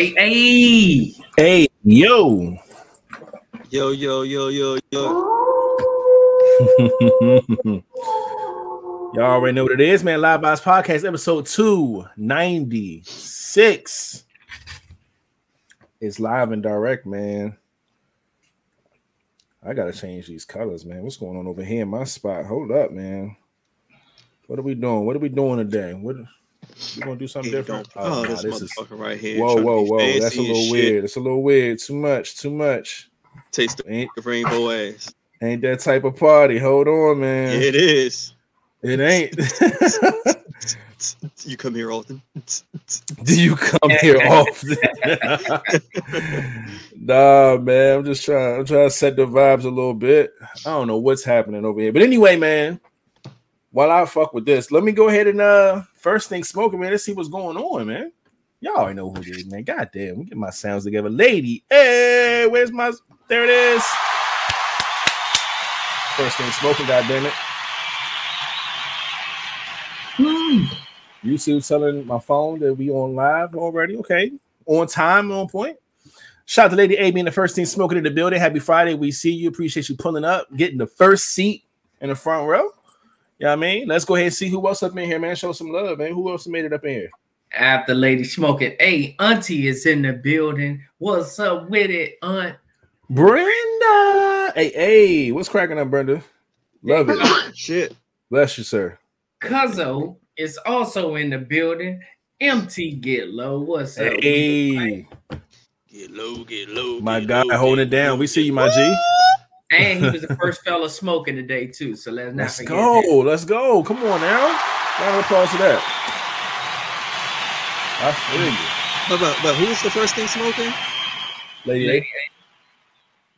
Hey, hey, hey, yo, yo, yo, yo, yo, yo. Y'all already know what it is, man. Live Vibes Podcast, episode 296. It's live and direct, man. I gotta change these colors, man. What's going on over here in my spot? Hold up, man. What are we doing? What are we doing today? What you gonna do something different? Oh, oh this, this motherfucker is... right here. Whoa, whoa, whoa! That's a little weird. That's a little weird. Too much. Too much. Taste the ain't, rainbow ass. Ain't that type of party? Hold on, man. It is. It ain't. you come here often? Do you come here often? nah, man. I'm just trying. I'm trying to set the vibes a little bit. I don't know what's happening over here, but anyway, man. While I fuck with this, let me go ahead and uh first thing smoking, man. Let's see what's going on, man. Y'all already know who it is, man. God damn, we get my sounds together. Lady, hey, where's my there it is. First thing smoking, god damn it. Hmm. YouTube telling my phone that we on live already. Okay. On time, on point. Shout out to Lady A being the first thing smoking in the building. Happy Friday. We see you. Appreciate you pulling up, getting the first seat in the front row. You know what I mean? Let's go ahead and see who else up in here, man. Show some love, man. Who else made it up in here? After Lady Smoking. Hey, Auntie is in the building. What's up with it, Aunt? Brenda. Hey, hey, what's cracking up, Brenda? Love it. Shit. Bless you, sir. Cuzzo is also in the building. MT Get Low. What's up? Hey. Get low, get low. My get guy low, holding it down. We see you, my G. And he was the first fella smoking today too. So let's not let's go. That. Let's go. Come on now. Round of applause for that. I feel you. But, but, but who's the first thing smoking? Lady. Lady.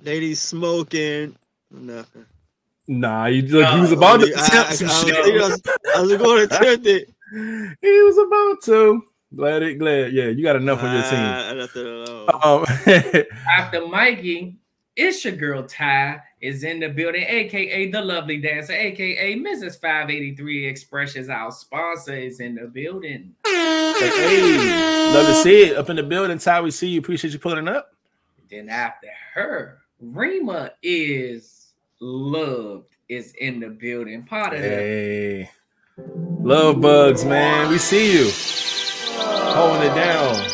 Lady smoking. Nothing. Nah, you look. No, he was about to attempt some shit. I was, I was going to attempt it. He was about to. Glad it. Glad. Yeah, you got enough on your team. Nothing Um, After Mikey, it's your girl Ty is in the building, aka the lovely dancer, aka Mrs. 583 Expressions. Our sponsor is in the building. Hey, love to see it up in the building. Ty, we see you. Appreciate you pulling up. Then after her, Rima is loved is in the building. Part of that. hey. Love bugs, man. We see you holding it down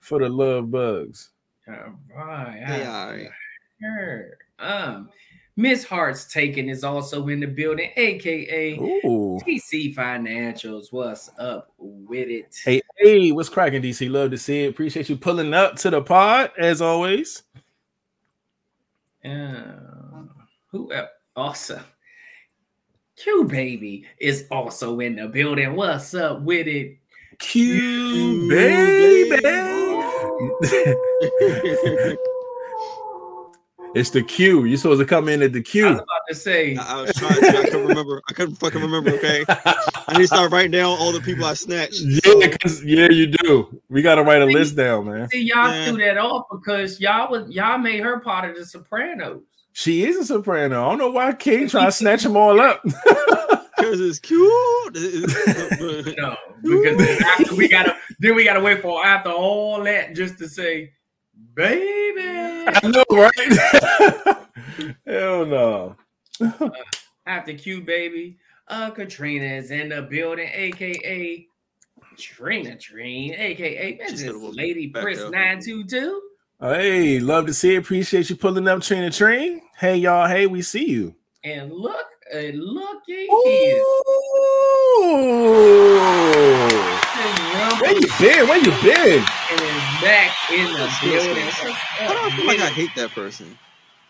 for the love bugs. All right. Yeah. Sure. Um, Miss Heart's Taken is also in the building, aka Ooh. DC Financials. What's up with it? Hey, hey, what's cracking, DC? Love to see it. Appreciate you pulling up to the pod as always. Uh, who else? Awesome. Q baby is also in the building. What's up with it? Q baby. it's the Q. You're supposed to come in at the Q. I was about to say. I, I was trying to. I couldn't remember. I couldn't fucking remember. Okay. I need to start writing down all the people I snatched. Yeah, because so. yeah, you do. We got to write a list down, man. See, y'all man. threw that off because y'all was y'all made her part of the Sopranos. She is a soprano. I don't know why King trying to snatch them all up. Because it's cute. no, because after we gotta then we gotta wait for after all that just to say, baby. I know, right? Hell no. uh, after Q baby, uh Katrina is in the building, aka Trina Trine, aka Mrs. Lady Prince 922. Hey, love to see it. Appreciate you pulling up Trina Train. Hey, y'all. Hey, we see you. And look, and looky here. Where you been? Where you been? And is back in the building. I don't feel like I hate that person.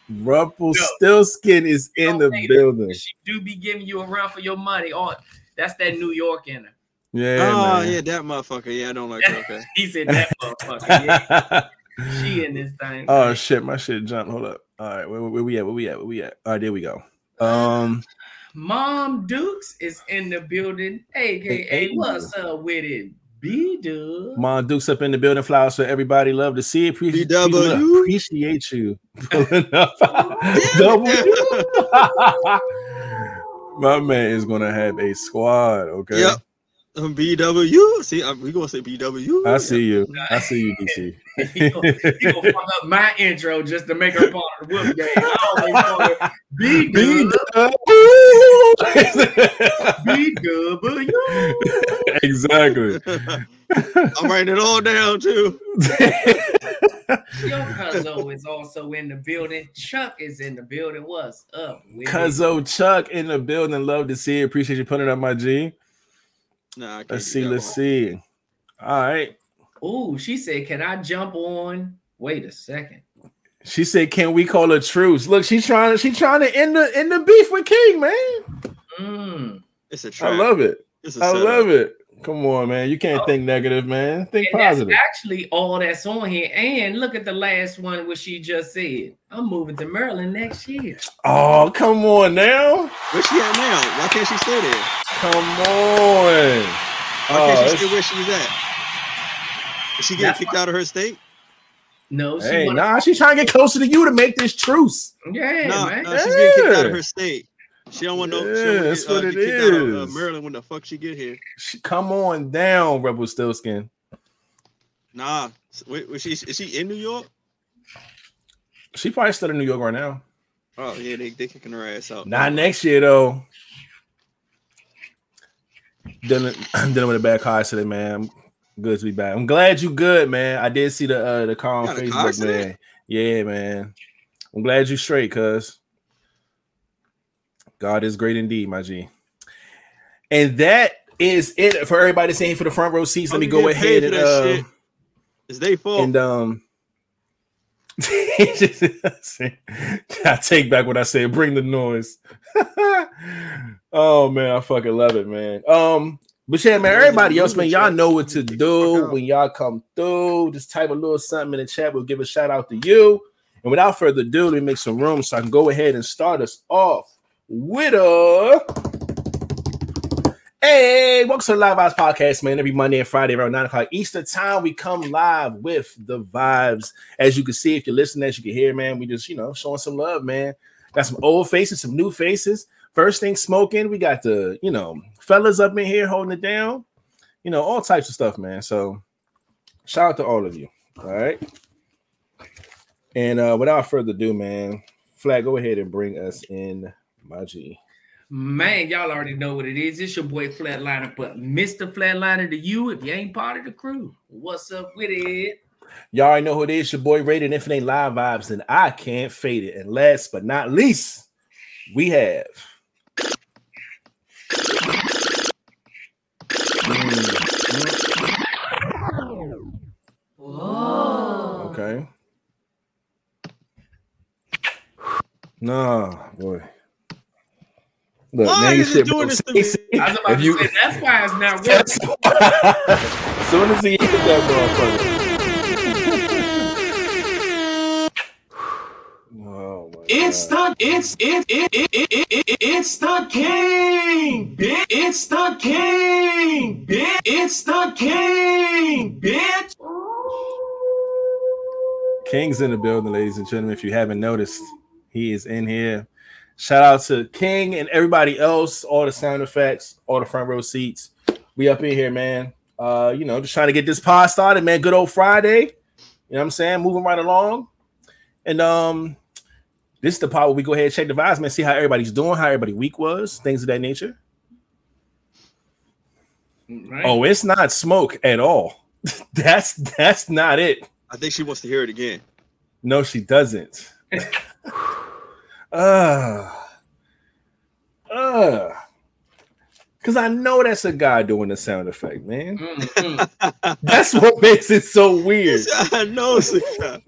Rumpelstiltskin is in the building. She do be giving you a run for your money. Oh, that's that New York in her. Yeah. Oh, man. yeah, that motherfucker. Yeah, I don't like her. Okay. he said that motherfucker. Yeah. she in this thing. Oh shit, my shit jumped. Hold up. All right, where, where we at? Where we at? Where we at? All right, there we go. Um, Mom Dukes is in the building. aka hey, what's up with it? B Dub. Mom Dukes up in the building. Flowers for everybody. Love to see it. Appreciate, appreciate you. My man is gonna have a squad. Okay. Yep. Um, BW. See, I'm, we gonna say BW. I see you. I see you, DC. he, gonna, he gonna fuck up my intro just to make her part of the whoop game. I always BW. Exactly. I'm writing it all down too. Yo, Cuzzo is also in the building. Chuck is in the building. What's up? Cuzzo Chuck in the building. Love to see it. Appreciate you putting up my G. Nah, let's see. Let's one. see. All right. Oh, she said, "Can I jump on?" Wait a second. She said, "Can we call a truce?" Look, she's trying. To she's trying to end the end the beef with King, man. Mm. It's a trap. I love it. I love it. Come on, man. You can't oh. think negative, man. Think and positive. actually all that's on here. And look at the last one, what she just said. I'm moving to Maryland next year. Oh, come on now. Where's she at now? Why can't she stay there? Come on. Why can't oh, she stay where she's at? Is she getting kicked out of her state? No, she hey, nah, she's trying to get closer to you to make this truce. Yeah, no, man. No, she's getting kicked out of her state. She don't want no. Yeah, don't that's get, what uh, it is. Of, uh, Maryland when the fuck she get here? She, come on down, Rebel Stillskin. Nah, wait, was she is she in New York? She probably still in New York right now. Oh yeah, they they kicking her ass out. Not next year though. Dealing, dealing with a bad car accident, man. I'm good to be back. I'm glad you good, man. I did see the uh the car on Facebook, man. Yeah, man. I'm glad you straight, cuz. God is great indeed, my G. And that is it for everybody saying for the front row seats. Let me go ahead and uh, it's their fault. And um I take back what I said. Bring the noise. oh man, I fucking love it, man. Um, but yeah, man, everybody else, man, y'all know what to do when y'all come through. Just type a little something in the chat. We'll give a shout out to you. And without further ado, let me make some room so I can go ahead and start us off with a. Hey, welcome to the Live Vibes Podcast, man. Every Monday and Friday around 9 o'clock Eastern time, we come live with the vibes. As you can see, if you're listening, as you can hear, man, we just, you know, showing some love, man. Got some old faces, some new faces. First thing smoking, we got the, you know, fellas up in here holding it down. You know, all types of stuff, man. So shout out to all of you. All right. And uh without further ado, man, Flag, go ahead and bring us in G. Man, y'all already know what it is. It's your boy Flatliner, but Mr. Flatliner to you if you ain't part of the crew. What's up with it? Y'all already know who it is. Your boy Rated Infinite Live Vibes, and I can't fade it. And last but not least, we have. Whoa. Okay. Nah, boy. Look, why you shit doing this to me? I was about to say that's why it's not working. as soon as he hit that motherfucker. Oh it's the it's it it it it it, it it's the king, bitch. It's the king, bitch. It's the king, bitch. King's in the building, ladies and gentlemen. If you haven't noticed, he is in here Shout out to King and everybody else, all the sound effects, all the front row seats. We up in here, man. Uh, you know, just trying to get this pod started, man. Good old Friday. You know what I'm saying? Moving right along. And um, this is the part where we go ahead and check the vibes, man. See how everybody's doing, how everybody week was, things of that nature. Right. Oh, it's not smoke at all. that's that's not it. I think she wants to hear it again. No, she doesn't. Uh, uh, because I know that's a guy doing the sound effect, man. Mm-hmm. that's what makes it so weird. I know it's a guy.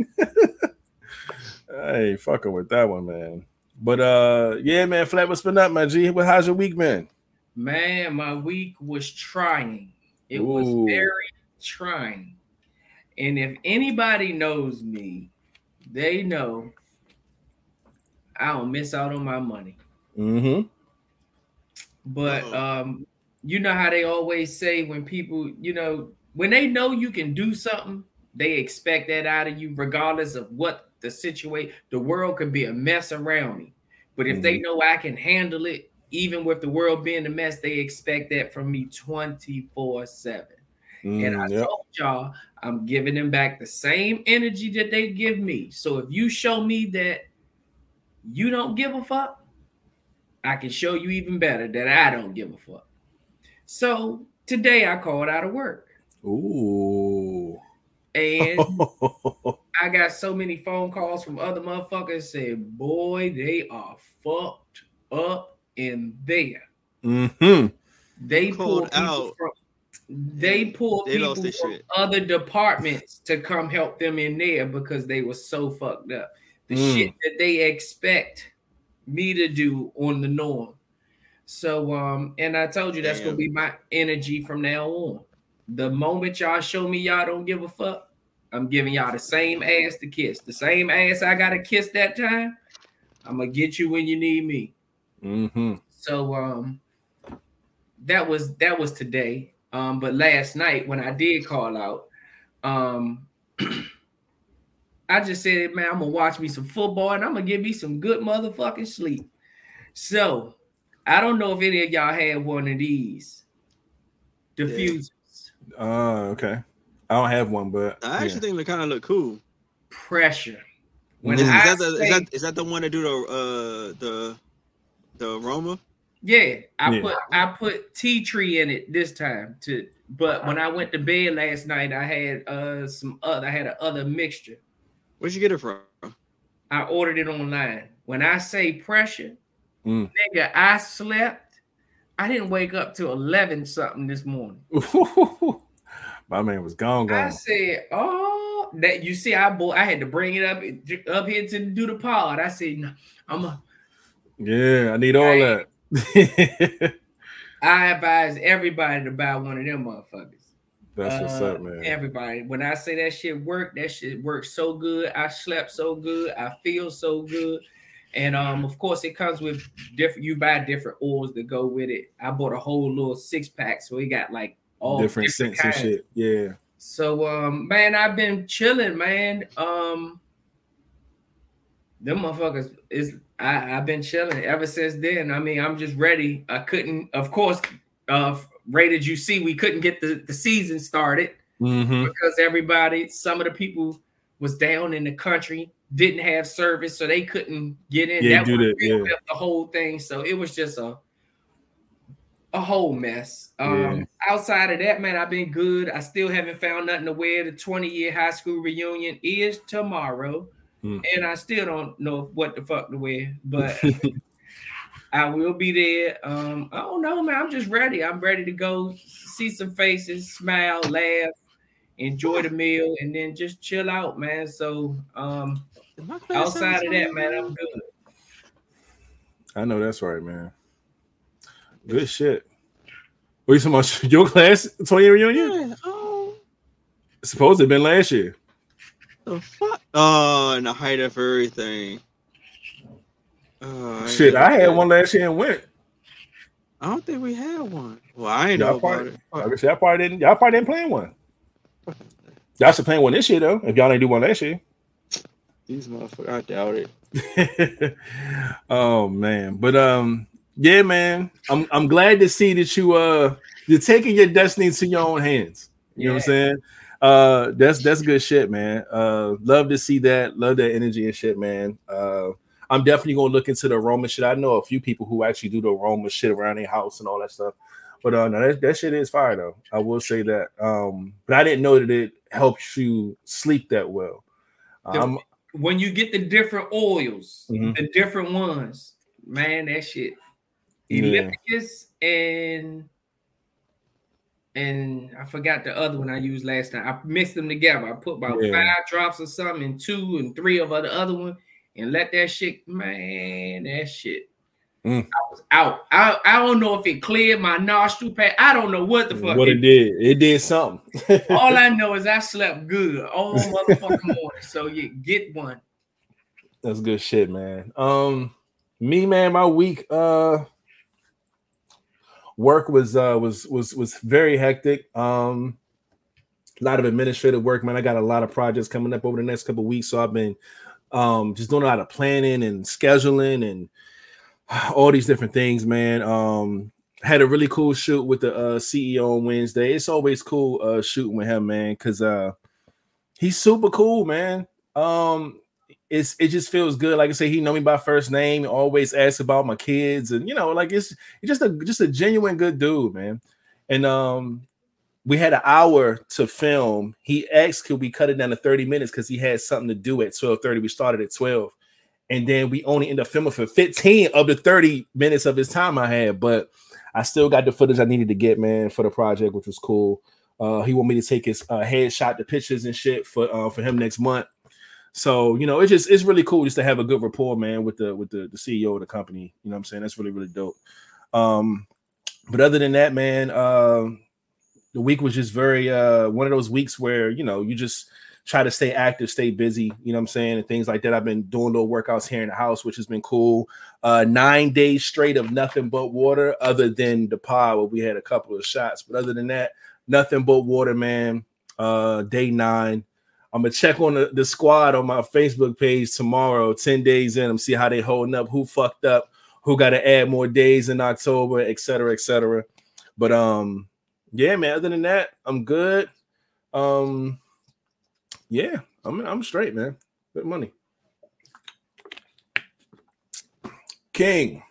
I ain't fucking with that one, man. But uh, yeah, man, flat what's been up, my G? What how's your week, man? Man, my week was trying. It Ooh. was very trying. And if anybody knows me, they know I don't miss out on my money. Mm-hmm. But um, you know how they always say when people, you know, when they know you can do something, they expect that out of you, regardless of what the situation. The world could be a mess around me, but if mm-hmm. they know I can handle it, even with the world being a mess, they expect that from me 24 7. Mm, and I yep. told y'all, I'm giving them back the same energy that they give me. So if you show me that you don't give a fuck, I can show you even better that I don't give a fuck. So today I called out of work. Ooh. And I got so many phone calls from other motherfuckers said, boy, they are fucked up in there. Mm-hmm. They pulled out. From, they pulled they people from shit. other departments to come help them in there because they were so fucked up. The mm. shit that they expect me to do on the norm. So um, and I told you that's Damn. gonna be my energy from now on. The moment y'all show me y'all don't give a fuck, I'm giving y'all the same ass to kiss. The same ass I gotta kiss that time. I'm gonna get you when you need me. Mm-hmm. So um, that was that was today. Um, but last night when I did call out, um, I just said, man, I'm gonna watch me some football and I'm gonna give me some good motherfucking sleep. So I don't know if any of y'all had one of these diffusers. Oh, uh, okay. I don't have one, but I actually yeah. think they kind of look cool. Pressure. When is, that the, say, is, that, is that the one to do the uh the the aroma? Yeah, I yeah. put I put tea tree in it this time to but when I went to bed last night, I had uh some other I had a other mixture. Where'd you get it from? I ordered it online. When I say pressure, mm. nigga, I slept. I didn't wake up till 11 something this morning. My man was gone, gone. I said, "Oh, that you see, I I had to bring it up up here to do the pod." I said, no, "I'm a yeah, I need all I, that." I advise everybody to buy one of them motherfuckers. That's what's uh, up, man. Everybody, when I say that shit work, that shit works so good. I slept so good. I feel so good. And um, of course, it comes with different. You buy different oils that go with it. I bought a whole little six pack, so we got like all different, different scents and shit. Yeah. So um, man, I've been chilling, man. Um, them motherfuckers is I, I've been chilling ever since then. I mean, I'm just ready. I couldn't, of course, uh rated you see we couldn't get the, the season started mm-hmm. because everybody, some of the people was down in the country, didn't have service, so they couldn't get in. Yeah, that do that, yeah. the whole thing. So it was just a a whole mess. Um, yeah. outside of that, man, I've been good. I still haven't found nothing to wear. The 20 year high school reunion is tomorrow, mm. and I still don't know what the fuck to wear, but I will be there. Um, I don't know, man. I'm just ready. I'm ready to go see some faces, smile, laugh, enjoy the meal, and then just chill out, man. So um outside of that, man, I'm good. I know that's right, man. Good shit. What you talking about? Your class 20 year reunion? Yeah, oh. Supposed to have been last year. The fuck? Oh, and the height of everything. Uh, Shit, I had one last year and went. I don't think we had one. Well, I ain't y'all know probably, about it. y'all probably didn't. Y'all probably didn't plan one. Y'all should plan one this year though. If y'all ain't do one last year. These motherfuckers, I doubt it. oh man, but um, yeah, man, I'm I'm glad to see that you uh you're taking your destiny into your own hands. You yeah. know what I'm saying? Uh, that's that's good shit, man. Uh, love to see that. Love that energy and shit, man. Uh I'm definitely gonna look into the Roman shit. I know a few people who actually do the Roman shit around their house and all that stuff. But uh, no, that, that shit is fire though. I will say that. Um, but I didn't know that it helps you sleep that well. Um, when you get the different oils, mm-hmm. the different ones, man, that shit. Ellipticus yeah. and and I forgot the other one I used last time. I mixed them together. I put about yeah. five drops or something, and two and three of the other one, and let that shit, man, that shit. Mm. I was out. I, I don't know if it cleared my nostril pad. I don't know what the fuck. What it, it did. It did something. all I know is I slept good all motherfucking morning. So you get one. That's good shit, man. Um, me, man, my week, uh, work was uh was was was very hectic. Um, a lot of administrative work, man. I got a lot of projects coming up over the next couple weeks, so I've been um, just doing a lot of planning and scheduling and all these different things, man. Um, had a really cool shoot with the uh, CEO on Wednesday. It's always cool uh, shooting with him, man, because uh, he's super cool, man. Um, it's it just feels good. Like I say, he know me by first name. Always asks about my kids, and you know, like it's, it's just a just a genuine good dude, man. And um, we had an hour to film. He asked, could we cut it down to 30 minutes because he had something to do at 12:30. We started at 12, and then we only ended up filming for 15 of the 30 minutes of his time I had, but I still got the footage I needed to get, man, for the project, which was cool. Uh, he wanted me to take his uh, headshot, the pictures and shit for uh, for him next month. So you know, it's just it's really cool just to have a good rapport, man, with the with the, the CEO of the company. You know what I'm saying? That's really really dope. Um, but other than that, man, uh, the week was just very uh one of those weeks where you know you just try to stay active, stay busy, you know what I'm saying, and things like that. I've been doing little workouts here in the house, which has been cool. Uh, nine days straight of nothing but water, other than the pod where we had a couple of shots. But other than that, nothing but water, man. Uh, day nine. I'm gonna check on the, the squad on my Facebook page tomorrow, 10 days in, and see how they holding up, who fucked up, who got to add more days in October, et cetera, et cetera. But um, yeah, man. Other than that, I'm good. Um, yeah, I'm I'm straight, man. Good money. King.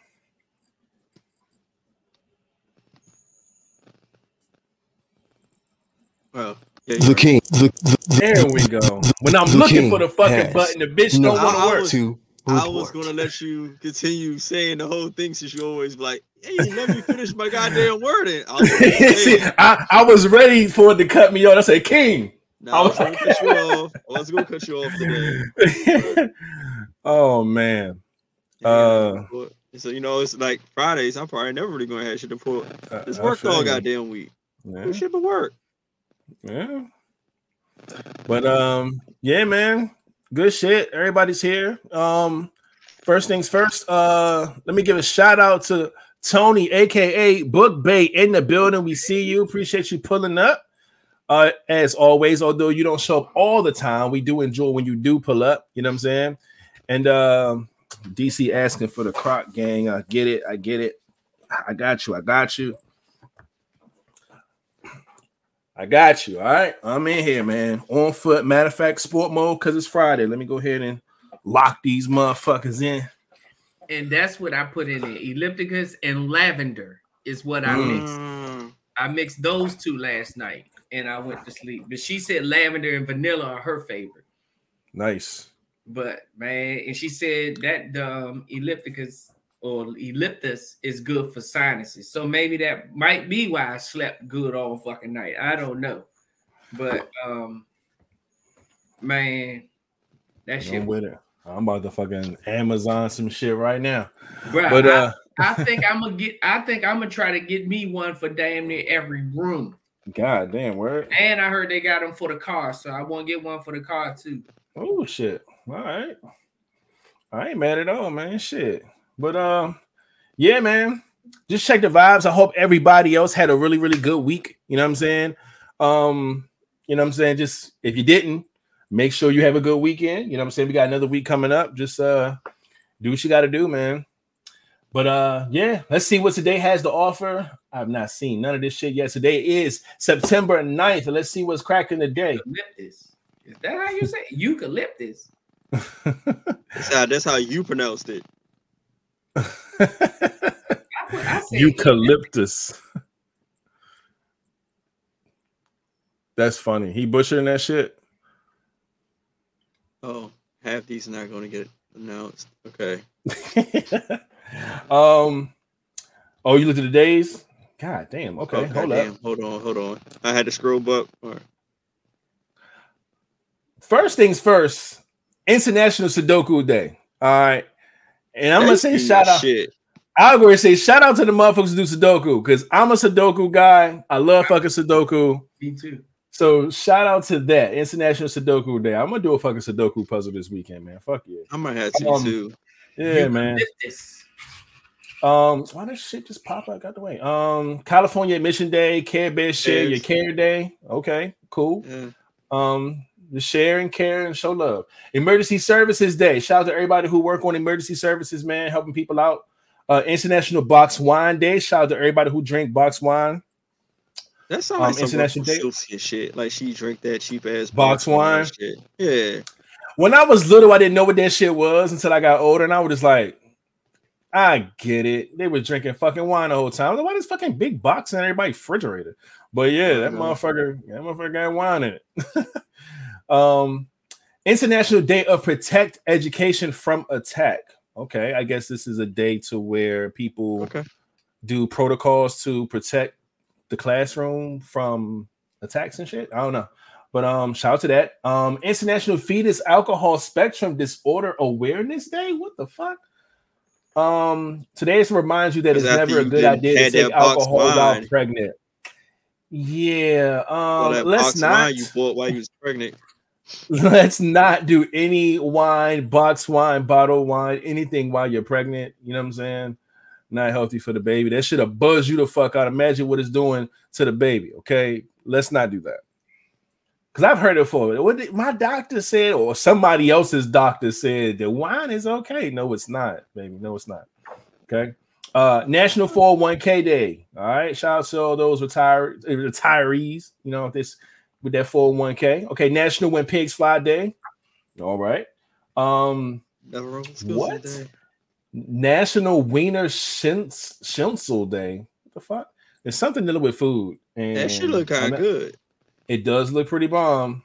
Well, yeah, The king. The, the, There we go. When I'm looking for the fucking has button, the bitch no don't want I to work. was- I was gonna let you continue saying the whole thing since you always like, "Hey, you let me finish my goddamn wording." I was gonna See, I, I was ready for it to cut me off. I said, King. nah, I was gonna cut you off. I was gonna cut you off today. oh man. Yeah, Uh, so you know, it's like Fridays. I'm probably never really gonna have shit to I worked feel all goddamn week. Yeah. We should be work. Yeah. But um, yeah, man. Good shit. Everybody's here. Um, first things first, uh, let me give a shout out to Tony, aka Book Bait, in the building. We see you. Appreciate you pulling up. Uh, as always, although you don't show up all the time, we do enjoy when you do pull up. You know what I'm saying? And um, DC asking for the Croc gang. I get it. I get it. I got you. I got you. I got you. All right. I'm in here, man. On foot. Matter of fact, sport mode because it's Friday. Let me go ahead and lock these motherfuckers in. And that's what I put in there. Ellipticus and lavender is what I Mm. mixed. Mm, I mixed those two last night and I went to sleep. But she said lavender and vanilla are her favorite. Nice. But man, and she said that the um, ellipticus or elliptus is good for sinuses. So maybe that might be why I slept good all fucking night. I don't know. But um man, that shit I'm with it. I'm about to fucking Amazon some shit right now. Bruh, But I- uh I think I'm gonna get. I think I'm gonna try to get me one for damn near every room. god damn word. And I heard they got them for the car, so I want to get one for the car too. Oh shit. All right. I ain't mad at all, man. Shit. But um, yeah, man. Just check the vibes. I hope everybody else had a really, really good week. You know what I'm saying? Um, you know what I'm saying? Just if you didn't, make sure you have a good weekend. You know what I'm saying? We got another week coming up. Just uh do what you gotta do, man. But uh yeah, let's see what today has to offer. I've not seen none of this shit yet. Today is September 9th. Let's see what's cracking today. Eucalyptus. Is that how you say it? eucalyptus? that's how that's how you pronounced it. I, I Eucalyptus. That's funny. He butchering that shit. Oh, half these are not gonna get announced. Okay. um. Oh, you looked at the days. God damn. Okay, Oh, hold goddamn. up. Hold on, hold on. I had to scroll up. Or, First things first. International Sudoku Day. All right. And I'm gonna say shout out. Shit. I'll go and say shout out to the motherfuckers who do Sudoku because I'm a Sudoku guy. I love fucking Sudoku. me too. So shout out to that International Sudoku Day. I'm gonna do a fucking Sudoku puzzle this weekend, man. Fuck yeah. I might have to Um, too. Yeah, man. Eucalyptus. Um, why does shit just pop up out? Got the way. Um, California Admission Day, Care Bear Share Your Care Day. Okay, cool. Yeah. Um, the share and care and show love. Emergency Services Day. Shout out to everybody who work on emergency services, man, helping people out. Uh, International Box Wine Day. Shout out to everybody who drink box wine. That sounds like um, international day shit. Like she drink that cheap ass box, box wine. Shit. Yeah. When I was little, I didn't know what that shit was until I got older, and I was just like, I get it. They were drinking fucking wine the whole time. Why this fucking big box in everybody's refrigerator? But yeah, that motherfucker, that motherfucker got wine in it. um, International Day of Protect Education from Attack. Okay, I guess this is a day to where people okay. do protocols to protect the classroom from attacks and shit. I don't know. But um, shout out to that. Um, International Fetus Alcohol Spectrum Disorder Awareness Day. What the fuck? Um, today is to remind you that it's never a good idea to take alcohol while pregnant. Yeah. Um, let's not. you bought while you was pregnant. Let's not do any wine, box wine, bottle wine, anything while you're pregnant. You know what I'm saying? Not healthy for the baby. That should have buzzed you the fuck out. Imagine what it's doing to the baby. Okay, let's not do that. Because I've heard it before. What did, my doctor said, or somebody else's doctor said that wine is okay. No, it's not, baby. No, it's not. Okay. Uh, National 401k Day. All right. Shout out to all those retire- retirees, you know, this with that 401k. Okay. National When Pigs Fly Day. All right. Um, what? National Wiener Schnitzel Day. What the fuck? It's something to do with food. And that should look kind of good. It does look pretty bomb.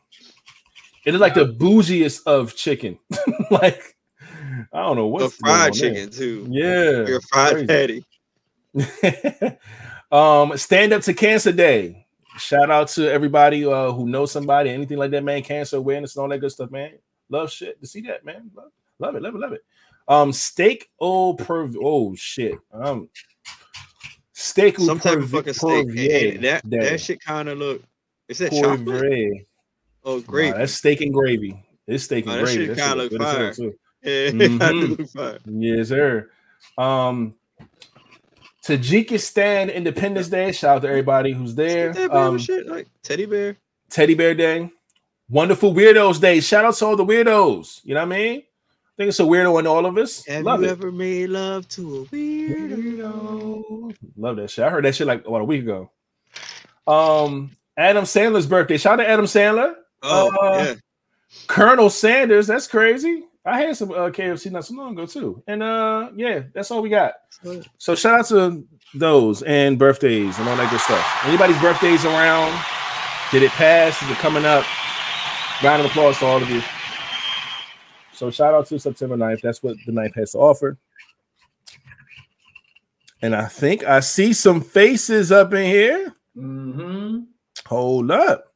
It is like the bougiest of chicken. like I don't know what's the fried chicken too. Yeah, your fried patty. um, stand up to cancer day. Shout out to everybody uh, who knows somebody, anything like that, man. Cancer awareness and all that good stuff, man. Love shit to see that, man. Love, love it, love it, love it. Um, steak oh per oh shit. Um, steak some type of fucking steak. Hey, that that shit kind of look is that chocolate? Oh, gravy. Nah, that's steak and gravy. It's steak and gravy. That shit kind of look fire. Yeah, mm-hmm. fire. Yes, sir. Um, Tajikistan Independence Day. Shout out to everybody who's there. Um, shit like teddy bear. Teddy Bear Day. Wonderful Weirdos Day. Shout out to all the weirdos. You know what I mean? Think it's a weirdo in all of us. Have love you it. ever made love to a weirdo? Love that shit. I heard that shit like what a week ago. Um, Adam Sandler's birthday. Shout out to Adam Sandler. Oh, uh, yeah. Colonel Sanders. That's crazy. I had some uh, KFC not so long ago too. And uh, yeah, that's all we got. So shout out to those and birthdays and all that good stuff. Anybody's birthdays around? Did it pass? Is it coming up? Round of applause to all of you. So shout out to September 9th. That's what the 9th has to offer. And I think I see some faces up in here. Mm-hmm. Hold up.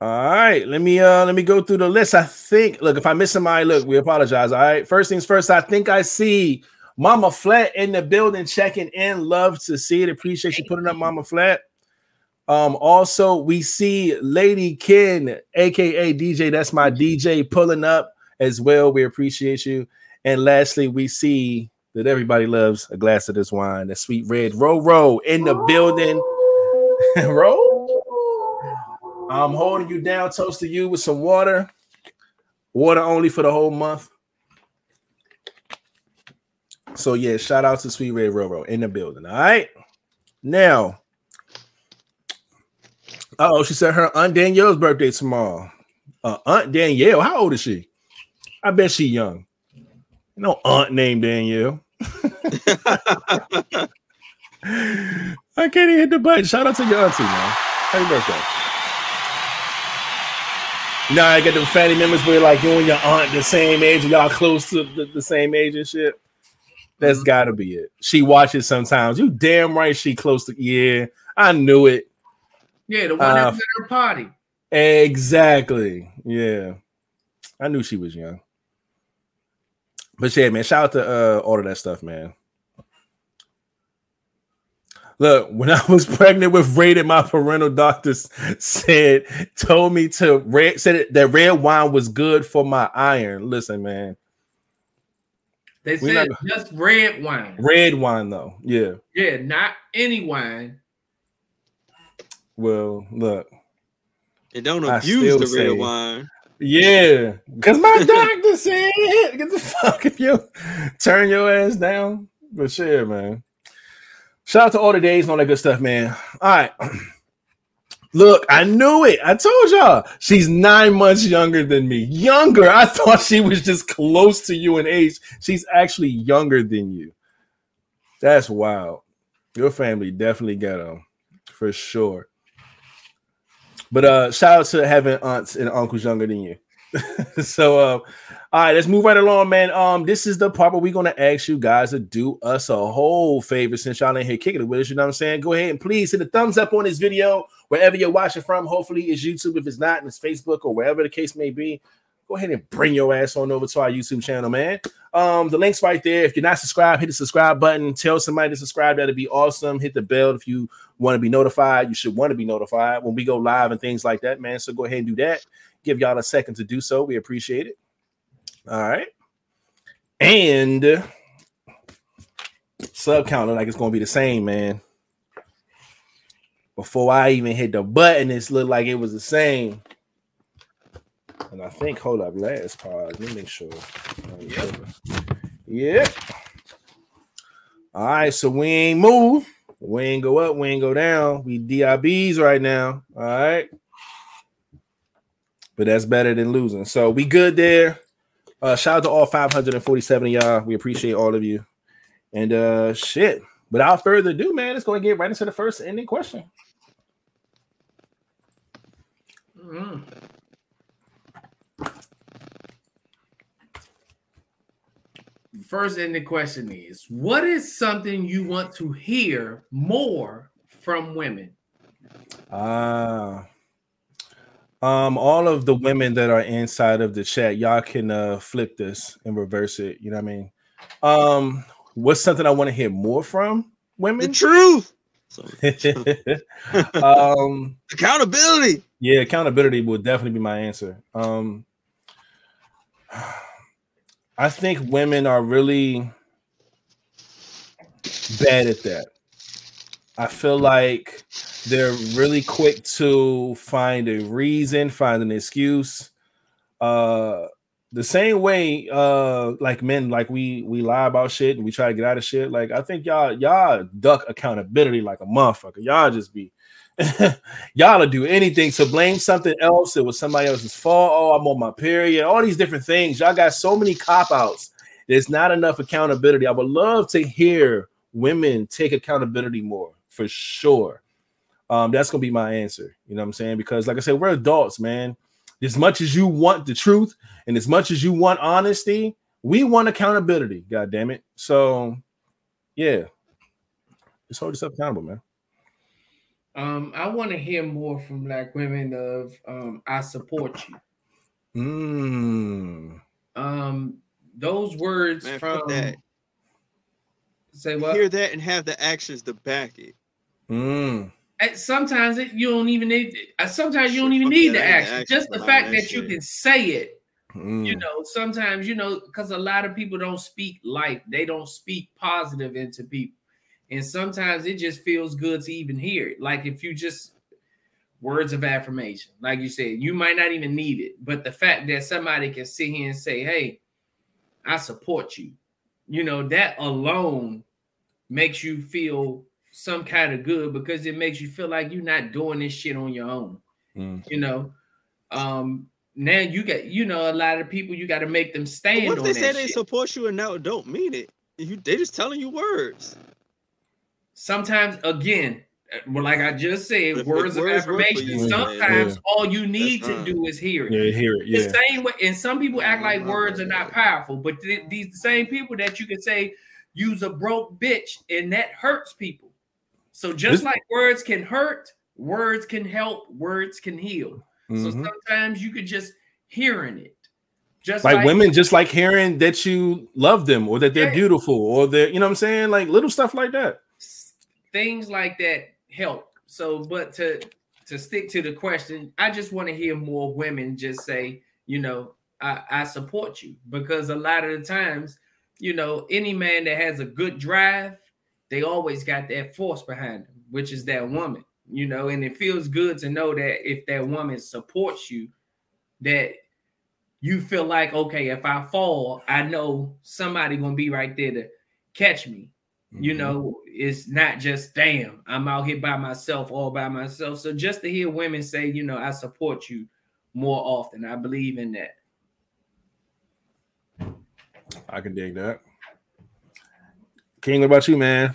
All right, let me uh let me go through the list. I think look, if I miss somebody, look, we apologize. All right, first things first, I think I see Mama Flat in the building checking in. Love to see it. Appreciate you putting up Mama Flat. Um, also, we see Lady Ken, aka DJ, that's my DJ, pulling up as well. We appreciate you. And lastly, we see that everybody loves a glass of this wine, the sweet red row row in the building. row I'm holding you down, toasting you with some water. Water only for the whole month. So yeah, shout out to Sweet Red Railroad in the building. All right. Now, oh, she said her Aunt Danielle's birthday tomorrow. Uh, Aunt Danielle, how old is she? I bet she young. No aunt named Danielle. I can't even hit the button. Shout out to your auntie, man. Happy birthday. You know, I get the family members where like you and your aunt the same age, and y'all close to the, the same age and shit. That's mm-hmm. gotta be it. She watches sometimes. You damn right she close to yeah. I knew it. Yeah, the one uh, that was at her party. Exactly. Yeah. I knew she was young. But yeah, man, shout out to uh, all of that stuff, man. Look, when I was pregnant with Ray, my parental doctors said, told me to red said that red wine was good for my iron. Listen, man. They said not, just red wine. Red wine, though. Yeah. Yeah, not any wine. Well, look. They don't abuse the red wine. Yeah, because my doctor said, "Get the fuck if you turn your ass down." For sure, man. Shout out to all the days and all that good stuff, man. All right. Look, I knew it. I told y'all she's nine months younger than me. Younger. I thought she was just close to you in age. She's actually younger than you. That's wild. Your family definitely got them for sure. But uh shout out to having aunts and uncles younger than you. so uh all right, let's move right along, man. Um, this is the part where we're gonna ask you guys to do us a whole favor since y'all ain't here kicking it with us. You know what I'm saying? Go ahead and please hit the thumbs up on this video wherever you're watching from. Hopefully, it's YouTube. If it's not, it's Facebook or wherever the case may be. Go ahead and bring your ass on over to our YouTube channel, man. Um, the link's right there. If you're not subscribed, hit the subscribe button. Tell somebody to subscribe. That'd be awesome. Hit the bell if you want to be notified. You should want to be notified when we go live and things like that, man. So go ahead and do that. Give y'all a second to do so. We appreciate it. All right. And sub counter like it's gonna be the same, man. Before I even hit the button, it looked like it was the same. And I think, hold up, last pause. Let me make sure. Yep. Yep. All right, so we ain't move. We ain't go up, we ain't go down. We DIBs right now. All right. But that's better than losing. So we good there. Uh shout out to all 547 of y'all. We appreciate all of you. And uh shit. Without further ado, man, let's go and get right into the first ending question. Mm. First ending question is what is something you want to hear more from women? Ah. Uh, um, all of the women that are inside of the chat, y'all can uh flip this and reverse it. You know what I mean? Um, what's something I want to hear more from women? The truth. um, accountability. Yeah, accountability would definitely be my answer. Um, I think women are really bad at that. I feel like they're really quick to find a reason, find an excuse. Uh the same way uh like men like we we lie about shit and we try to get out of shit. Like I think y'all y'all duck accountability like a motherfucker. Y'all just be y'all to do anything to blame something else. It was somebody else's fault. Oh, I'm on my period. All these different things. Y'all got so many cop outs. There's not enough accountability. I would love to hear women take accountability more for sure. Um, that's gonna be my answer. You know what I'm saying? Because, like I said, we're adults, man. As much as you want the truth and as much as you want honesty, we want accountability. God damn it. So, yeah, just hold yourself accountable, man. Um, I want to hear more from black women of um, I support you. Mm. Um, those words Man, from that. Say what? Hear that and have the actions to back it. Mm. sometimes it, you don't even need. Uh, sometimes you don't even need the action. Just the fact that, that you can say it. Mm. You know, sometimes you know because a lot of people don't speak life. They don't speak positive into people, and sometimes it just feels good to even hear it. Like if you just words of affirmation, like you said, you might not even need it, but the fact that somebody can sit here and say, "Hey, I support you," you know, that alone makes you feel some kind of good because it makes you feel like you're not doing this shit on your own. Mm. You know, um, now you get you know a lot of people you got to make them stand. What if they say they support you and now don't mean it? You they just telling you words. Sometimes again, well, like I just said, words, of affirmation. Sometimes yeah. all you need That's to do is hear it. Yeah, hear it. Yeah. The same way, and some people act like words are not powerful, but th- these same people that you can say use a broke bitch, and that hurts people. So just this- like words can hurt, words can help, words can heal. Mm-hmm. So sometimes you could just hearing it. Just like, like, women, just like hearing that you love them or that they're yeah. beautiful or they're, you know what I'm saying? Like little stuff like that. Things like that help. So, but to to stick to the question, I just want to hear more women just say, you know, I, I support you. Because a lot of the times, you know, any man that has a good drive, they always got that force behind them, which is that woman, you know, and it feels good to know that if that woman supports you, that you feel like, okay, if I fall, I know somebody gonna be right there to catch me Mm-hmm. You know, it's not just damn, I'm out here by myself, all by myself. So just to hear women say, you know, I support you more often, I believe in that. I can dig that. King, what about you, man?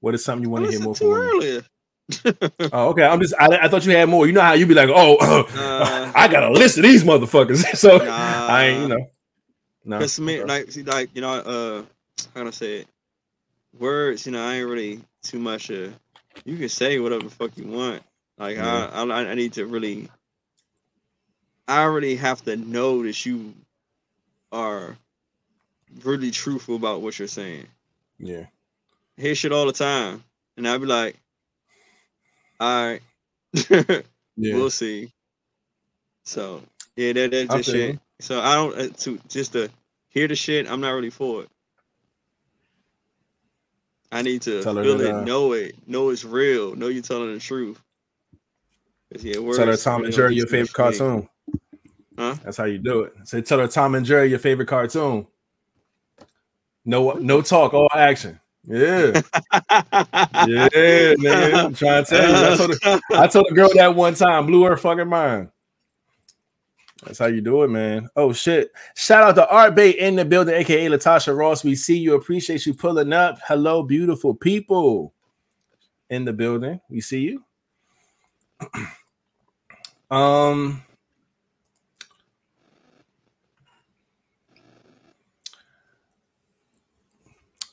What is something you want to hear more from? Earlier. oh, okay. I'm just. I, I, thought you had more. You know how you'd be like, oh, uh, I got a list of these motherfuckers. so nah, I ain't, you know. No. Cause me, like, see, like, you know, uh, how to say it? Words, you know, I ain't really too much. Uh, you can say whatever the fuck you want. Like, yeah. I, I, I need to really. I already have to know that you are really truthful about what you're saying. Yeah. I hear shit all the time. And I'd be like, all right. yeah. We'll see. So yeah, that that's just shit. So I don't uh, to just to hear the shit, I'm not really for it. I need to Tell feel it, uh, know it, know it's real, know you're telling the truth. Yeah, Tell her Tom and Jerry your favorite cartoon. Huh? That's how you do it. Say, tell her Tom and Jerry your favorite cartoon. No, no talk, all action. Yeah, yeah, man. I'm trying to tell you. I told, her, I told a girl that one time, blew her fucking mind. That's how you do it, man. Oh shit! Shout out to Art Bay in the building, aka Latasha Ross. We see you. Appreciate you pulling up. Hello, beautiful people in the building. We see you. um,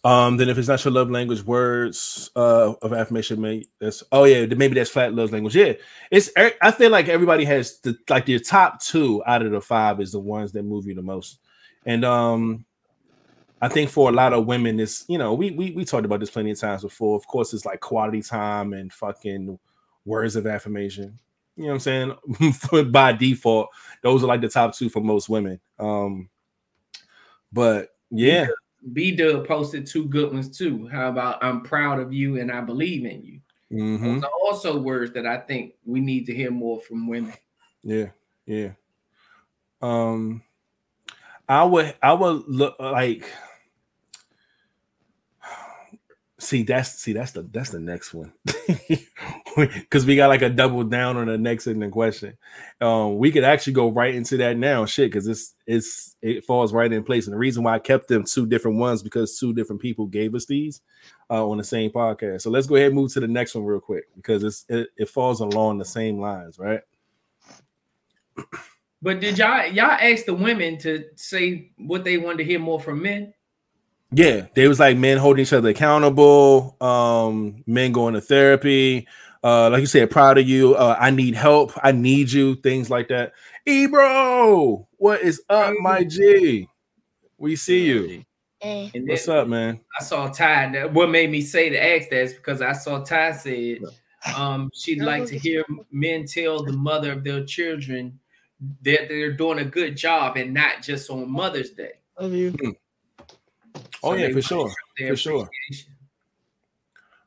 Um, then if it's not your love language, words uh, of affirmation, may that's oh yeah, maybe that's flat love language. Yeah, it's I feel like everybody has the like your top two out of the five is the ones that move you the most, and um, I think for a lot of women, it's you know we we we talked about this plenty of times before. Of course, it's like quality time and fucking words of affirmation. You know what I'm saying? By default, those are like the top two for most women. Um, but yeah. B Dub posted two good ones too. How about I'm proud of you and I believe in you. Mm-hmm. Those are also words that I think we need to hear more from women. Yeah, yeah. Um, I would, I would look like See, that's see, that's the that's the next one. Because we got like a double down on the next in the question. Um, we could actually go right into that now, shit, because it's it's it falls right in place. And the reason why I kept them two different ones because two different people gave us these uh, on the same podcast. So let's go ahead and move to the next one real quick because it's it, it falls along the same lines, right? But did y'all y'all ask the women to say what they wanted to hear more from men? Yeah, they was like men holding each other accountable, um, men going to therapy, uh, like you said, proud of you. Uh, I need help. I need you. Things like that. Ebro, what is up, my G? We see you. Hey. What's up, man? I saw Ty. What made me say to ask that is because I saw Ty said um, she'd like to hear men tell the mother of their children that they're doing a good job and not just on Mother's Day. Love you. Hmm. Oh yeah, for sure, for sure,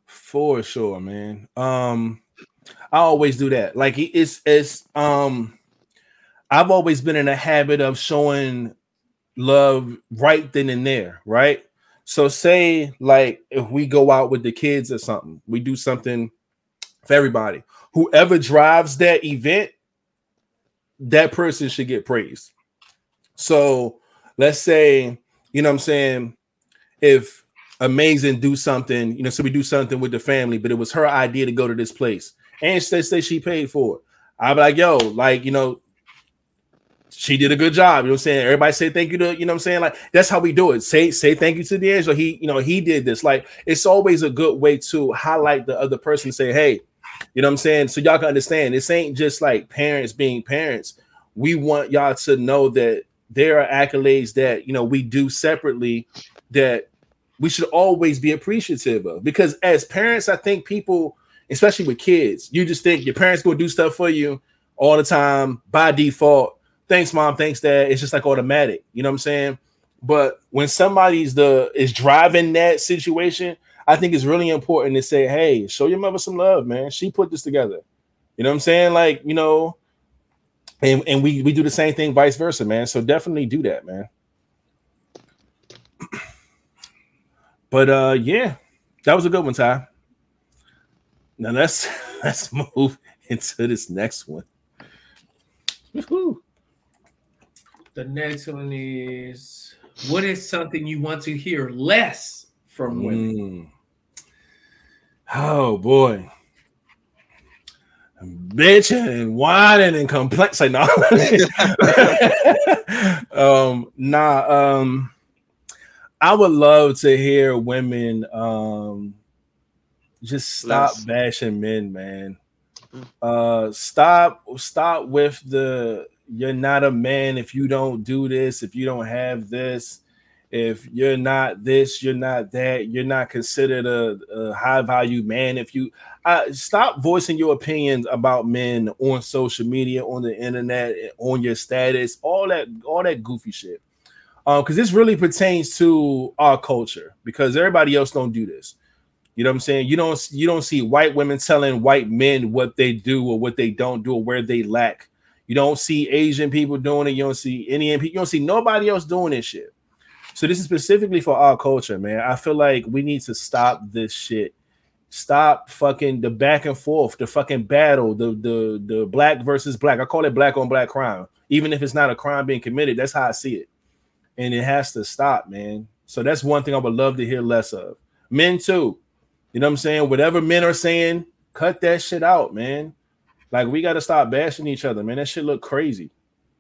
for sure, man. Um, I always do that. Like it's it's um, I've always been in a habit of showing love right then and there, right? So say like if we go out with the kids or something, we do something for everybody. Whoever drives that event, that person should get praised. So let's say, you know what I'm saying, if amazing do something, you know, so we do something with the family, but it was her idea to go to this place, and she say she paid for it. I'd be like, yo, like, you know, she did a good job. You know what I'm saying? Everybody say thank you to, you know what I'm saying? Like, that's how we do it. Say, say thank you to D'Angelo. He, you know, he did this. Like, it's always a good way to highlight the other person, say, hey, you know what I'm saying? So y'all can understand this ain't just like parents being parents. We want y'all to know that there are accolades that you know we do separately that we should always be appreciative of because as parents, I think people, especially with kids, you just think your parents go do stuff for you all the time by default. Thanks, mom. Thanks, dad. It's just like automatic. You know what I'm saying? But when somebody's the is driving that situation, I think it's really important to say, hey, show your mother some love, man. She put this together. You know what I'm saying? Like, you know, and, and we we do the same thing, vice versa, man. So definitely do that, man. But uh, yeah, that was a good one, Ty. Now let's let's move into this next one. Woo-hoo. The next one is what is something you want to hear less from women? Mm. Oh boy. Bitching and whining and complaining. Say no. um, nah, um, I would love to hear women um just stop Less. bashing men, man. Mm. Uh stop stop with the you're not a man if you don't do this, if you don't have this, if you're not this, you're not that, you're not considered a, a high value man. If you uh, stop voicing your opinions about men on social media, on the internet, on your status, all that, all that goofy shit. Uh, because this really pertains to our culture because everybody else don't do this. You know what I'm saying? You don't you don't see white women telling white men what they do or what they don't do or where they lack. You don't see Asian people doing it. You don't see Indian people. You don't see nobody else doing this shit. So this is specifically for our culture, man. I feel like we need to stop this shit. Stop fucking the back and forth, the fucking battle, the the the black versus black. I call it black on black crime, even if it's not a crime being committed. That's how I see it, and it has to stop, man. So that's one thing I would love to hear less of. Men too you know what I'm saying? Whatever men are saying, cut that shit out, man. Like we got to stop bashing each other, man. That shit look crazy.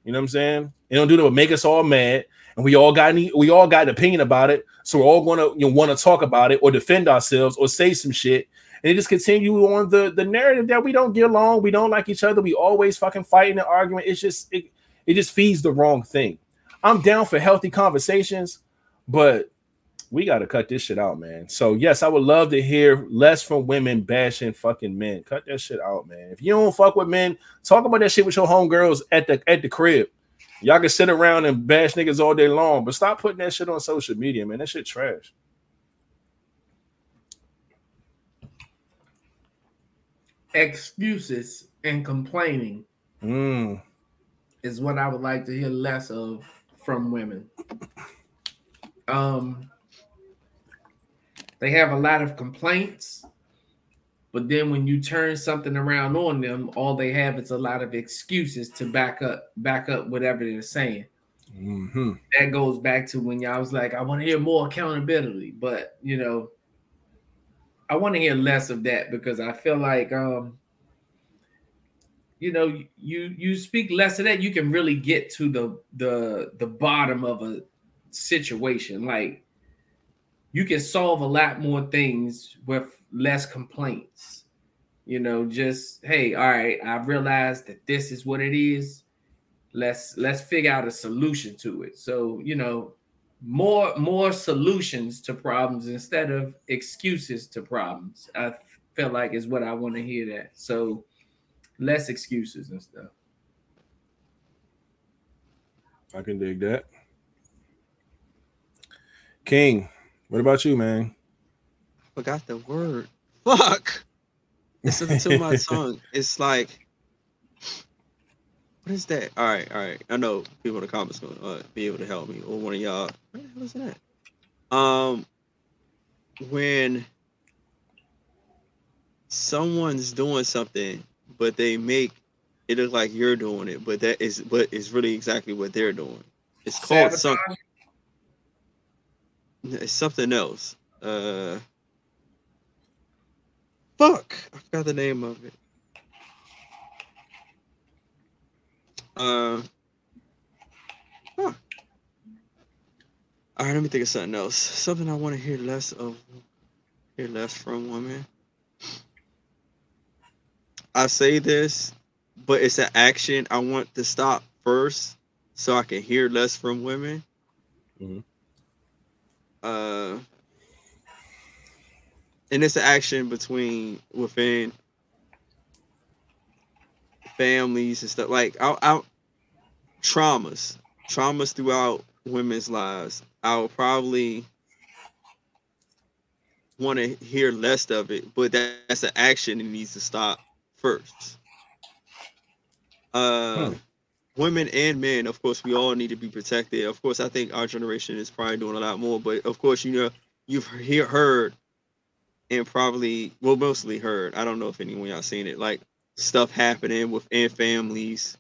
You know what I'm saying? It don't do that, but make us all mad, and we all got any, we all got an opinion about it. So we're all gonna you know, want to talk about it or defend ourselves or say some shit, and it just continue on the the narrative that we don't get along, we don't like each other, we always fucking fighting and arguing. It's just it, it just feeds the wrong thing. I'm down for healthy conversations, but we got to cut this shit out, man. So yes, I would love to hear less from women bashing fucking men. Cut that shit out, man. If you don't fuck with men, talk about that shit with your homegirls at the at the crib. Y'all can sit around and bash niggas all day long, but stop putting that shit on social media, man. That shit trash. Excuses and complaining mm. is what I would like to hear less of from women. Um, they have a lot of complaints, but then when you turn something around on them, all they have is a lot of excuses to back up back up whatever they're saying. Mm-hmm. That goes back to when y'all was like, I want to hear more accountability, but you know, I want to hear less of that because I feel like um you know you you speak less of that you can really get to the the the bottom of a situation like you can solve a lot more things with less complaints. You know, just hey, all right, I realized that this is what it is. Let's let's figure out a solution to it. So, you know, more more solutions to problems instead of excuses to problems. I feel like is what I want to hear that. So, less excuses and stuff. I can dig that. King, what about you, man? Forgot the word. Fuck. It's to my tongue. It's like, what is that? All right, all right. I know people in the comments going to uh, be able to help me, or one of y'all. What the hell is that? Um, when someone's doing something, but they make it look like you're doing it, but that is, but it's really exactly what they're doing. It's called something. It's something else. Uh, fuck, I forgot the name of it. Uh, huh. All right, let me think of something else. Something I want to hear less of. Hear less from women. I say this, but it's an action I want to stop first, so I can hear less from women. Mm-hmm. Uh and it's an action between within families and stuff like out out traumas traumas throughout women's lives. I'll probably want to hear less of it but that, that's an action that needs to stop first uh huh women and men, of course, we all need to be protected. Of course, I think our generation is probably doing a lot more, but of course, you know, you've hear, heard and probably well mostly heard. I don't know if anyone y'all seen it, like stuff happening within families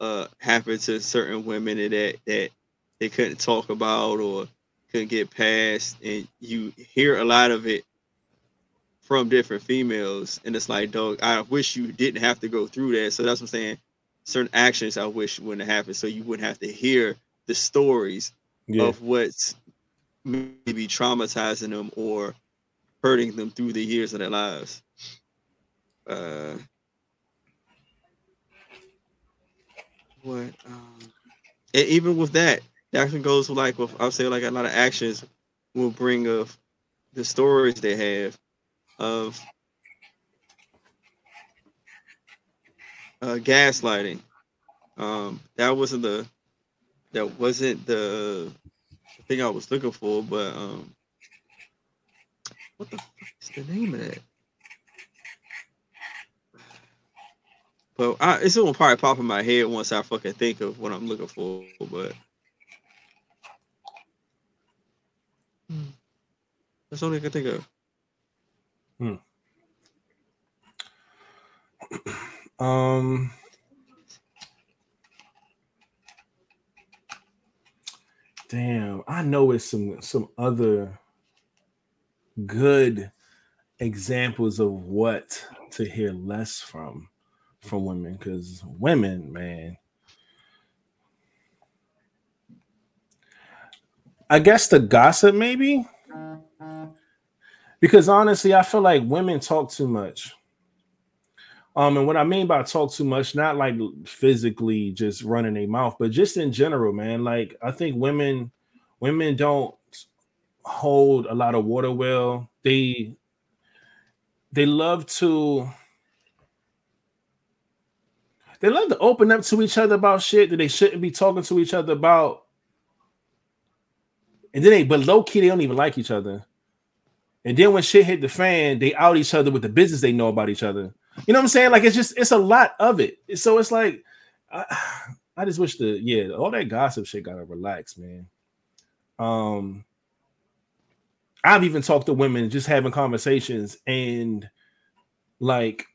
uh happened to certain women that that they couldn't talk about or couldn't get past and you hear a lot of it from different females and it's like dog i wish you didn't have to go through that. So that's what i'm saying. Certain actions i wish wouldn't have happened so you wouldn't have to hear the stories yeah. of what's maybe traumatizing them or hurting them through the years of their lives. Uh what um and even with that that actually goes with like with I'll say like a lot of actions will bring of the stories they have of uh, gaslighting. Um, that wasn't the that wasn't the thing I was looking for, but um, what the fuck is the name of that? But I, it's gonna probably pop in my head once I fucking think of what I'm looking for. But That's all I can think of. Hmm. um. Damn, I know it's some some other good examples of what to hear less from from women because women, man. I guess the gossip, maybe. Because honestly, I feel like women talk too much. Um, and what I mean by talk too much, not like physically just running a mouth, but just in general, man. Like I think women, women don't hold a lot of water well. They they love to they love to open up to each other about shit that they shouldn't be talking to each other about. And then they, but low key, they don't even like each other. And then when shit hit the fan, they out each other with the business they know about each other. You know what I'm saying? Like it's just it's a lot of it. So it's like I, I just wish the yeah, all that gossip shit gotta relax, man. Um I've even talked to women just having conversations and like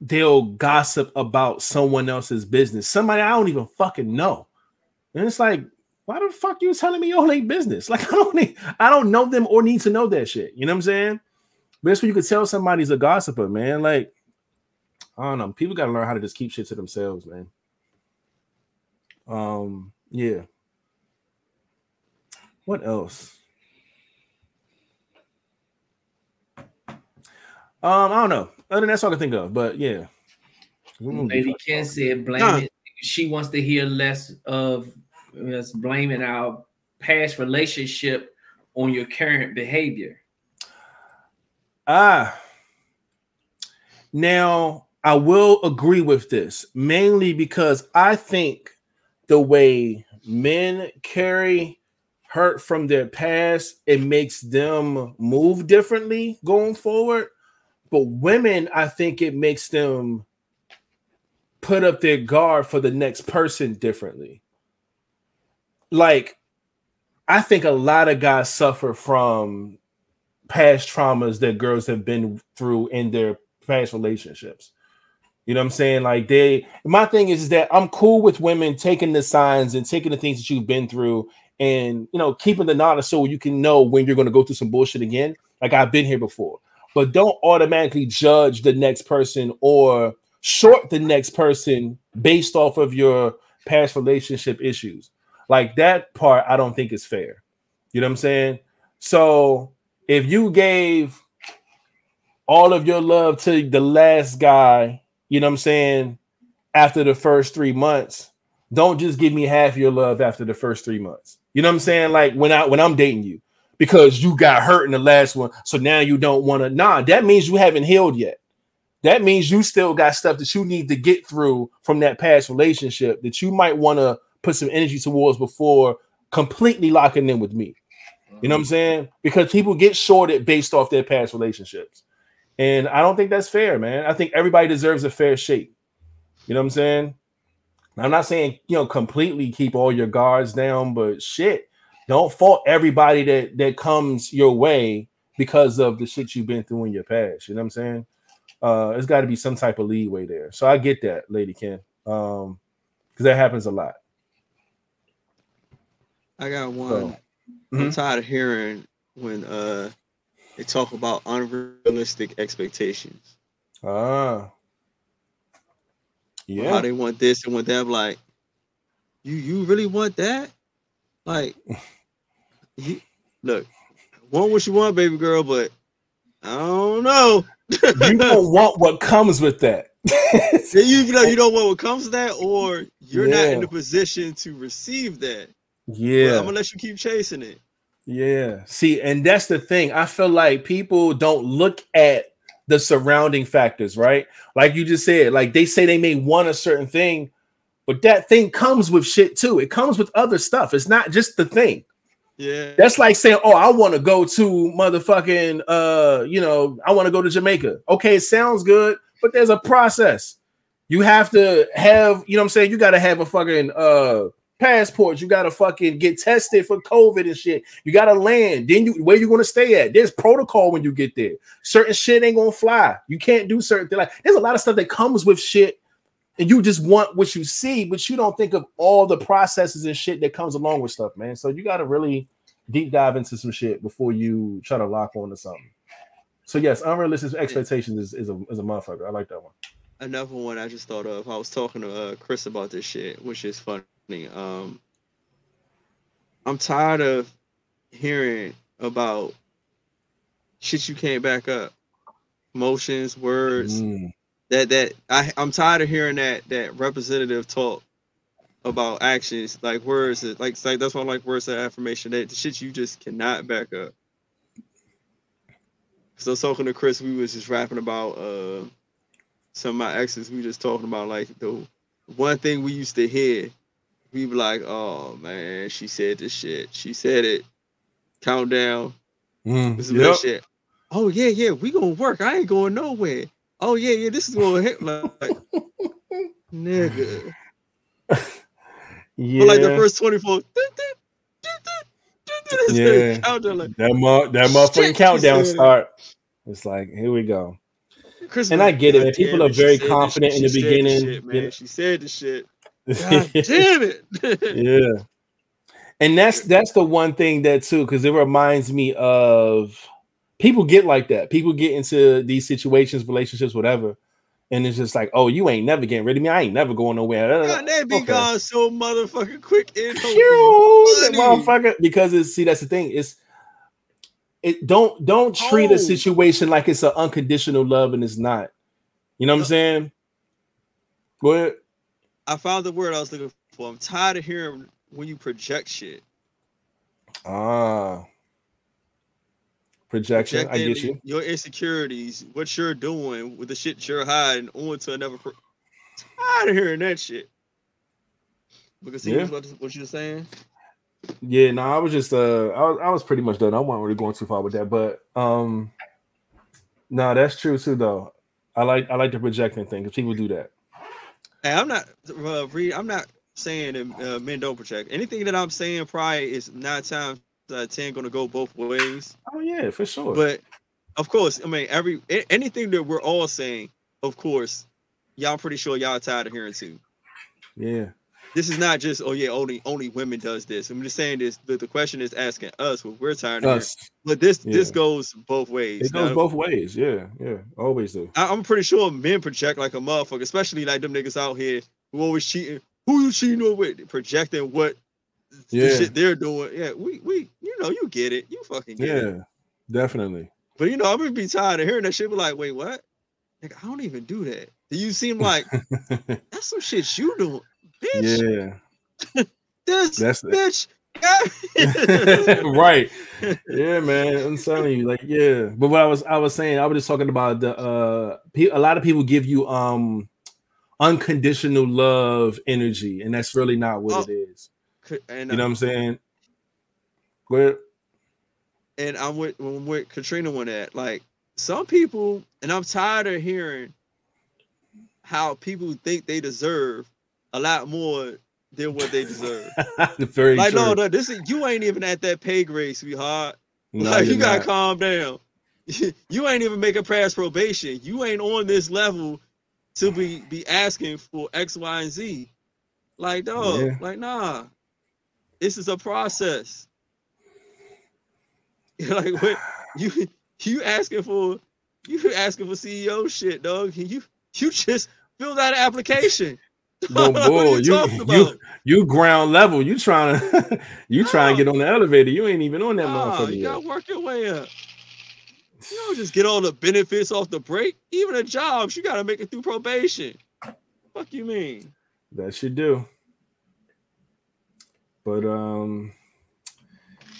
they'll gossip about someone else's business, somebody I don't even fucking know. And it's like, why the fuck you telling me all ain't business? Like I don't need, I don't know them or need to know that shit. You know what I'm saying? But that's when you could tell somebody's a gossiper, man. Like, I don't know. People gotta learn how to just keep shit to themselves, man. Um, yeah. What else? Um, I don't know. Other than that's all I can think of, but yeah. Lady Ken said blame it. She wants to hear less of us blaming our past relationship on your current behavior. Ah. Now, I will agree with this mainly because I think the way men carry hurt from their past, it makes them move differently going forward. But women, I think it makes them put up their guard for the next person differently like I think a lot of guys suffer from past traumas that girls have been through in their past relationships. You know what I'm saying? Like they my thing is, is that I'm cool with women taking the signs and taking the things that you've been through and you know keeping the knowledge so you can know when you're going to go through some bullshit again. Like I've been here before. But don't automatically judge the next person or short the next person based off of your past relationship issues. Like that part, I don't think is fair. You know what I'm saying? So if you gave all of your love to the last guy, you know what I'm saying, after the first three months, don't just give me half your love after the first three months. You know what I'm saying? Like when I when I'm dating you, because you got hurt in the last one, so now you don't want to. Nah, that means you haven't healed yet. That means you still got stuff that you need to get through from that past relationship that you might want to put some energy towards before completely locking in with me. You know what I'm saying? Because people get shorted based off their past relationships. And I don't think that's fair, man. I think everybody deserves a fair shake. You know what I'm saying? I'm not saying, you know, completely keep all your guards down, but shit, don't fault everybody that that comes your way because of the shit you've been through in your past. You know what I'm saying? Uh, there's got to be some type of leeway there. So I get that, Lady Ken, um, because that happens a lot. I got one. So, mm-hmm. I'm tired of hearing when uh they talk about unrealistic expectations. Ah. Yeah. How they want this and want that. like, you you really want that? Like, you, look, want what you want, baby girl, but I don't know. you don't want what comes with that. you know you don't want what comes with that, or you're yeah. not in the position to receive that. Yeah, I'm gonna let you keep chasing it. Yeah. See, and that's the thing. I feel like people don't look at the surrounding factors, right? Like you just said, like they say they may want a certain thing, but that thing comes with shit too. It comes with other stuff. It's not just the thing. Yeah. That's like saying, "Oh, I want to go to motherfucking uh, you know, I want to go to Jamaica." Okay, it sounds good, but there's a process. You have to have, you know what I'm saying? You got to have a fucking uh passports. You gotta fucking get tested for COVID and shit. You gotta land. Then you where you gonna stay at? There's protocol when you get there. Certain shit ain't gonna fly. You can't do certain things. Like there's a lot of stuff that comes with shit, and you just want what you see, but you don't think of all the processes and shit that comes along with stuff, man. So you gotta really deep dive into some shit before you try to lock on to something. So yes, unrealistic expectations is, is a is a motherfucker. I like that one. Another one I just thought of. I was talking to uh, Chris about this shit, which is funny. Um, I'm tired of hearing about shit you can't back up, motions, words. Mm. That that I I'm tired of hearing that that representative talk about actions like words that like like that's why I like words of affirmation that the shit you just cannot back up. So talking to Chris, we was just rapping about uh some of my exes. We just talking about like the one thing we used to hear we be like, oh man, she said this shit. She said it. Countdown. Mm, this is yep. shit. Oh yeah, yeah, we gonna work. I ain't going nowhere. Oh yeah, yeah, this is gonna hit like nigga. yeah. But like the first 24. yeah. Countdown, like, that mo- that motherfucking countdown start. It's like, here we go. Chris and I get it. People are very confident in the beginning. Shit, man. She said the shit. God damn it. yeah. And that's that's the one thing that too, because it reminds me of people get like that. People get into these situations, relationships, whatever, and it's just like, oh, you ain't never getting rid of me. I ain't never going nowhere. God, they be okay. gone so motherfucking quick. And motherfucker, because it's see, that's the thing. It's it don't don't treat oh. a situation like it's an unconditional love and it's not. You know what I'm saying? Go ahead. I found the word I was looking for. I'm tired of hearing when you project shit. Ah. Projection. Projecting I get you. Your insecurities, what you're doing with the shit you're hiding onto another. Pro- tired of hearing that shit. Because see yeah. what, what you're saying. Yeah, no, I was just uh, I was I was pretty much done. I wasn't really going too far with that, but um, no, that's true too though. I like I like the projecting thing because people do that. Hey, I'm not uh, read. I'm not saying that uh, men don't project. Anything that I'm saying probably is nine times of ten going to go both ways. Oh yeah, for sure. But of course, I mean every anything that we're all saying, of course, y'all pretty sure y'all tired of hearing too. Yeah this is not just oh yeah only only women does this. I'm just saying this the, the question is asking us what we're tired of but this yeah. this goes both ways. It goes now, both ways. Yeah yeah always do. I, am pretty sure men project like a motherfucker especially like them niggas out here who always cheating. Who you cheating with? Projecting what yeah. the shit they're doing. Yeah we we you know you get it. You fucking get yeah, it definitely. But you know i'm gonna be tired of hearing that shit but like wait what? Like, I don't even do that. Do you seem like that's some shit you doing bitch. Yeah. this That's bitch. right. Yeah, man. I'm telling you, like, yeah. But what I was I was saying, I was just talking about the uh a lot of people give you um unconditional love energy, and that's really not what oh, it is. And, you know what I'm saying? Where and I'm with when with Katrina went at like some people, and I'm tired of hearing how people think they deserve a lot more than what they deserve. Very like, true. no, no, this is you ain't even at that pay grade, sweetheart. No, like, you gotta not. calm down. you ain't even making past probation. You ain't on this level to be be asking for X, Y, and Z. Like, dog, yeah. like, nah. This is a process. like what you you asking for you asking for CEO shit, dog. You you just filled out an application. No bull, you you, you, you ground level. You trying to you trying to get on the elevator. You ain't even on that nah, motherfucker. You gotta work your way up. You don't just get all the benefits off the break. Even a job, you gotta make it through probation. Fuck you mean? That should do. But um,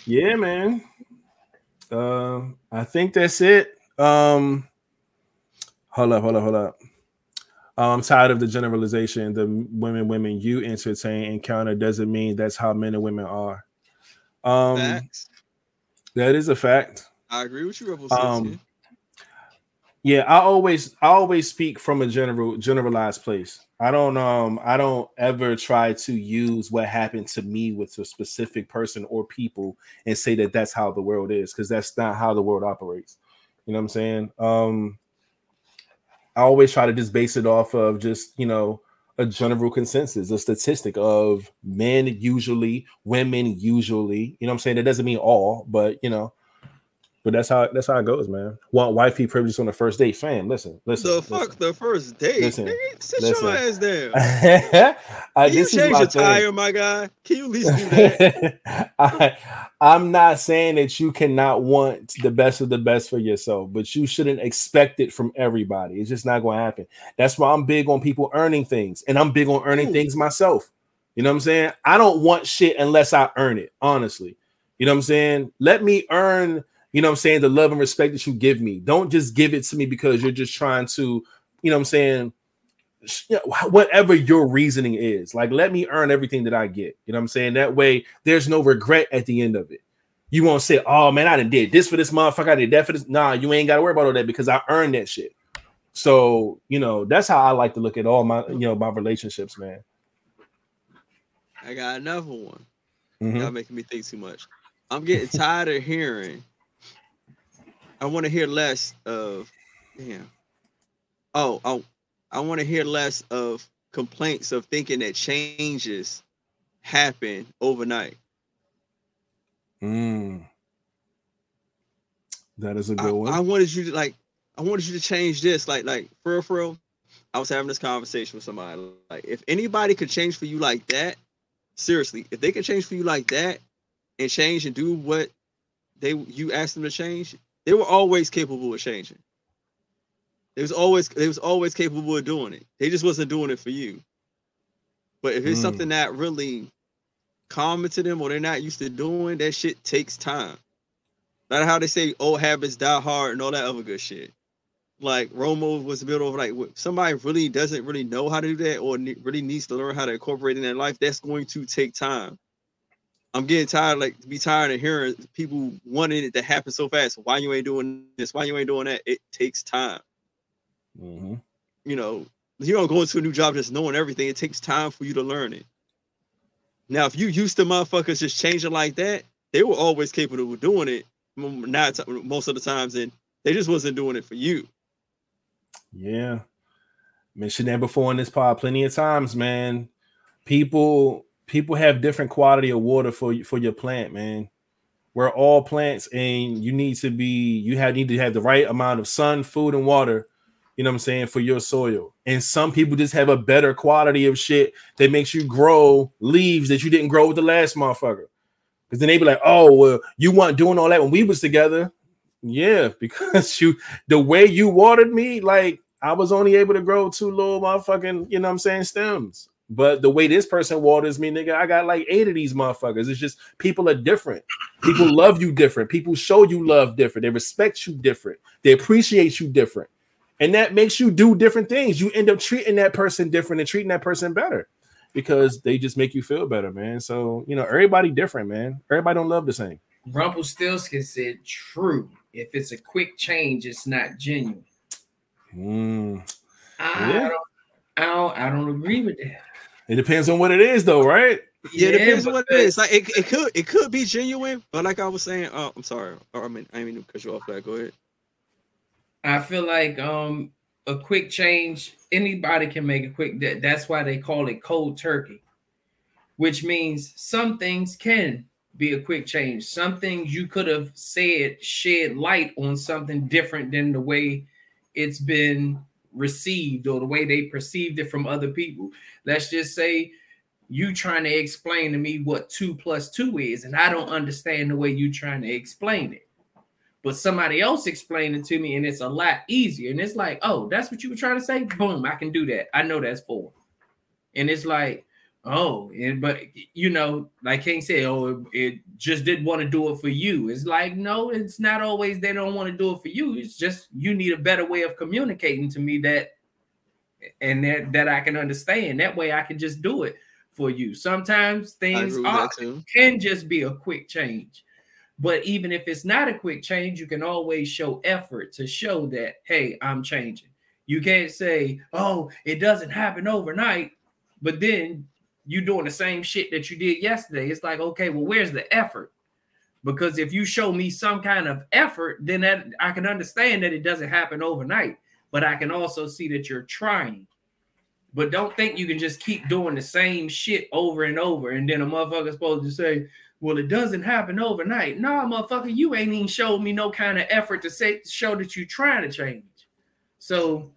yeah, man. Uh, I think that's it. Um, hold up, hold up, hold up. I'm tired of the generalization. The women, women you entertain encounter doesn't mean that's how men and women are. Um, Facts. that is a fact. I agree with you, um, yeah, I always, I always speak from a general, generalized place. I don't, um, I don't ever try to use what happened to me with a specific person or people and say that that's how the world is because that's not how the world operates. You know what I'm saying? Um, I always try to just base it off of just you know a general consensus, a statistic of men usually, women usually. You know what I'm saying? It doesn't mean all, but you know, but that's how that's how it goes, man. Want wifey privileges on the first date, fam? Listen, listen. The fuck, the first date. Listen, Nigga, sit listen. your ass down. I, Can you change your tire, my guy? Can you at least do that? I, I'm not saying that you cannot want the best of the best for yourself, but you shouldn't expect it from everybody. It's just not going to happen. That's why I'm big on people earning things, and I'm big on earning Ooh. things myself. You know what I'm saying? I don't want shit unless I earn it. Honestly, you know what I'm saying? Let me earn you know what I'm saying, the love and respect that you give me. Don't just give it to me because you're just trying to, you know I'm saying, whatever your reasoning is. Like, let me earn everything that I get. You know I'm saying? That way, there's no regret at the end of it. You won't say, oh man, I didn't did this for this motherfucker, I did that for this. Nah, you ain't got to worry about all that because I earned that shit. So, you know, that's how I like to look at all my, you know, my relationships, man. I got another one. Mm-hmm. Y'all making me think too much. I'm getting tired of hearing I want to hear less of, yeah. Oh, oh, I want to hear less of complaints of thinking that changes happen overnight. Mm. That is a good I, one. I wanted you to like. I wanted you to change this. Like, like for real, for real. I was having this conversation with somebody. Like, if anybody could change for you like that, seriously, if they could change for you like that and change and do what they you asked them to change, they were always capable of changing. They was always they was always capable of doing it. They just wasn't doing it for you. But if it's mm. something that really common to them or they're not used to doing, that shit takes time. Not how they say old habits die hard and all that other good shit. Like Romo was built over like somebody really doesn't really know how to do that or ne- really needs to learn how to incorporate in their life. That's going to take time. I'm getting tired, like to be tired of hearing people wanting it to happen so fast. Why you ain't doing this? Why you ain't doing that? It takes time. Mm-hmm. You know, you don't go into a new job just knowing everything. It takes time for you to learn it. Now, if you used to motherfuckers just changing like that, they were always capable of doing it. Not most of the times, and they just wasn't doing it for you. Yeah, mentioned that before in this pod plenty of times, man. People people have different quality of water for for your plant, man. We're all plants, and you need to be you have need to have the right amount of sun, food, and water. You know what I'm saying for your soil. And some people just have a better quality of shit that makes you grow leaves that you didn't grow with the last motherfucker. Because then they be like, "Oh, well, you weren't doing all that when we was together." Yeah, because you the way you watered me, like I was only able to grow two little motherfucking, you know what I'm saying, stems. But the way this person waters me, nigga, I got like eight of these motherfuckers. It's just people are different. People love you different. People show you love different. They respect you different. They appreciate you different. And that makes you do different things. You end up treating that person different and treating that person better because they just make you feel better, man. So, you know, everybody different, man. Everybody don't love the same. Rumpelstiltskin said, true. If it's a quick change, it's not genuine. Mm. I, yeah. don't, I don't I don't agree with that. It depends on what it is, though, right? Yeah, it depends on what it is. Like it, it could it could be genuine, but like I was saying, oh, I'm sorry. I mean, I didn't mean to cut you off. That go ahead. I feel like um a quick change. Anybody can make a quick. That, that's why they call it cold turkey, which means some things can be a quick change. Some things you could have said shed light on something different than the way it's been received or the way they perceived it from other people. Let's just say you trying to explain to me what two plus two is, and I don't understand the way you trying to explain it. But somebody else explained it to me, and it's a lot easier. And it's like, oh, that's what you were trying to say. Boom, I can do that. I know that's four. And it's like, oh, and but you know, like King said, oh, it, it just didn't want to do it for you. It's like, no, it's not always they don't want to do it for you. It's just you need a better way of communicating to me that and that that I can understand. That way I can just do it for you. Sometimes things are, can just be a quick change. But even if it's not a quick change, you can always show effort to show that, hey, I'm changing. You can't say, oh, it doesn't happen overnight, but then you doing the same shit that you did yesterday. It's like, okay, well, where's the effort? Because if you show me some kind of effort, then that I can understand that it doesn't happen overnight, but I can also see that you're trying. But don't think you can just keep doing the same shit over and over, and then a motherfucker's supposed to say, "Well, it doesn't happen overnight." No, motherfucker, you ain't even showed me no kind of effort to say show that you're trying to change. So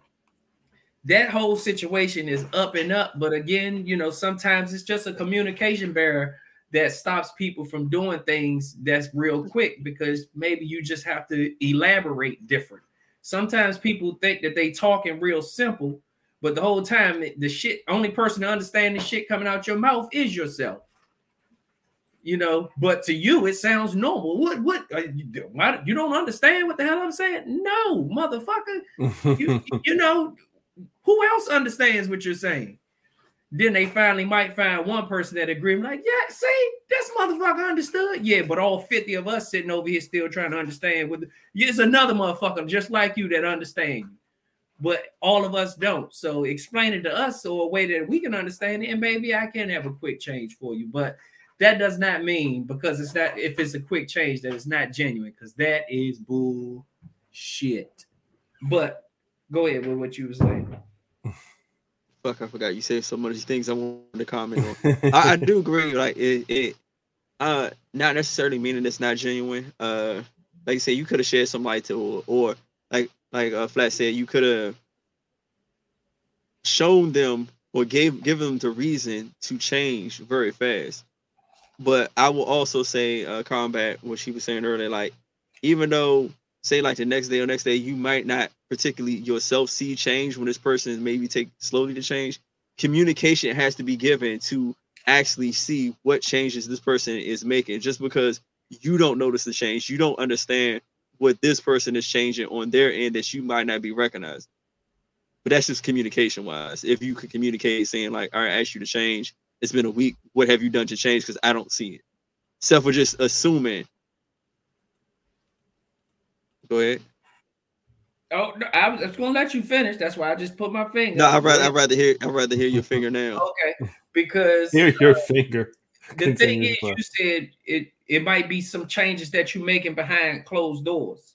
that whole situation is up and up. But again, you know, sometimes it's just a communication barrier that stops people from doing things that's real quick because maybe you just have to elaborate different. Sometimes people think that they talking real simple, but the whole time the shit only person to understand the shit coming out your mouth is yourself. You know, but to you it sounds normal. What what uh, you, you don't understand what the hell I'm saying? No, motherfucker. you, you know, who else understands what you're saying? Then they finally might find one person that agree. Like, yeah, see, this motherfucker understood. Yeah, but all 50 of us sitting over here still trying to understand. With it's another motherfucker just like you that understand but all of us don't. So explain it to us so a way that we can understand it, and maybe I can have a quick change for you. But that does not mean because it's not if it's a quick change that it's not genuine, because that is bullshit. But go ahead with what you were saying. Fuck, I forgot you said so many things I wanted to comment on. I, I, do agree, like it, it uh not necessarily meaning it's not genuine. Uh like you said, you could have shared some light to or, or like like uh, Flat said, you could have shown them or gave given them the reason to change very fast. But I will also say, uh, combat what she was saying earlier, like even though say like the next day or next day you might not particularly yourself see change when this person is maybe take slowly to change communication has to be given to actually see what changes this person is making just because you don't notice the change you don't understand what this person is changing on their end that you might not be recognized. But that's just communication wise. If you could communicate saying like, all right, I asked you to change. It's been a week. What have you done to change? Because I don't see it. Self was just assuming. Go ahead. Oh, no, I was going to let you finish. That's why I just put my finger. No, I'd rather, I'd rather hear, I'd rather hear your finger now. okay, because hear your uh, finger. The thing is, you said it it might be some changes that you're making behind closed doors,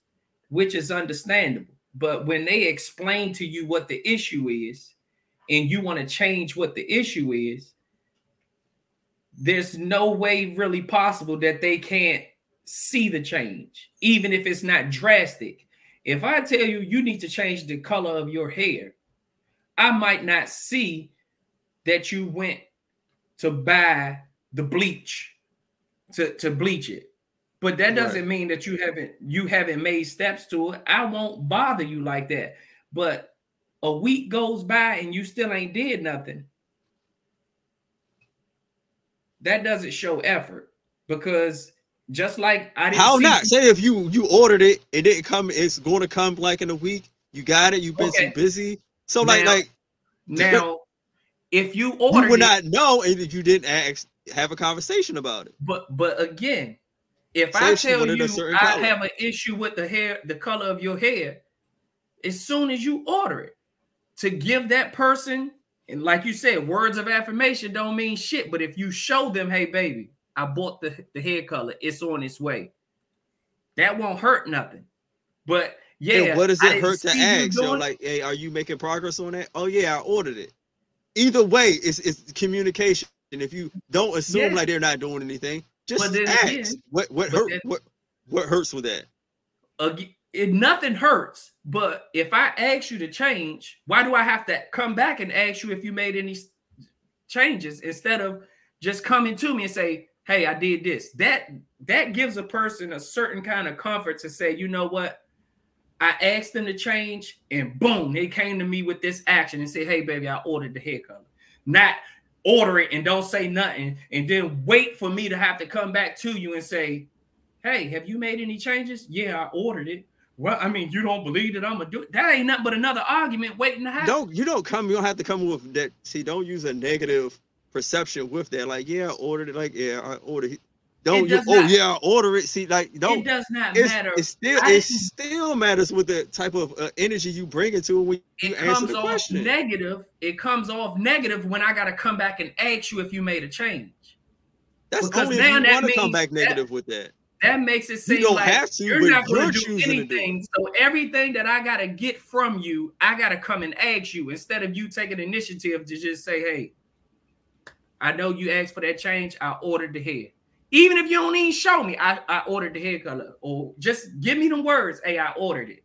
which is understandable. But when they explain to you what the issue is, and you want to change what the issue is, there's no way really possible that they can't see the change, even if it's not drastic. If I tell you you need to change the color of your hair, I might not see that you went to buy the bleach to, to bleach it. But that doesn't right. mean that you haven't you haven't made steps to it. I won't bother you like that. But a week goes by and you still ain't did nothing. That doesn't show effort because just like I didn't how not say if you you ordered it, it didn't come. It's going to come like in a week. You got it. You've been okay. busy. So now, like like now, if you ordered, you would not know if you didn't ask have a conversation about it. But but again, if Say I tell you I color. have an issue with the hair, the color of your hair, as soon as you order it, to give that person And like you said, words of affirmation don't mean shit. But if you show them, hey, baby, I bought the, the hair color, it's on its way. That won't hurt nothing. But yeah, what does it hurt to ask? Yo, like, hey, are you making progress on that? Oh yeah, I ordered it. Either way, it's it's communication. And if you don't assume yeah. like they're not doing anything, just ask. Again, what what hurt? Then, what what hurts with that? Again, it nothing hurts. But if I ask you to change, why do I have to come back and ask you if you made any changes instead of just coming to me and say, "Hey, I did this." That that gives a person a certain kind of comfort to say, "You know what? I asked them to change, and boom, they came to me with this action and said, "Hey, baby, I ordered the hair color." Not order it and don't say nothing, and then wait for me to have to come back to you and say, "Hey, have you made any changes?" Yeah, I ordered it. Well, I mean, you don't believe that I'm gonna do it. That ain't nothing but another argument waiting to happen. Don't you don't come, you don't have to come with that. See, don't use a negative perception with that. Like, yeah, I ordered it. Like, yeah, I ordered it. Don't you? Oh yeah, order it. See, like don't. It does not matter. It still I, it still matters with the type of uh, energy you bring into it when you it answer the question. Negative. It comes off negative when I got to come back and ask you if you made a change. That's because only now if you want to come back negative that, with that. That makes it seem you don't like have to, you're not going to do anything. So everything that I got to get from you, I got to come and ask you instead of you taking initiative to just say, "Hey, I know you asked for that change. I ordered the hair." Even if you don't even show me, I, I ordered the hair color, or just give me the words. Hey, I ordered it.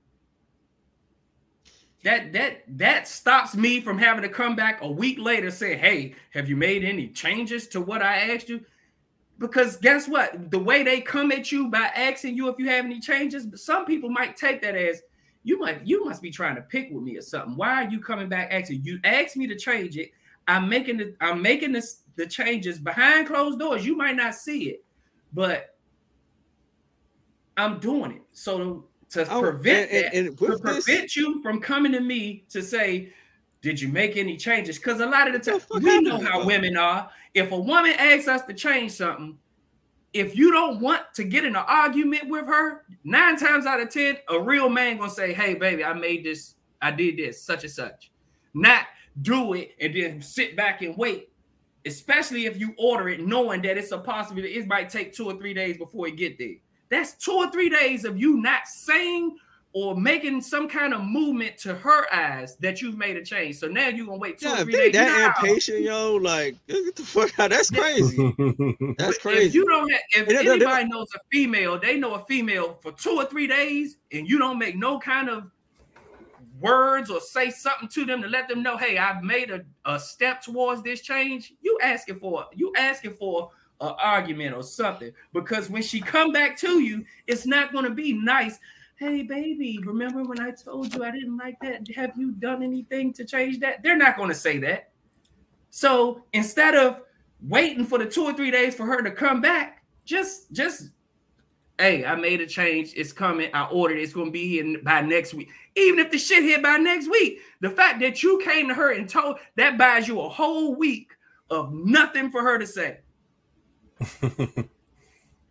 That that that stops me from having to come back a week later say, "Hey, have you made any changes to what I asked you?" Because guess what? The way they come at you by asking you if you have any changes, some people might take that as you might you must be trying to pick with me or something. Why are you coming back asking? You asked me to change it. I'm making the I'm making this the changes behind closed doors. You might not see it, but I'm doing it. So to oh, prevent and, and, and to prevent this, you from coming to me to say, "Did you make any changes?" Because a lot of the time we know how women are. If a woman asks us to change something, if you don't want to get in an argument with her, nine times out of ten, a real man gonna say, "Hey, baby, I made this. I did this, such and such." Not do it and then sit back and wait especially if you order it knowing that it's a possibility it might take two or three days before it get there. That's two or three days of you not saying or making some kind of movement to her eyes that you've made a change. So now you're gonna wait two yeah, or three days. That impatient, yo, like get the fuck out. That's crazy. That's crazy. If you don't have, if anybody knows a female, they know a female for two or three days, and you don't make no kind of words or say something to them to let them know, hey, I've made a, a step towards this change, you asking for you asking for an argument or something. Because when she come back to you, it's not going to be nice. Hey, baby, remember when I told you I didn't like that? Have you done anything to change that? They're not going to say that. So instead of waiting for the two or three days for her to come back, just just hey, I made a change. It's coming. I ordered it. It's going to be here by next week. Even if the shit hit by next week, the fact that you came to her and told that buys you a whole week of nothing for her to say.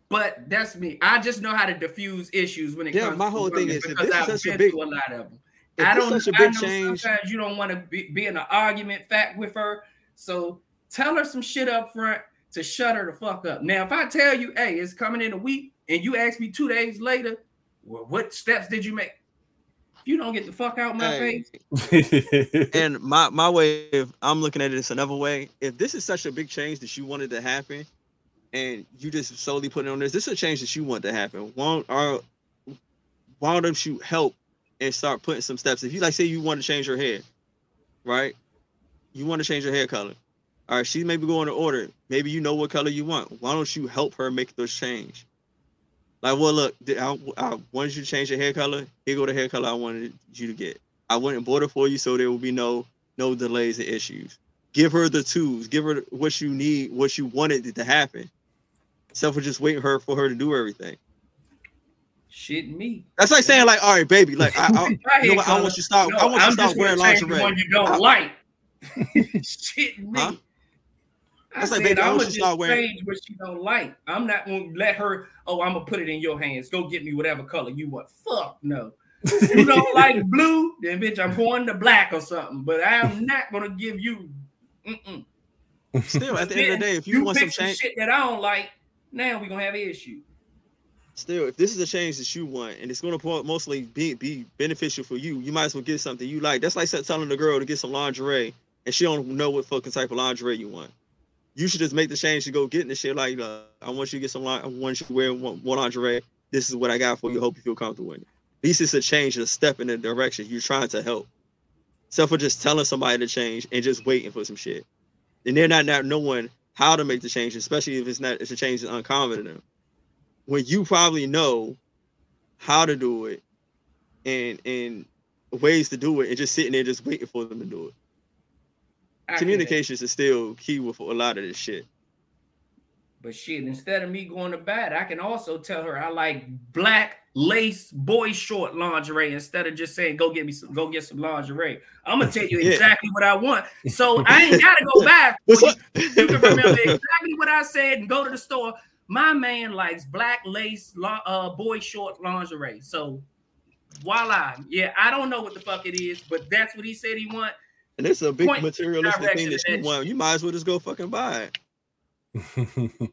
but that's me. I just know how to diffuse issues when it yeah, comes. my whole thing is because I've been big, through a lot of them. I don't. Such a big I know change. sometimes you don't want to be, be in an argument fact with her, so tell her some shit up front to shut her the fuck up. Now, if I tell you, hey, it's coming in a week, and you ask me two days later, well, what steps did you make? You don't get the fuck out my hey. face. and my my way of I'm looking at this another way. If this is such a big change that you wanted to happen, and you just solely putting on this, this is a change that you want to happen. Why are uh, why don't you help and start putting some steps? If you like, say you want to change your hair, right? You want to change your hair color. All right, she maybe going to order. Maybe you know what color you want. Why don't you help her make those change? Like, well, look, I, I wanted you to change your hair color. Here go the hair color I wanted you to get. I went and bought it for you, so there will be no no delays and issues. Give her the tools. Give her what you need, what you wanted to happen. Except for just waiting her for her to do everything. Shit, me. That's like saying, like, all right, baby, like, I, I, you know what, I want you to start. No, I want you to start wearing lingerie. One you don't like. Shit, me. Huh? I said, I'm gonna just change what she don't like. I'm not gonna let her. Oh, I'm gonna put it in your hands. Go get me whatever color you want. Fuck no. you don't like blue, then bitch, I'm going to black or something. But I'm not gonna give you Mm-mm. Still, at the end of the day, if you, you want some change, shit that I don't like, now we're gonna have an issue. Still, if this is a change that you want and it's gonna mostly be be beneficial for you, you might as well get something you like. That's like telling the girl to get some lingerie and she don't know what fucking type of lingerie you want. You should just make the change to go get in the shit. Like, uh, I want you to get some. I want you to wear one, lingerie. This is what I got for you. Hope you feel comfortable in it. Least it's a change, a step in the direction you're trying to help. Except for just telling somebody to change and just waiting for some shit and they're not, not knowing how to make the change, especially if it's not it's a change that's uncommon to them. When you probably know how to do it and and ways to do it, and just sitting there just waiting for them to do it. I Communications is still key with a lot of this shit. But shit, instead of me going to bed, I can also tell her I like black lace boy short lingerie instead of just saying go get me some go get some lingerie. I'm gonna tell you yeah. exactly what I want. So I ain't gotta go back. you, you, can remember exactly what I said and go to the store. My man likes black lace uh, boy short lingerie. So voila. Yeah, I don't know what the fuck it is, but that's what he said he want. And it's a big Point materialistic thing that you want. You might as well just go fucking buy it.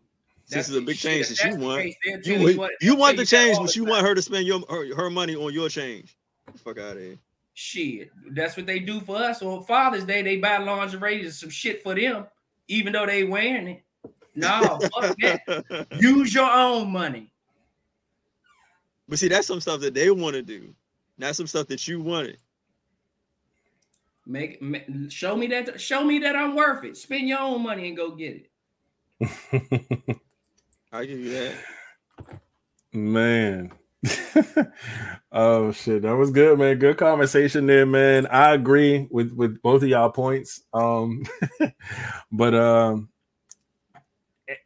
this is a big change that you want. You, you, what, you want the change, but you want her to spend your her, her money on your change. Fuck out of here. Shit, that's what they do for us. On Father's Day, they buy lingerie and some shit for them, even though they wearing it. No, fuck that. Use your own money. But see, that's some stuff that they want to do. Not some stuff that you wanted. Make, make show me that show me that I'm worth it. Spend your own money and go get it. I give you that. Man. oh shit, that was good, man. Good conversation there, man. I agree with with both of y'all points. Um, but um,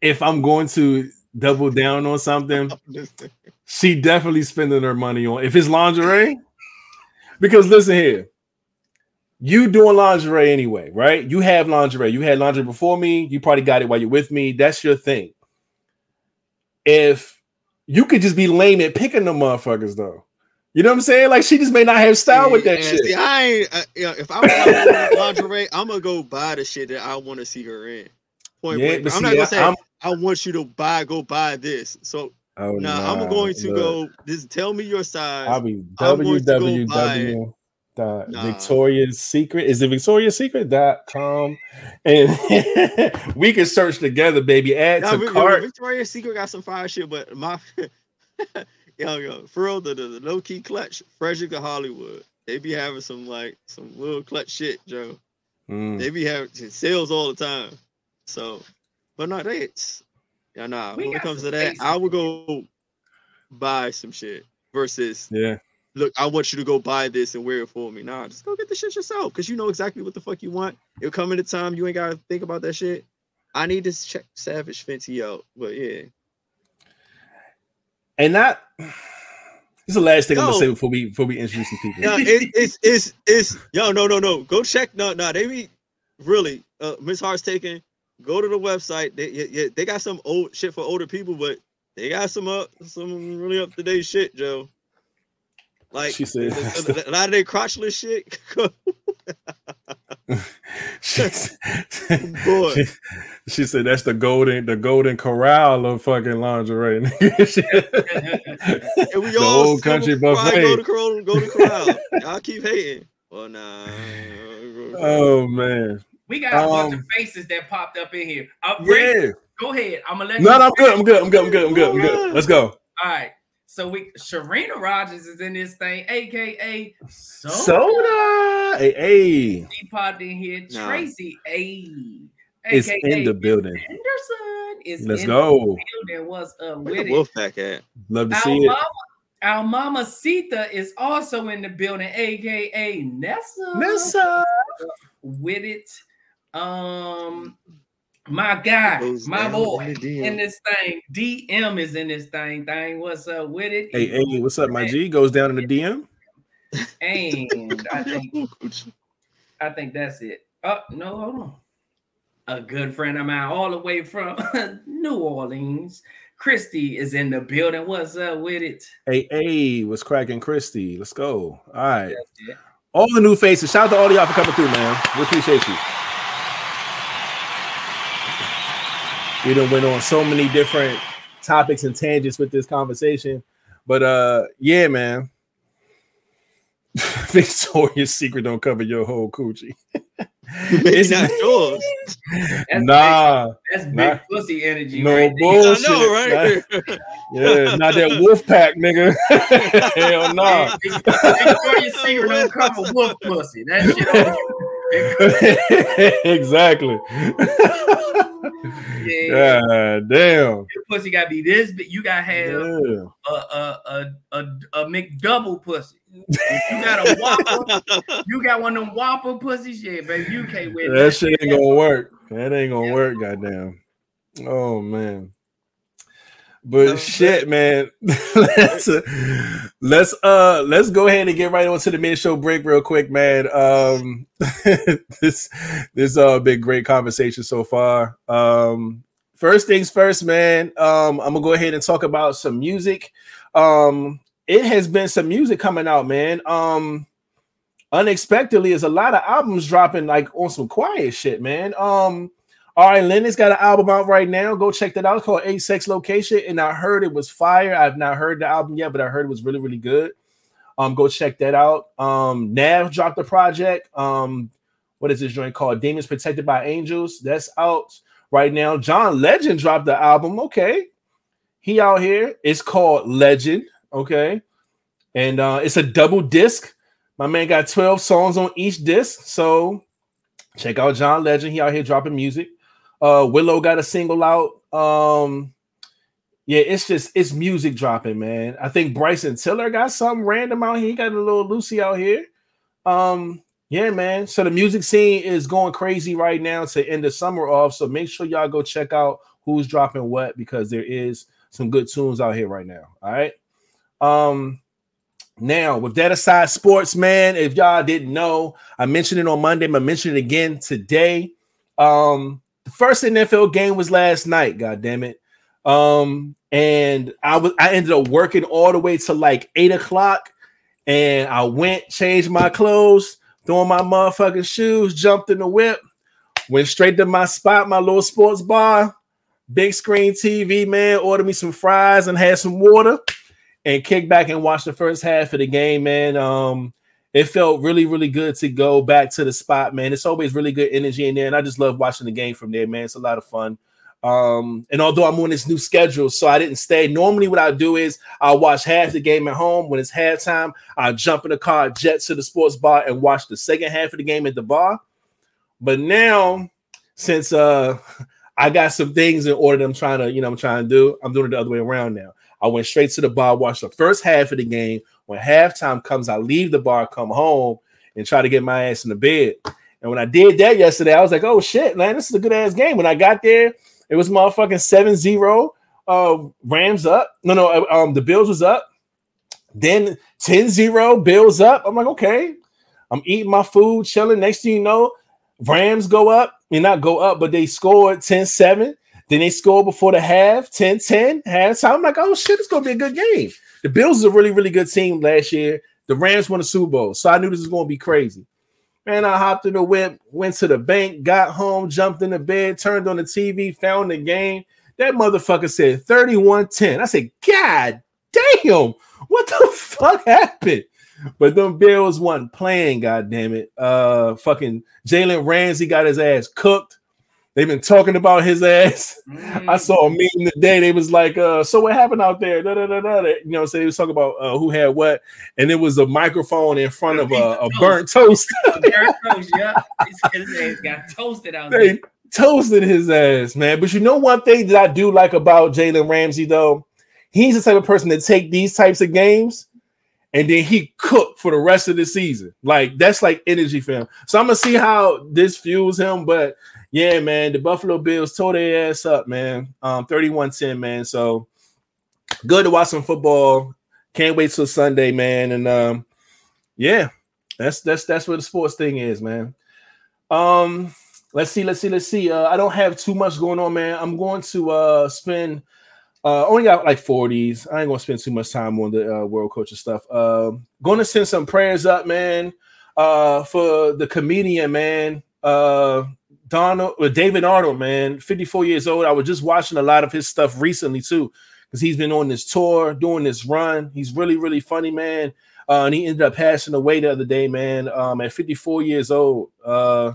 if I'm going to double down on something, she definitely spending her money on if it's lingerie. Because listen here, you doing lingerie anyway, right? You have lingerie. You had lingerie before me. You probably got it while you're with me. That's your thing. If you could just be lame at picking the motherfuckers, though. You know what I'm saying? Like she just may not have style yeah, with that shit. See, I ain't. Uh, you know, if I want lingerie, I'm gonna go buy the shit that I want to see her in. Point yeah. I'm see, not gonna say I'm, i want you to buy. Go buy this. So oh, now nah, I'm going to look. go. Just tell me your size. I'll be www dot nah. Victoria's Secret. Is it Victoria's Secret.com? And we can search together, baby. Add nah, to cart. Victoria's Secret got some fire shit, but my yo, yo, for real, the, the, the low key clutch, Frederick of Hollywood. They be having some like some little clutch shit, Joe. Mm. They be having sales all the time. So, but no, they it's yeah, nah. We when it comes to that, I would go buy some shit versus yeah look, I want you to go buy this and wear it for me. Nah, just go get the shit yourself because you know exactly what the fuck you want. It'll come in the time you ain't gotta think about that shit. I need to check Savage Fenty out, but yeah. And that this is the last thing I'm gonna say before we before we introduce some people. Yeah, it, it's it's it's yo no no no go check no no they be really uh Miss Hart's taking go to the website they yeah, they got some old shit for older people but they got some up some really up to date shit Joe. Like she said, a, lot of their crotchless shit. she, Boy. She, she, said that's the golden the golden corral of fucking lingerie. and we the all old country buffet. Go to corral, go to corral. Y'all keep hating. Well, nah. Oh man. We got a um, bunch of faces that popped up in here. Uh, yeah. Go ahead. I'm gonna let. No, no, I'm good. I'm good. I'm good. I'm good. I'm good. I'm good. Let's go. All right. So we Sharina Rogers is in this thing, aka Soda. Soda. Hey, hey. She popped in here. Nah. Tracy A. Is in the building. Anderson is Let's go. building. What's up with Wolfpack at? Love to our see mama, it. Our mama Sita is also in the building, aka Nessa. Nessa with it. Um, my guy, my boy in this thing. DM is in this thing. Thing, what's up with it? Hey, hey, what's up, my G? Goes down in the DM. And I think, I think that's it. Oh no, hold on. A good friend of mine, all the way from New Orleans. Christy is in the building. What's up with it? Hey, hey, what's cracking, Christy? Let's go. All right. All the new faces. Shout out to all y'all for coming through, man. We appreciate you. We done went on so many different topics and tangents with this conversation. But uh, yeah, man. Victoria's Secret don't cover your whole coochie. it's not yours. That's nah, big, that's big nah. pussy energy. no right there. bullshit. I know, right? Nah, yeah, not that wolf pack, nigga. Hell no. Victoria's Secret don't cover wolf pussy. That shit. exactly. Yeah, God damn. your pussy gotta be this big. You gotta have Yeah. a a a a, a McDouble pussy. If you got a whopper, you got one of them whopper pussies, yeah, baby. You can't wear That shit ain't gonna work. That ain't gonna work, goddamn. Oh man. But No, shit, man. let's uh, let's uh let's go ahead and get right on to the mid show break real quick, man. Um this this uh been great conversation so far. Um first things first, man. Um I'm gonna go ahead and talk about some music. Um it has been some music coming out, man. Um unexpectedly is a lot of albums dropping like on some quiet shit, man. Um all right, Lennox got an album out right now. Go check that out. It's called A Sex Location. And I heard it was fire. I've not heard the album yet, but I heard it was really, really good. Um, go check that out. Um, Nav dropped the project. Um, what is this joint called? Demons Protected by Angels. That's out right now. John Legend dropped the album. Okay. He out here. It's called Legend. Okay. And uh, it's a double disc. My man got 12 songs on each disc. So check out John Legend. He out here dropping music. Uh Willow got a single out. Um yeah, it's just it's music dropping, man. I think Bryson Tiller got something random out here. He got a little Lucy out here. Um, yeah, man. So the music scene is going crazy right now to end the summer off. So make sure y'all go check out who's dropping what because there is some good tunes out here right now. All right. Um now, with that aside, sports, man, if y'all didn't know, I mentioned it on Monday, I mentioned it again today. Um, the first NFL game was last night, god damn it. Um, and I was I ended up working all the way to like eight o'clock, and I went, changed my clothes, throwing my motherfucking shoes, jumped in the whip, went straight to my spot, my little sports bar, big screen TV, man, ordered me some fries and had some water and kick back and watch the first half of the game, man. Um, it felt really, really good to go back to the spot, man. It's always really good energy in there, and I just love watching the game from there, man. It's a lot of fun. Um, and although I'm on this new schedule, so I didn't stay. Normally, what I do is I'll watch half the game at home. When it's halftime, I'll jump in the car, jet to the sports bar, and watch the second half of the game at the bar. But now, since uh I got some things in order that I'm trying to, you know, I'm trying to do, I'm doing it the other way around now. I went straight to the bar, watched the first half of the game. When halftime comes, I leave the bar, come home, and try to get my ass in the bed. And when I did that yesterday, I was like, oh shit, man, this is a good ass game. When I got there, it was motherfucking 7-0. Uh, Rams up. No, no, uh, um, the Bills was up. Then 10-0, Bills up. I'm like, okay. I'm eating my food, chilling. Next thing you know, Rams go up. I mean, not go up, but they scored 10-7. Then they scored before the half, 10-10, halftime. I'm like, oh shit, it's gonna be a good game. The Bills is a really, really good team last year. The Rams won the Super Bowl, so I knew this was gonna be crazy. Man, I hopped in the whip, went to the bank, got home, jumped in the bed, turned on the TV, found the game. That motherfucker said 31-10. I said, God damn, what the fuck happened? But them Bills wasn't playing, god damn it. Uh fucking Jalen Ramsey got his ass cooked. They've been talking about his ass. Mm. I saw a meme today. They was like, uh, so what happened out there? Da, da, da, da. You know, so they was talking about uh, who had what, and it was a microphone in front of a, a burnt toast. Derek Rose, yeah. His, ass got toasted out there. they toasted his ass, man. But you know one thing that I do like about Jalen Ramsey, though, he's the type of person to take these types of games and then he cook for the rest of the season. Like that's like energy for him. So I'm gonna see how this fuels him. But yeah, man, the Buffalo Bills tore their ass up, man. Um, 31-10, man. So good to watch some football. Can't wait till Sunday, man. And um, yeah, that's that's that's what the sports thing is, man. Um, let's see, let's see, let's see. Uh, I don't have too much going on, man. I'm going to uh spend uh only got like 40s. I ain't gonna spend too much time on the uh, world culture stuff. Uh, to send some prayers up, man. Uh, for the comedian, man. Uh, Donald or David Arnold, man, 54 years old. I was just watching a lot of his stuff recently too, because he's been on this tour, doing this run. He's really, really funny, man. Uh, and he ended up passing away the other day, man. Um, at 54 years old. Uh,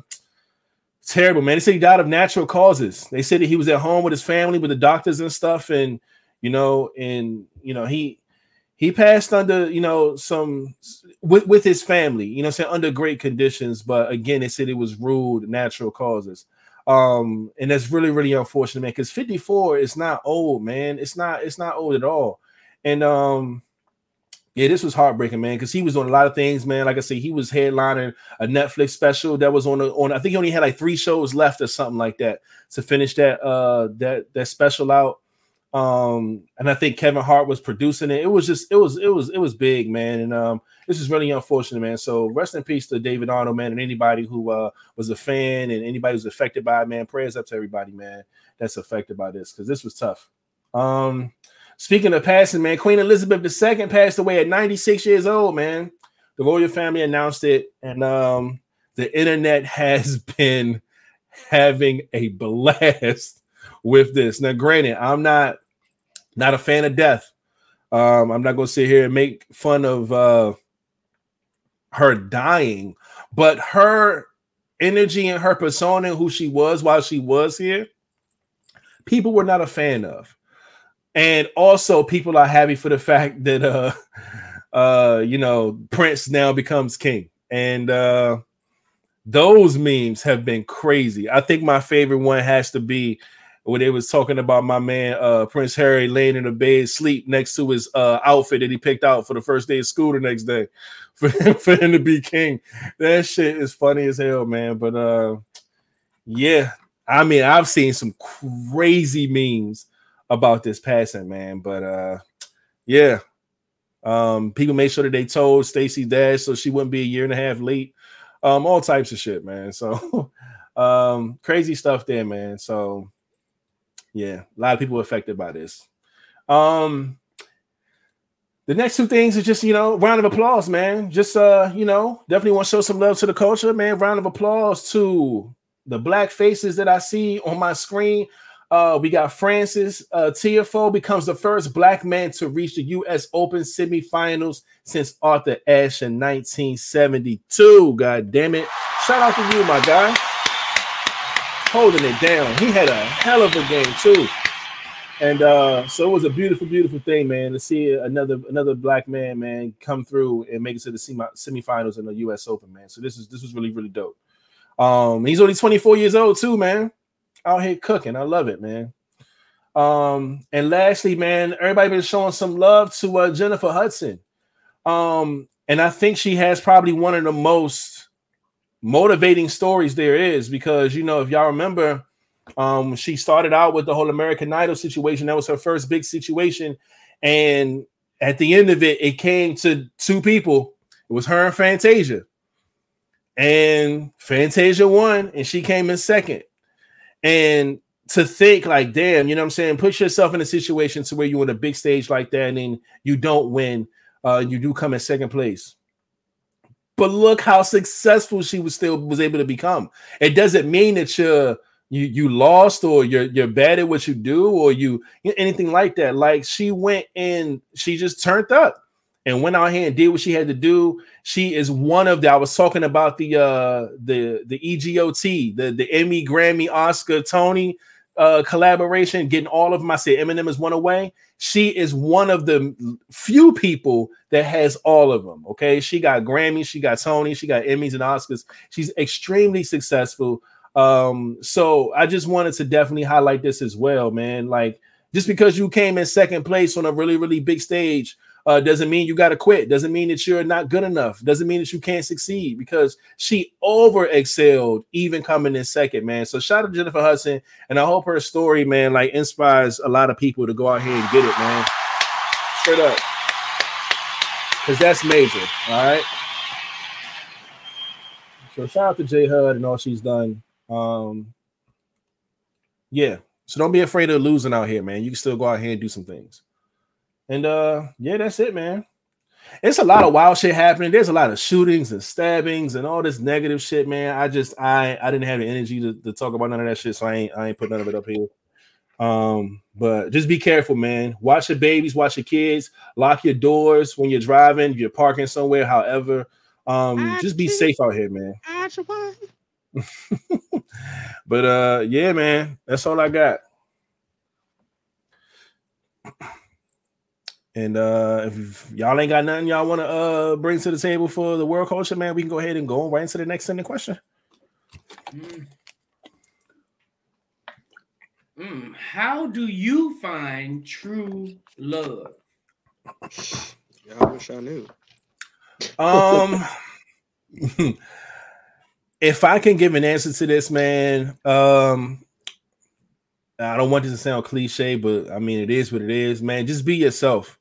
terrible, man. They said he died of natural causes. They said that he was at home with his family, with the doctors and stuff, and you know, and you know, he he passed under, you know, some with, with his family, you know, saying under great conditions, but again, they said it was ruled natural causes. Um, and that's really, really unfortunate, man, because 54 is not old, man. It's not, it's not old at all. And um, yeah, this was heartbreaking, man, because he was on a lot of things, man. Like I said, he was headlining a Netflix special that was on a, on. I think he only had like three shows left or something like that to finish that uh that that special out. Um, and I think Kevin Hart was producing it. It was just, it was, it was, it was big, man. And um, this is really unfortunate, man. So rest in peace to David Arnold, man, and anybody who uh was a fan and anybody who's affected by it, man. Prayers up to everybody, man, that's affected by this because this was tough. Um, speaking of passing, man, Queen Elizabeth II passed away at 96 years old, man. The royal family announced it, and um, the internet has been having a blast with this. Now, granted, I'm not not a fan of death. Um, I'm not gonna sit here and make fun of uh, her dying, but her energy and her persona and who she was while she was here, people were not a fan of. And also, people are happy for the fact that uh, uh, you know, Prince now becomes king, and uh, those memes have been crazy. I think my favorite one has to be when they was talking about my man uh, Prince Harry laying in a bed sleep next to his uh, outfit that he picked out for the first day of school the next day for him, for him to be king. That shit is funny as hell, man. But uh, yeah, I mean, I've seen some crazy memes about this passing, man. But uh, yeah, um, people made sure that they told Stacey dad so she wouldn't be a year and a half late. Um, all types of shit, man. So um, crazy stuff there, man. So yeah, a lot of people affected by this. Um, the next two things is just you know round of applause, man. Just uh, you know, definitely want to show some love to the culture, man. Round of applause to the black faces that I see on my screen. Uh, we got Frances uh, Tiafoe becomes the first black man to reach the U.S. Open semifinals since Arthur Ashe in 1972. God damn it! Shout out to you, my guy holding it down. He had a hell of a game too. And uh, so it was a beautiful, beautiful thing, man, to see another another black man, man, come through and make it to the semi semifinals in the U.S. Open, man. So this is this was really, really dope. Um, he's only 24 years old too, man. Out here cooking, I love it, man. Um, and lastly, man, everybody been showing some love to uh, Jennifer Hudson. Um, and I think she has probably one of the most motivating stories there is because you know if y'all remember um she started out with the whole american idol situation that was her first big situation. And at the end of it it came to two people. It was her and fantasia. And fantasia won and she came in second. And to think like damn you know what i'm saying? Put yourself in a situation to where you're on a big stage like that and then you don't win uh you do come in second place but look how successful she was still was able to become. It doesn't mean that you're you you lost or you're you're bad at what you do or you anything like that. Like she went and she just turned up and went out here and did what she had to do. She is one of the I was talking about the uh the the EGOT, the the Emmy, Grammy, Oscar, Tony uh collaboration, getting all of them. I said Eminem is one away she is one of the few people that has all of them. Okay, she got Grammys, she got Tony, she got Emmys and Oscars. She's extremely successful. Um, so I just wanted to definitely highlight this as well, man. Like, just because you came in second place on a really, really big stage uh, doesn't mean you got to quit. Doesn't mean that you're not good enough. Doesn't mean that you can't succeed because she over excelled even coming in second, man. So shout out to Jennifer Hudson, and I hope her story, man, like inspires a lot of people to go out here and get it, man. Straight up, because that's major. All right. So shout out to J Hud and all she's done. Um, yeah. So don't be afraid of losing out here, man. You can still go out here and do some things. And uh, yeah, that's it, man. it's a lot of wild shit happening. There's a lot of shootings and stabbings and all this negative shit, man. I just I I didn't have the energy to, to talk about none of that shit, so I ain't I ain't put none of it up here. Um, but just be careful, man. Watch your babies, watch your kids, lock your doors when you're driving, you're parking somewhere, however. Um, just be safe out here, man. but uh yeah, man, that's all I got. And uh if y'all ain't got nothing y'all want to uh bring to the table for the world culture, man, we can go ahead and go right into the next sending question. Mm. Mm. How do you find true love? Yeah, I wish I knew. Um if I can give an answer to this, man, um I don't want this to sound cliche, but I mean it is what it is, man. Just be yourself.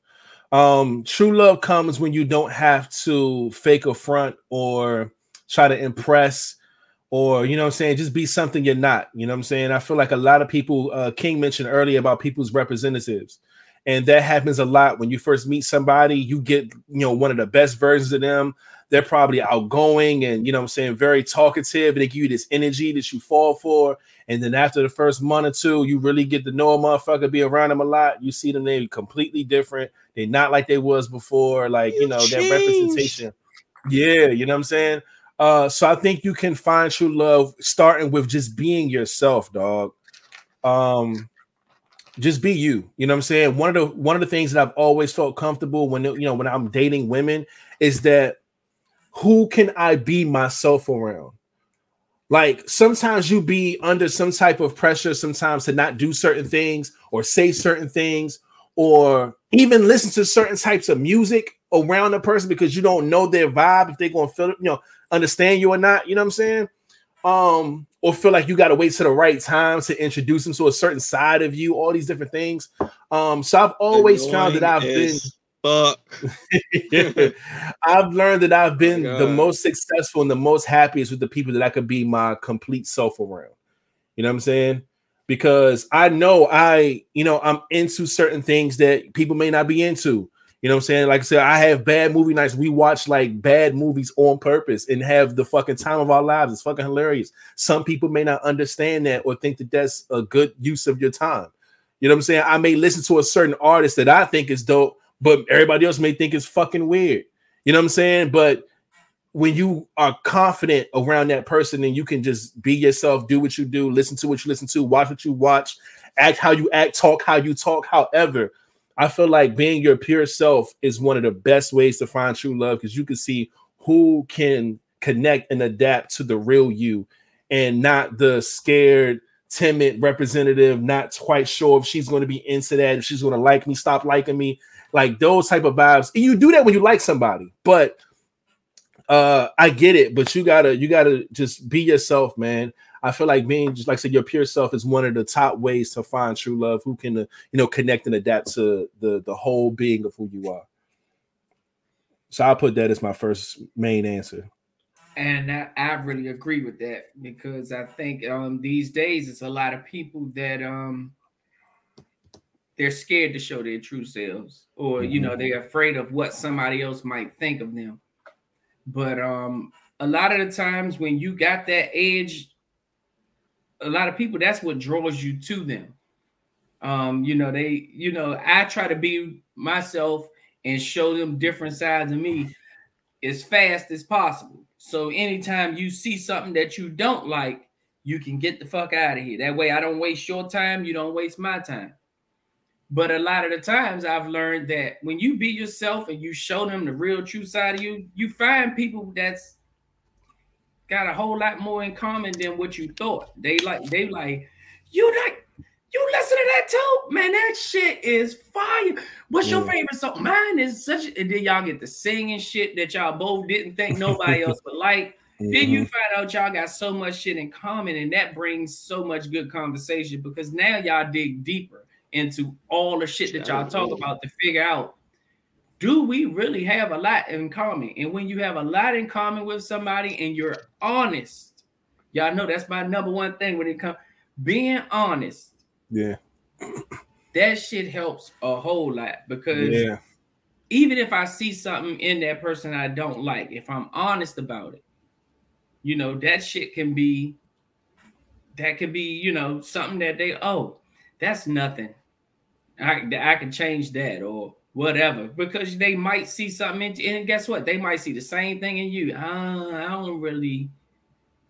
Um, true love comes when you don't have to fake a front or try to impress or you know I'm saying, just be something you're not. You know what I'm saying? I feel like a lot of people, uh, King mentioned earlier about people's representatives, and that happens a lot when you first meet somebody. You get you know one of the best versions of them. They're probably outgoing and you know I'm saying very talkative, and they give you this energy that you fall for. And then after the first month or two, you really get to know a motherfucker, be around them a lot. You see them, they completely different. They're not like they was before. Like, you, you know, changed. that representation. Yeah, you know what I'm saying? Uh, so I think you can find true love starting with just being yourself, dog. Um, just be you. You know what I'm saying? One of the one of the things that I've always felt comfortable when you know when I'm dating women is that who can I be myself around? Like sometimes you be under some type of pressure sometimes to not do certain things or say certain things or even listen to certain types of music around a person because you don't know their vibe if they're going to feel you know understand you or not you know what i'm saying? Um or feel like you got to wait to the right time to introduce them to a certain side of you all these different things. Um so i've always found that i've been fuck. I've learned that I've oh been oh the most successful and the most happiest with the people that I could be my complete self around. You know what I'm saying? Because I know I, you know, I'm into certain things that people may not be into. You know what I'm saying? Like I said, I have bad movie nights. We watch like bad movies on purpose and have the fucking time of our lives. It's fucking hilarious. Some people may not understand that or think that that's a good use of your time. You know what I'm saying? I may listen to a certain artist that I think is dope, but everybody else may think it's fucking weird. You know what I'm saying? But when you are confident around that person and you can just be yourself, do what you do, listen to what you listen to, watch what you watch, act how you act, talk how you talk. However, I feel like being your pure self is one of the best ways to find true love because you can see who can connect and adapt to the real you and not the scared, timid representative, not quite sure if she's going to be into that, if she's going to like me, stop liking me like those type of vibes. And you do that when you like somebody, but uh I get it, but you gotta you gotta just be yourself, man. I feel like being just like I said, your pure self is one of the top ways to find true love. Who can uh, you know connect and adapt to the the whole being of who you are. So I'll put that as my first main answer. And I, I really agree with that because I think um these days it's a lot of people that um they're scared to show their true selves or you know mm-hmm. they're afraid of what somebody else might think of them. But um a lot of the times when you got that edge a lot of people that's what draws you to them. Um you know they you know i try to be myself and show them different sides of me as fast as possible. So anytime you see something that you don't like you can get the fuck out of here. That way i don't waste your time. You don't waste my time but a lot of the times I've learned that when you be yourself and you show them the real true side of you, you find people that's got a whole lot more in common than what you thought. They like they like you like you listen to that too, man. That shit is fire. What's yeah. your favorite song? Mine is such. And then y'all get the singing shit that y'all both didn't think nobody else would like. Mm-hmm. Then you mm-hmm. find out y'all got so much shit in common, and that brings so much good conversation because now y'all dig deeper into all the shit that y'all talk about to figure out do we really have a lot in common? And when you have a lot in common with somebody and you're honest, y'all know that's my number one thing when it comes being honest. Yeah. That shit helps a whole lot because yeah. even if I see something in that person I don't like, if I'm honest about it, you know, that shit can be that could be, you know, something that they oh, that's nothing. I I can change that or whatever because they might see something in, and guess what? They might see the same thing in you. Uh, I don't really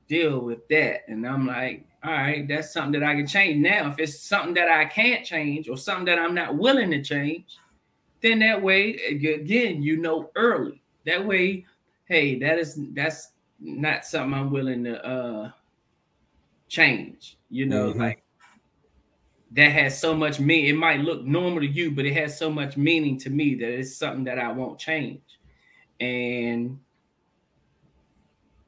deal with that, and I'm like, all right, that's something that I can change. Now, if it's something that I can't change or something that I'm not willing to change, then that way again, you know early. That way, hey, that is that's not something I'm willing to uh change. You know, mm-hmm. like that has so much meaning. It might look normal to you, but it has so much meaning to me that it's something that I won't change. And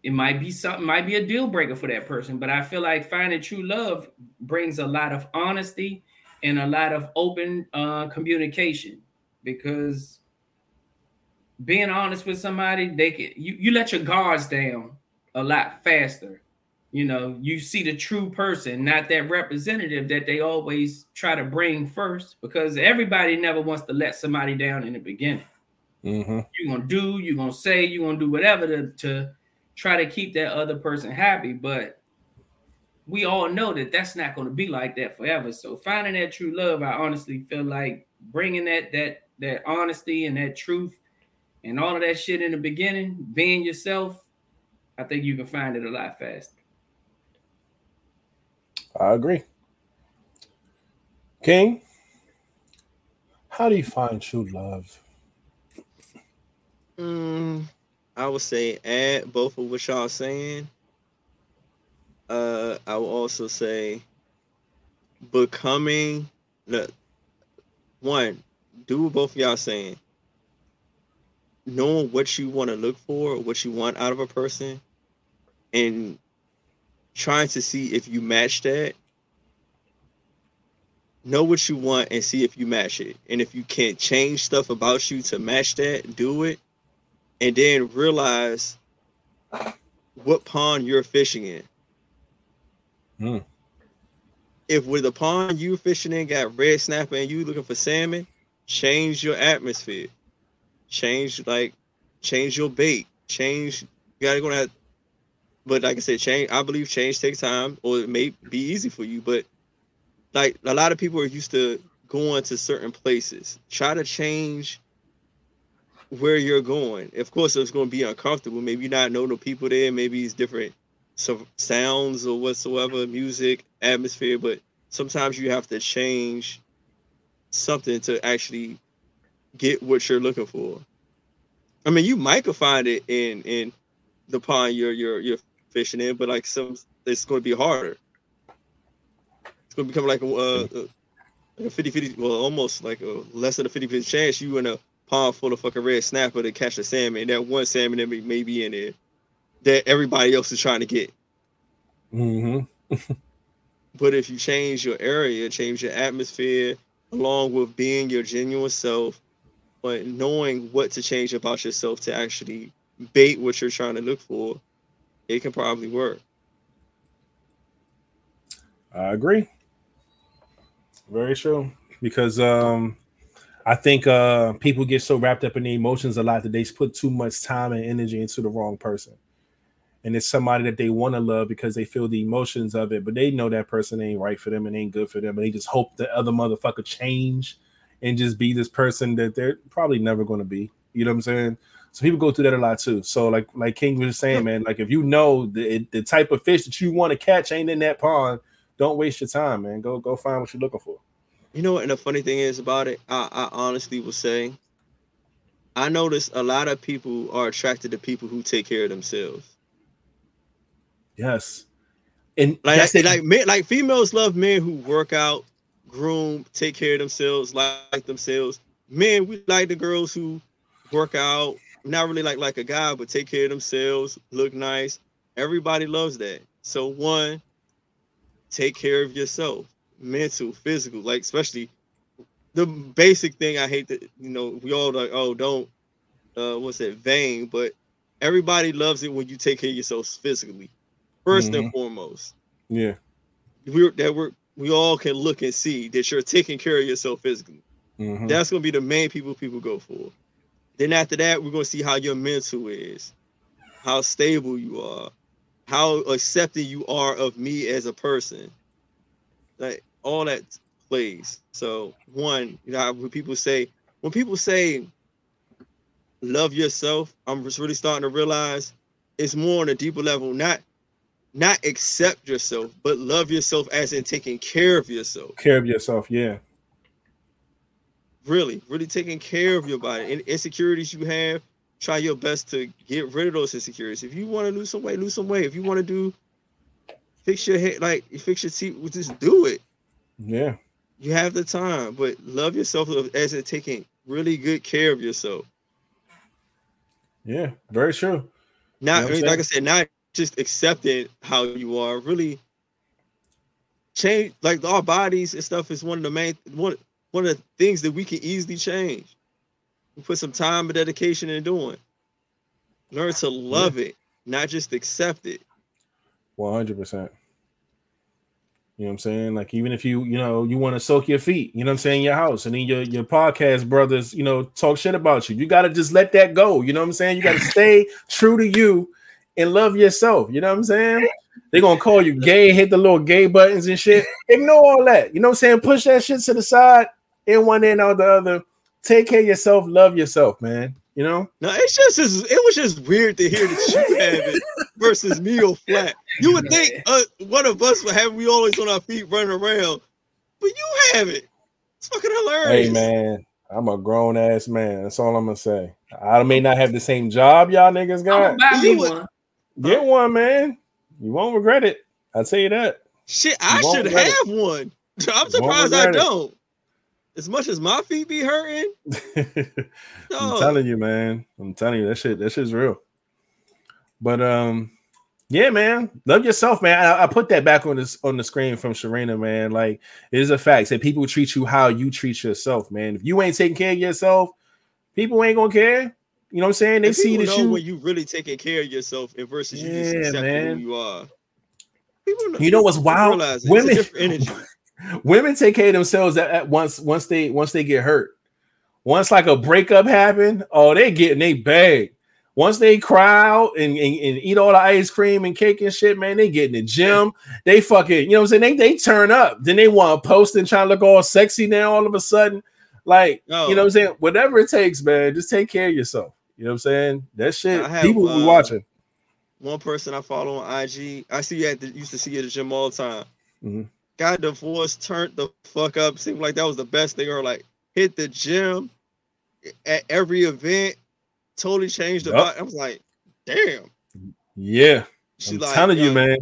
it might be something, might be a deal breaker for that person. But I feel like finding true love brings a lot of honesty and a lot of open uh, communication because being honest with somebody, they can you, you let your guards down a lot faster you know, you see the true person, not that representative that they always try to bring first, because everybody never wants to let somebody down in the beginning. Mm-hmm. You're gonna do, you're gonna say, you're gonna do whatever to, to try to keep that other person happy, but we all know that that's not going to be like that forever. So finding that true love, I honestly feel like bringing that that that honesty and that truth and all of that shit in the beginning, being yourself, I think you can find it a lot faster. I agree. King, how do you find true love? Mm, I would say add both of what y'all saying. Uh, I will also say becoming the one. Do both y'all saying. Knowing what you want to look for, what you want out of a person, and trying to see if you match that. Know what you want and see if you match it. And if you can't change stuff about you to match that, do it. And then realize what pond you're fishing in. Hmm. If with the pond you fishing in got red snapper and you looking for salmon, change your atmosphere. Change like change your bait. Change you gotta go to but like I said, change. I believe change takes time, or it may be easy for you. But like a lot of people are used to going to certain places. Try to change where you're going. Of course, it's going to be uncomfortable. Maybe you not know the people there. Maybe it's different so sounds or whatsoever, music, atmosphere. But sometimes you have to change something to actually get what you're looking for. I mean, you might find it in in the pond your your you're fishing in, but like some, it's going to be harder. It's going to become like a, uh, like a 50 50, well, almost like a less than a 50 50 chance you in a pond full of fucking red snapper to catch a salmon. That one salmon that may, may be in there that everybody else is trying to get. Mm-hmm. but if you change your area, change your atmosphere, along with being your genuine self, but knowing what to change about yourself to actually bait what you're trying to look for, it can probably work. I agree. Very true. Because um I think uh people get so wrapped up in the emotions a lot that they put too much time and energy into the wrong person. And it's somebody that they want to love because they feel the emotions of it, but they know that person ain't right for them and ain't good for them. And they just hope the other motherfucker change and just be this person that they're probably never to be. You know what I'm saying? So people go through that a lot too. So like like King was saying, hmm. man, like if you know the the type of fish that you want to catch ain't in that pond, don't waste your time, man. Go go find what you're looking for. You know what? And the funny thing is about it, I, I honestly will say, I notice a lot of people are attracted to people who take care of themselves. Yes, and like I say, like men, like females love men who work out, groom, take care of themselves, like, like themselves. Men, we like the girls who work out, not really like like a guy, but take care of themselves, look nice. Everybody loves that. So one, take care of yourself, mental, physical, like especially the basic thing I hate that you know we all like oh don't uh what's that vain, but everybody loves it when you take care of yourself physically, 1st mm-hmm. and foremost. Yeah, we're that we're we all can look and see that you're taking care of yourself physically. Mm-hmm. That's gonna be the main people people go for. Then after that, we're gonna see how your mental is, how stable you are, how accepting you are of me as a person. Like all that plays. So one, you know, when people say when people say love yourself, I'm just really starting to realize it's more on a deeper level, not not accept yourself, but love yourself as in taking care of yourself. Care of yourself, yeah. Really, really taking care of your body. And insecurities you have, try your best to get rid of those insecurities. If you want to lose some weight, lose some weight. If you want to do fix your head, like fix your teeth, just do it. Yeah. You have the time, but love yourself as in taking really good care of yourself. Yeah, very true. Not you know like I said, not just accepting how you are, really change like our bodies and stuff is one of the main one one of the things that we can easily change. We put some time and dedication in doing. Learn to love yeah. it, not just accept it. One hundred percent. You know what I'm saying? Like even if you, you know, you want to soak your feet, you know what I'm saying, your house, and then your your podcast brothers, you know, talk shit about you. You gotta just let that go. You know what I'm saying? You gotta stay true to you and love yourself. You know what I'm saying? They're gonna call you gay, hit the little gay buttons and shit. Ignore all that. You know what I'm saying? Push that shit to the side, in one end or the other. Take care of yourself, love yourself, man. You know? No, it's just it was just weird to hear that you have it versus me or flat. You would think uh, one of us would have we always on our feet running around, but you have it. It's fucking hilarious. Hey man, I'm a grown ass man. That's all I'm gonna say. I may not have the same job y'all niggas got. You would, Get one, man. You won't regret it. I'll tell you that. Shit, I should have it. one. I'm surprised I don't. It. As much as my feet be hurting. I'm telling you, man. I'm telling you that shit. That shit's real. But um, yeah, man, love yourself, man. I, I, put that back on this on the screen from Sharina, man. Like it is a fact that people treat you how you treat yourself, man. If you ain't taking care of yourself, people ain't gonna care. You know what I'm saying? They see that you when you really taking care of yourself and versus you just accepting man. who you are. People, you know what's wild? Women, women take care of themselves at, at, once once they once they get hurt. Once like a breakup happen, oh, they getting they bag. Once they cry out and, and, and, eat all the ice cream and cake and shit, man, they get in the gym. They fucking, you know what I'm saying? They, they turn up. Then they want to post and try to look all sexy now all of a sudden. Like, oh. you know what I'm saying? Whatever it takes, man, just take care of yourself. You know what I'm saying? That shit, have, people uh, be watching. One person I follow on IG, I see you at the used to see you at the gym all the time. Mm-hmm. Got divorced, turned the fuck up. Seemed like that was the best thing. Or like hit the gym at every event, totally changed the yep. body. I was like, damn. Yeah. She's I'm like, telling you, man.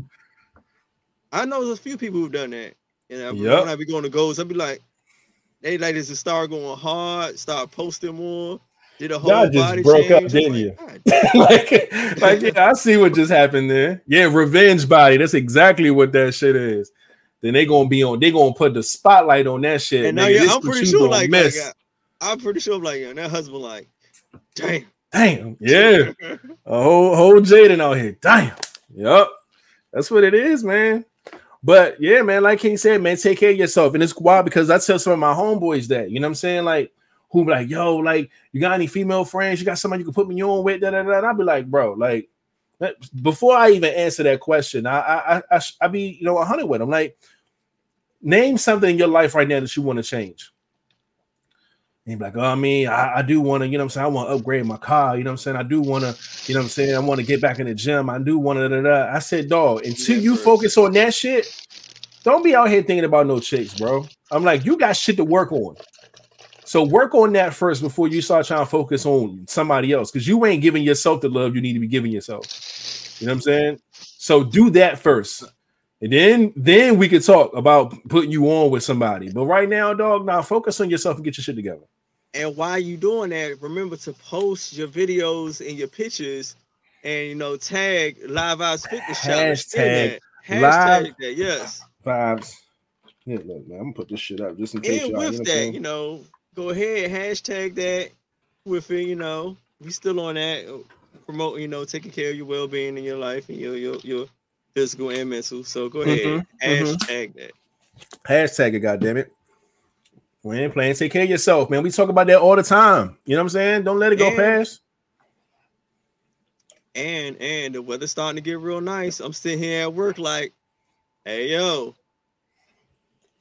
I know there's a few people who've done that. And yep. when I be going to goals, I'd be like, they like this to start going hard, start posting more. Did a whole Y'all just broke change. up, didn't you? like, like yeah, I see what just happened there. Yeah, revenge body. That's exactly what that shit is. Then they gonna be on. They gonna put the spotlight on that shit. And now, yeah, I'm pretty sure, like, like, I'm pretty sure, like, yeah, that husband, like, damn, damn, yeah, a whole whole Jaden out here, damn, yep, that's what it is, man. But yeah, man, like King said, man, take care of yourself. And it's wild because I tell some of my homeboys that, you know what I'm saying? Like, who be like, yo, like, you got any female friends? You got somebody you can put me on with? Da, da, da. And I'll be like, bro, like, before I even answer that question, I I I, I be you know a hundred with them. Like, name something in your life right now that you want to change. And be like, oh, I mean, I, I do want to, you know I'm saying? I want to upgrade my car, you know I'm saying? I do want to, you know I'm saying? I want to get back in the gym. I do want to, I said, dog, until you focus on that shit, don't be out here thinking about no chicks, bro. I'm like, you got shit to work on. So work on that first before you start trying to focus on somebody else because you ain't giving yourself the love you need to be giving yourself. You know what I'm saying? So do that first. And then then we could talk about putting you on with somebody. But right now, dog, now focus on yourself and get your shit together. And while you doing that, remember to post your videos and your pictures and you know tag live vibes fitness hashtag, hashtag live that, yes vibes. Yeah, look, man, I'm gonna put this shit up just in case. And with that, you know, go ahead, hashtag that with it, you know, we still on that, uh, promote, you know, taking care of your well being in your life and your your your physical and mental. So go ahead, mm-hmm, mm-hmm. hashtag mm-hmm. that. Hashtag it, goddamn it. We ain't playing. Take care of yourself, man. We talk about that all the time. You know what I'm saying? Don't let it go And- past. And and the weather's starting to get real nice. I'm sitting here at work like, hey yo,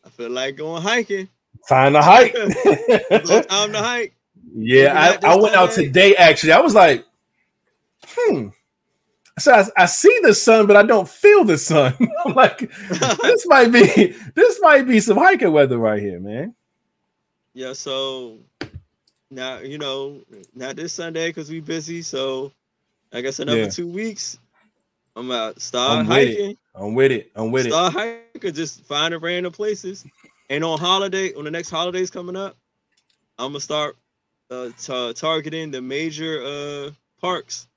I feel like going hiking. Time to hike. It's time to hike. yeah, I, I went out today. Actually, I was like, hmm. So I, I see the sun, but I don't feel the sun. I'm like, this might be this might be some hiking weather right here, man. Yeah, so now you know, not this Sunday because we busy. So I guess another Yeah. two weeks, I'm out start I'm with it. hiking. I'm with it. I'm with it. start hiking, just finding random places. And on holiday, on the next holidays coming up, I'm gonna start uh, ta- targeting the major uh parks.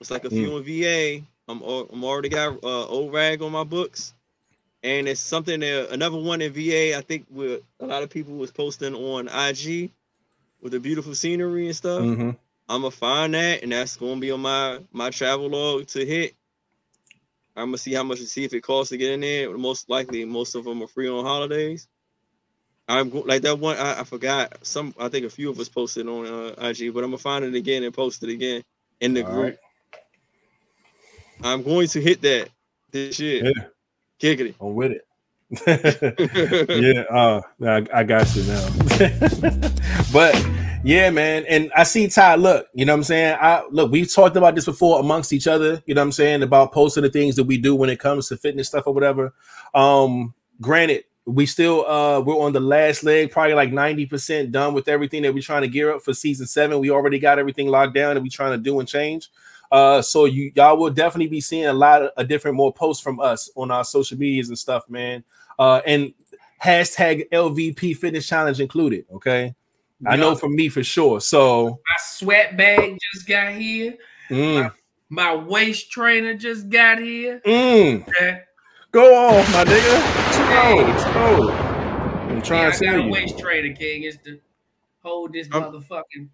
It's like a few Mm. in VA. I'm I'm already got uh, old rag on my books, and it's something that another one in VA. I think with a lot of people was posting on IG with the beautiful scenery and stuff. Mhm. I'm gonna find that, and that's gonna be on my my travel log to hit. I'm gonna see how much to see if it costs to get in there. Most likely, most of them are free on holidays. I'm like that one. I, I forgot some. I think a few of us posted on uh, IG, but I'm gonna find it again and post it again in the All group. right. I'm going to hit that this year. Yeah. Giggity. I'm with it. yeah, uh, I, I got you now. but yeah, man, and I see Ty. Look, you know what I'm saying. I look. we've talked about this before amongst each other. You know what I'm saying about posting the things that we do when it comes to fitness stuff or whatever. Um, granted, we still uh we're on the last leg, probably like 90 percent done with everything that we're trying to gear up for season seven. We already got everything locked down and we're trying to do and change. Uh, so you y'all will definitely be seeing a lot of a different more posts from us on our social medias and stuff, man. Uh, and hashtag LVP Fitness Challenge included. Okay, I know for me for sure. So my sweat bag just got here. mm, My waist trainer just got here. mm, Okay. go off, my nigga. Chill, chill. I'm trying I to tell you. waist trainer, King. It's to hold this Um, motherfucking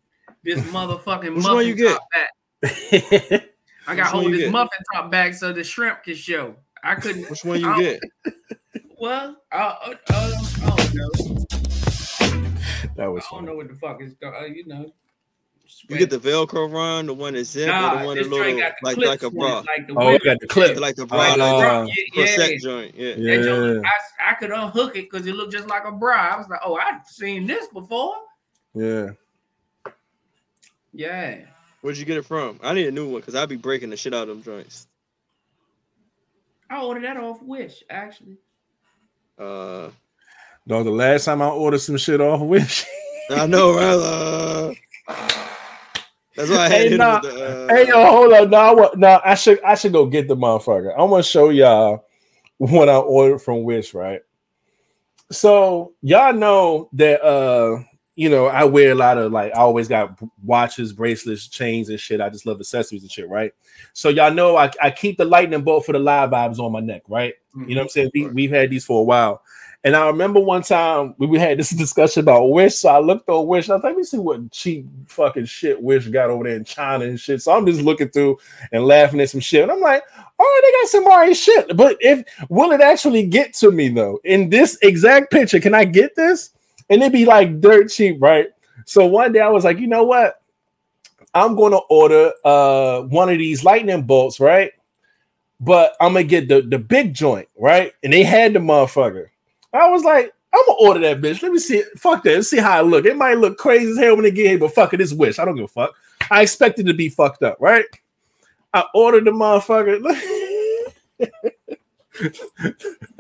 this motherfucking muffin one you get? top back. I got hold this get? muffin top back so the shrimp can show. I couldn't. Which one you I- get? Well, I, I, I, I don't know. that was I don't fun. know what the fuck is going. Uh, you know. You get the Velcro run, the one that's zip, or the one this that little joint got the like like a bra, like the Oh, women it got the clip. like the bra, Uh, like yeah, the yeah. corset joint. Yeah. Yeah. Joint, I, I could unhook it because it looked just like a bra. I was like, oh, I've seen this before. Yeah. Yeah. Where'd you get it from? I need a new one because I'd be breaking the shit out of them joints. I ordered that off Wish, actually. Uh, Dog, the last time I ordered some shit off Wish. I know, right? Uh, that's why I had Hey, nah. the. Uh, Hey yo, hold on. No, I, wa- no, I should I should go get the motherfucker. I want to show y'all what I ordered from Wish, right? So y'all know that uh you know I wear a lot of like I always got watches, bracelets, chains, and shit. I just love accessories and shit, right? So y'all know I, I keep the lightning bolt for the live vibes on my neck, right? You know what I'm saying? We, we've had these for a while. And I remember one time we, had this discussion about Wish. So I looked on Wish. I was like, let me see what cheap fucking shit Wish got over there in China and shit. So I'm just looking through and laughing at some shit. And I'm like, right, they got some alright shit. But if will it actually get to me though? In this exact picture, can I get this? And it'd be like dirt cheap, right? So one day I was like, you know what? I'm gonna order uh one of these lightning bolts, right? But I'm gonna get the, the big joint, right? And they had the motherfucker. I was like, I'm gonna order that bitch. Let me see it. Fuck that. Let's see how it look. It might look crazy as hell when it get here, but fuck it, it's wish. I don't give a fuck. I expect it to be fucked up, right? I ordered the motherfucker.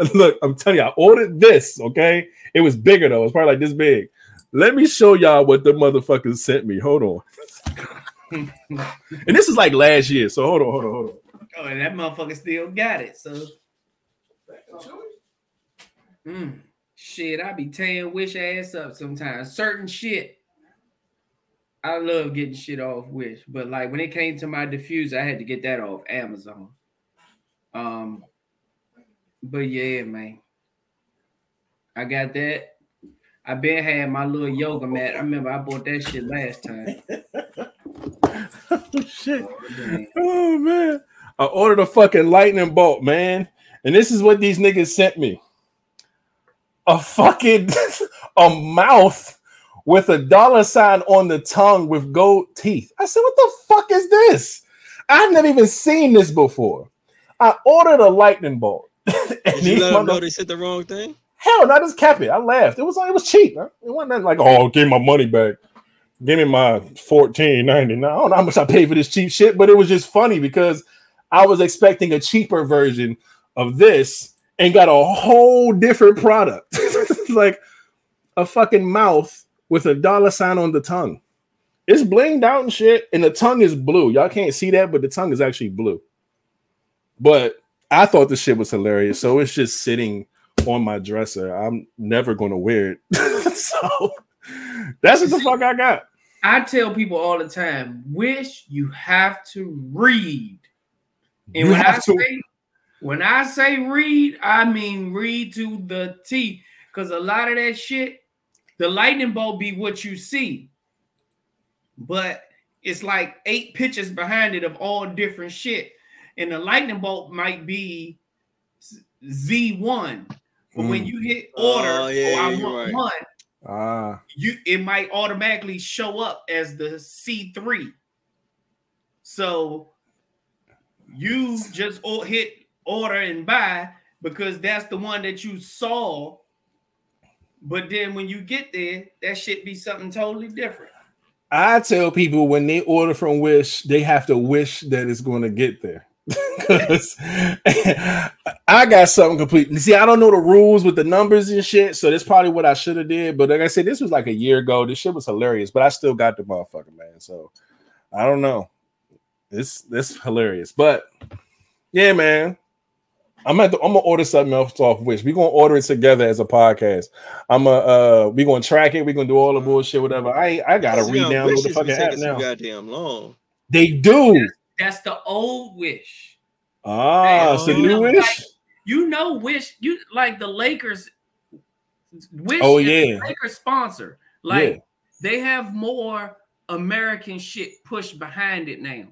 look, I'm telling you, I ordered this, okay? It was bigger though, it's probably like this big. Let me show y'all what the motherfuckers sent me. Hold on. and this is like last year, so hold on, hold on, hold on. Oh, and that motherfucker still got it. So, mm, shit, I be tearing Wish ass up sometimes. Certain shit, I love getting shit off Wish, but like when it came to my diffuser, I had to get that off Amazon. Um, but yeah, man, I got that. I been had my little yoga mat. I remember I bought that shit last time. oh shit. Oh man. I ordered a fucking lightning bolt, man. And this is what these niggas sent me. A fucking a mouth with a dollar sign on the tongue with gold teeth. I said, "What the fuck is this?" I've never even seen this before. I ordered a lightning bolt. Did you let them know they said the wrong thing? Hell, no, I just kept it. I laughed. It was like it was cheap. It wasn't like, oh, give my money back. Give me my fourteen ninety nine. I don't know how much I paid for this cheap shit, but it was just funny because I was expecting a cheaper version of this and got a whole different product. like a fucking mouth with a dollar sign on the tongue. It's blinged out and shit, and the tongue is blue. Y'all can't see that, but the tongue is actually blue. But I thought the shit was hilarious, so it's just sitting on my dresser. I'm never gonna wear it. so that's what the fuck I got. I tell people all the time, wish you have to read. And you when I to... say when I say read, I mean read to the T. Because a lot of that shit, the lightning bolt be what you see. But it's like eight pictures behind it of all different shit. And the lightning bolt might be Z1. But mm. when you hit order, oh, yeah, oh, I want right. one, Ah, you it might automatically show up as the C3. So you just hit order and buy because that's the one that you saw. But then when you get there, that should be something totally different. I tell people when they order from Wish, they have to wish that it's going to get there. Because I got something complete. See, I don't know the rules with the numbers and shit, so that's probably what I should have did. But like I said, this was like a year ago. This shit was hilarious, but I still got the motherfucker, man. So I don't know. It's this hilarious, but yeah, man. I'm at the, I'm gonna order something else off Wish. We're gonna order it together as a podcast. I'm a uh we gonna track it, we're gonna do all the bullshit, whatever. I I gotta read down the fucking app now. Goddamn long. They do. That's the old wish. Ah, it's the new wish. Like, you know, wish you like the Lakers. Wish oh yeah, Lakers sponsor. Like yeah. they have more American shit pushed behind it now.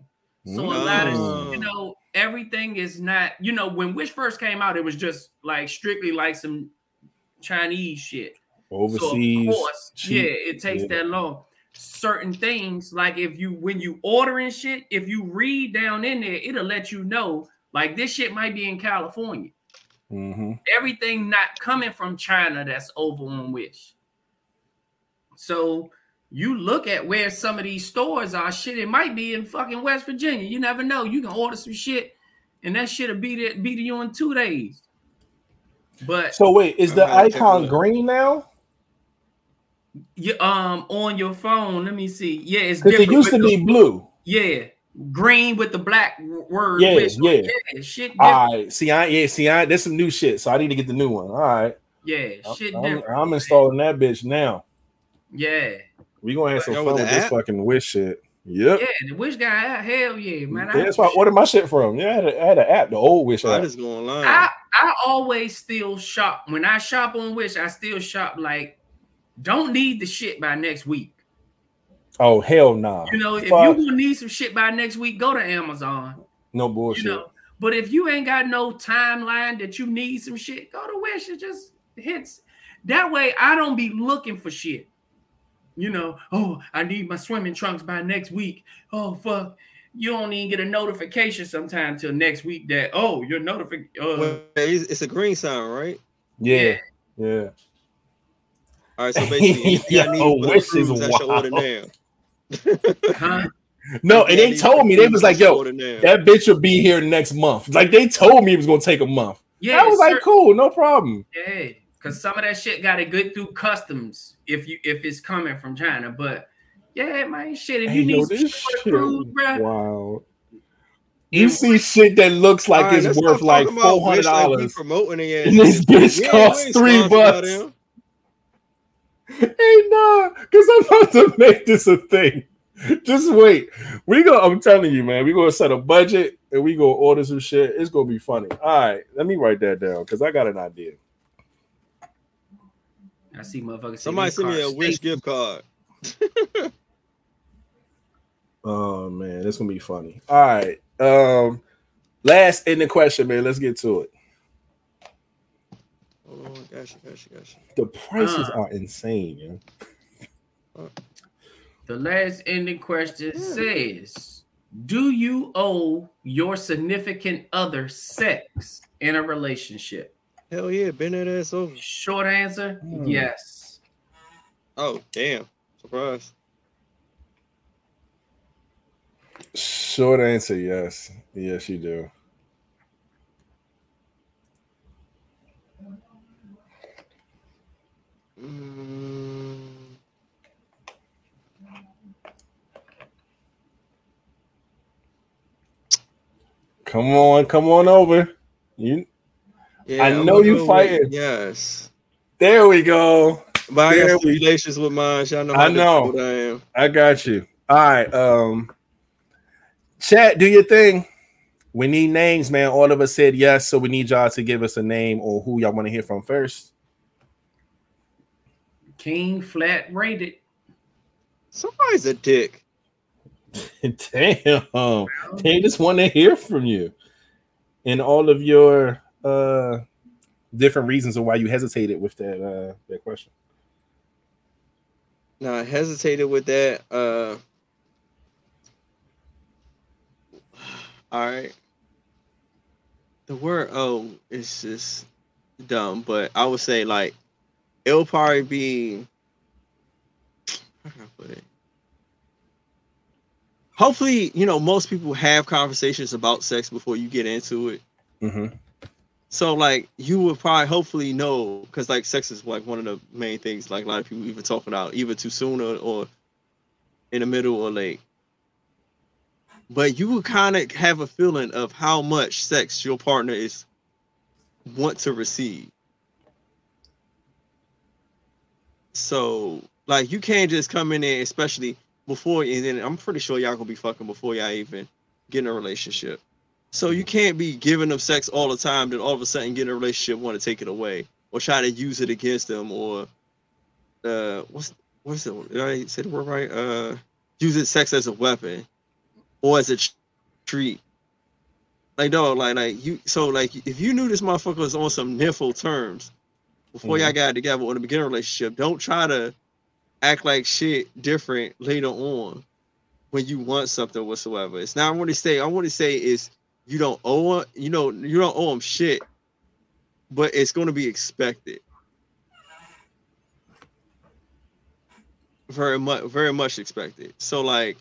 So a lot of you mm. know everything is not you know when Wish first came out, it was just like strictly like some Chinese shit. Overseas, so course, yeah, it takes yeah. that long certain things like if you when you ordering shit if you read down in there it'll let you know like this shit might be in california mm-hmm. everything not coming from china that's over on wish so you look at where some of these stores are shit it might be in fucking west virginia you never know you can order some shit and that shit'll be there be to you in two days but so wait is the icon green now yeah, um, on your phone. Let me see. Yeah, it's different. It used to be blue. Yeah, green with the black word. Yeah, yeah. yeah. Shit. Different. All right. See, I yeah, see, I there's some new shit, so I need to get the new one. All right. Yeah, shit. I'm, different. I'm installing that bitch now. Yeah. We gonna have some fun with, this fucking wish shit. Yep. Yeah, the Wish guy, hell yeah, man. Yeah, that's why I ordered my shit from. Yeah, I had, a, I had an app, the old Wish I just going line. I, I always still shop. When I shop on Wish, I still shop like don't need the shit by next week. Oh hell no! Nah. You know, if Fuck. you gonna need some shit by next week, go to Amazon. No bullshit. You know, but if you ain't got no timeline that you need some shit, go to Wish. It just hits. That way, I don't be looking for shit. You know, oh, I need my swimming trunks by next week. Oh fuck, you don't even get a notification sometime till next week that oh your notification. Uh, well, it's a green sign, right? Yeah, yeah. yeah. All right, so basically, Yo, I need wish is wild. huh? No, and they told me they was like, "Yo, that bitch will be here next month." Like they told me it was gonna take a month. Yeah, I was like, "Cool, no problem." Yeah, because some of that shit got to go through customs if you if it's coming from China. But yeah, man, shit. If you hey, need yo, this shit, cruise, bro, wow. You see shit that looks like right, it's worth like four hundred dollars. Promoting it, and this bitch yeah, costs three bucks. Hey, nah, because I'm about to make this a thing. Just wait. We go. I'm telling you, man. We gonna set a budget and we gonna order some shit. It's gonna be funny. All right, let me write that down because I got an idea. I see motherfuckers. Somebody send me a wish gift card. oh man, that's gonna be funny. All right. Um, last in the question, man. Let's get to it. Oh, Gotcha, gotcha, gotcha. The prices uh, are insane, man. The last ending question yeah. says Do you owe your significant other sex in a relationship? Hell yeah, been that ass over. Short answer, mm. yes. Oh, damn. Surprise. Short answer, yes. Yes, you do. Mm. Come on, come on over. You yeah, I know you fighting. Yes. There we go. But I got relations with mine. Y'all know I know. I am. I got you. All right. Um chat, do your thing. We need names, man. All of us said yes, so we need y'all to give us a name or who y'all want to hear from first. King flat rated. Somebody's a dick. Damn. They just want to hear from you. And all of your uh different reasons of why you hesitated with that uh that question. No, I hesitated with that. Uh all right. The word oh is just dumb, but I would say like it'll probably be how can I put it? Hopefully, you know, most people have conversations about sex before you get into it. Mm-hmm. So, like, you would probably hopefully know because, like, sex is like one of the main things, like, a lot of people even talk about, either too soon or, or in the middle or late. But you would kind of have a feeling of how much sex your partner is want to receive. So like you can't just come in there, especially before and then I'm pretty sure y'all gonna be fucking before y'all even get in a relationship. So you can't be giving them sex all the time, then all of a sudden get in a relationship, want to take it away or try to use it against them or uh what's what's it did I say the word right? Uh use it sex as a weapon or as a treat. Like no, like like you so like if you knew this motherfucker was on some nympho terms, before mm-hmm. y'all got together or in the beginning relationship, don't try to act like shit different later on when you want something whatsoever. It's not I want to say I want to say is you don't owe you know you don't owe them shit, but it's going to be expected. Very much, very much expected. So like,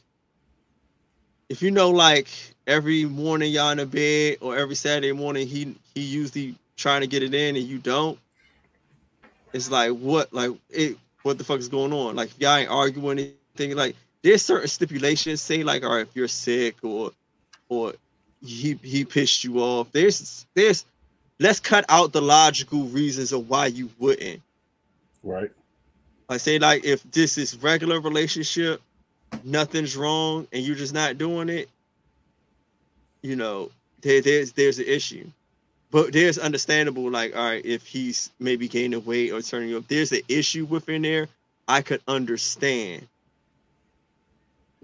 if you know like every morning y'all in the bed or every Saturday morning he he usually trying to get it in and you don't, it's like what like it what the fuck is going on? Like y'all ain't arguing anything. Like there's certain stipulations, say like, all right, if you're sick or or he he pissed you off. There's there's let's cut out the logical reasons of why you wouldn't. Right. I say like if this is regular relationship, nothing's wrong, and you're just not doing it, you know, there, there's there's an issue but there's understandable like all right if he's maybe gaining weight or turning up there's an issue within there i could understand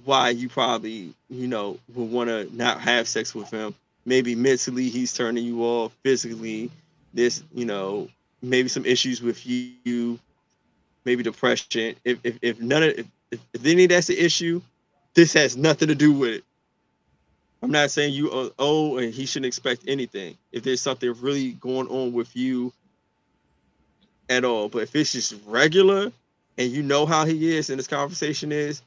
why you probably you know would want to not have sex with him. Maybe mentally he's turning you off physically this, you know maybe some issues with you maybe depression. If if, if none of if, if any that's the issue this has nothing to do with it. I'm not saying you owe oh, and he shouldn't expect anything. If there's something really going on with you at all, but if it's just regular and you know how he is and this conversation is,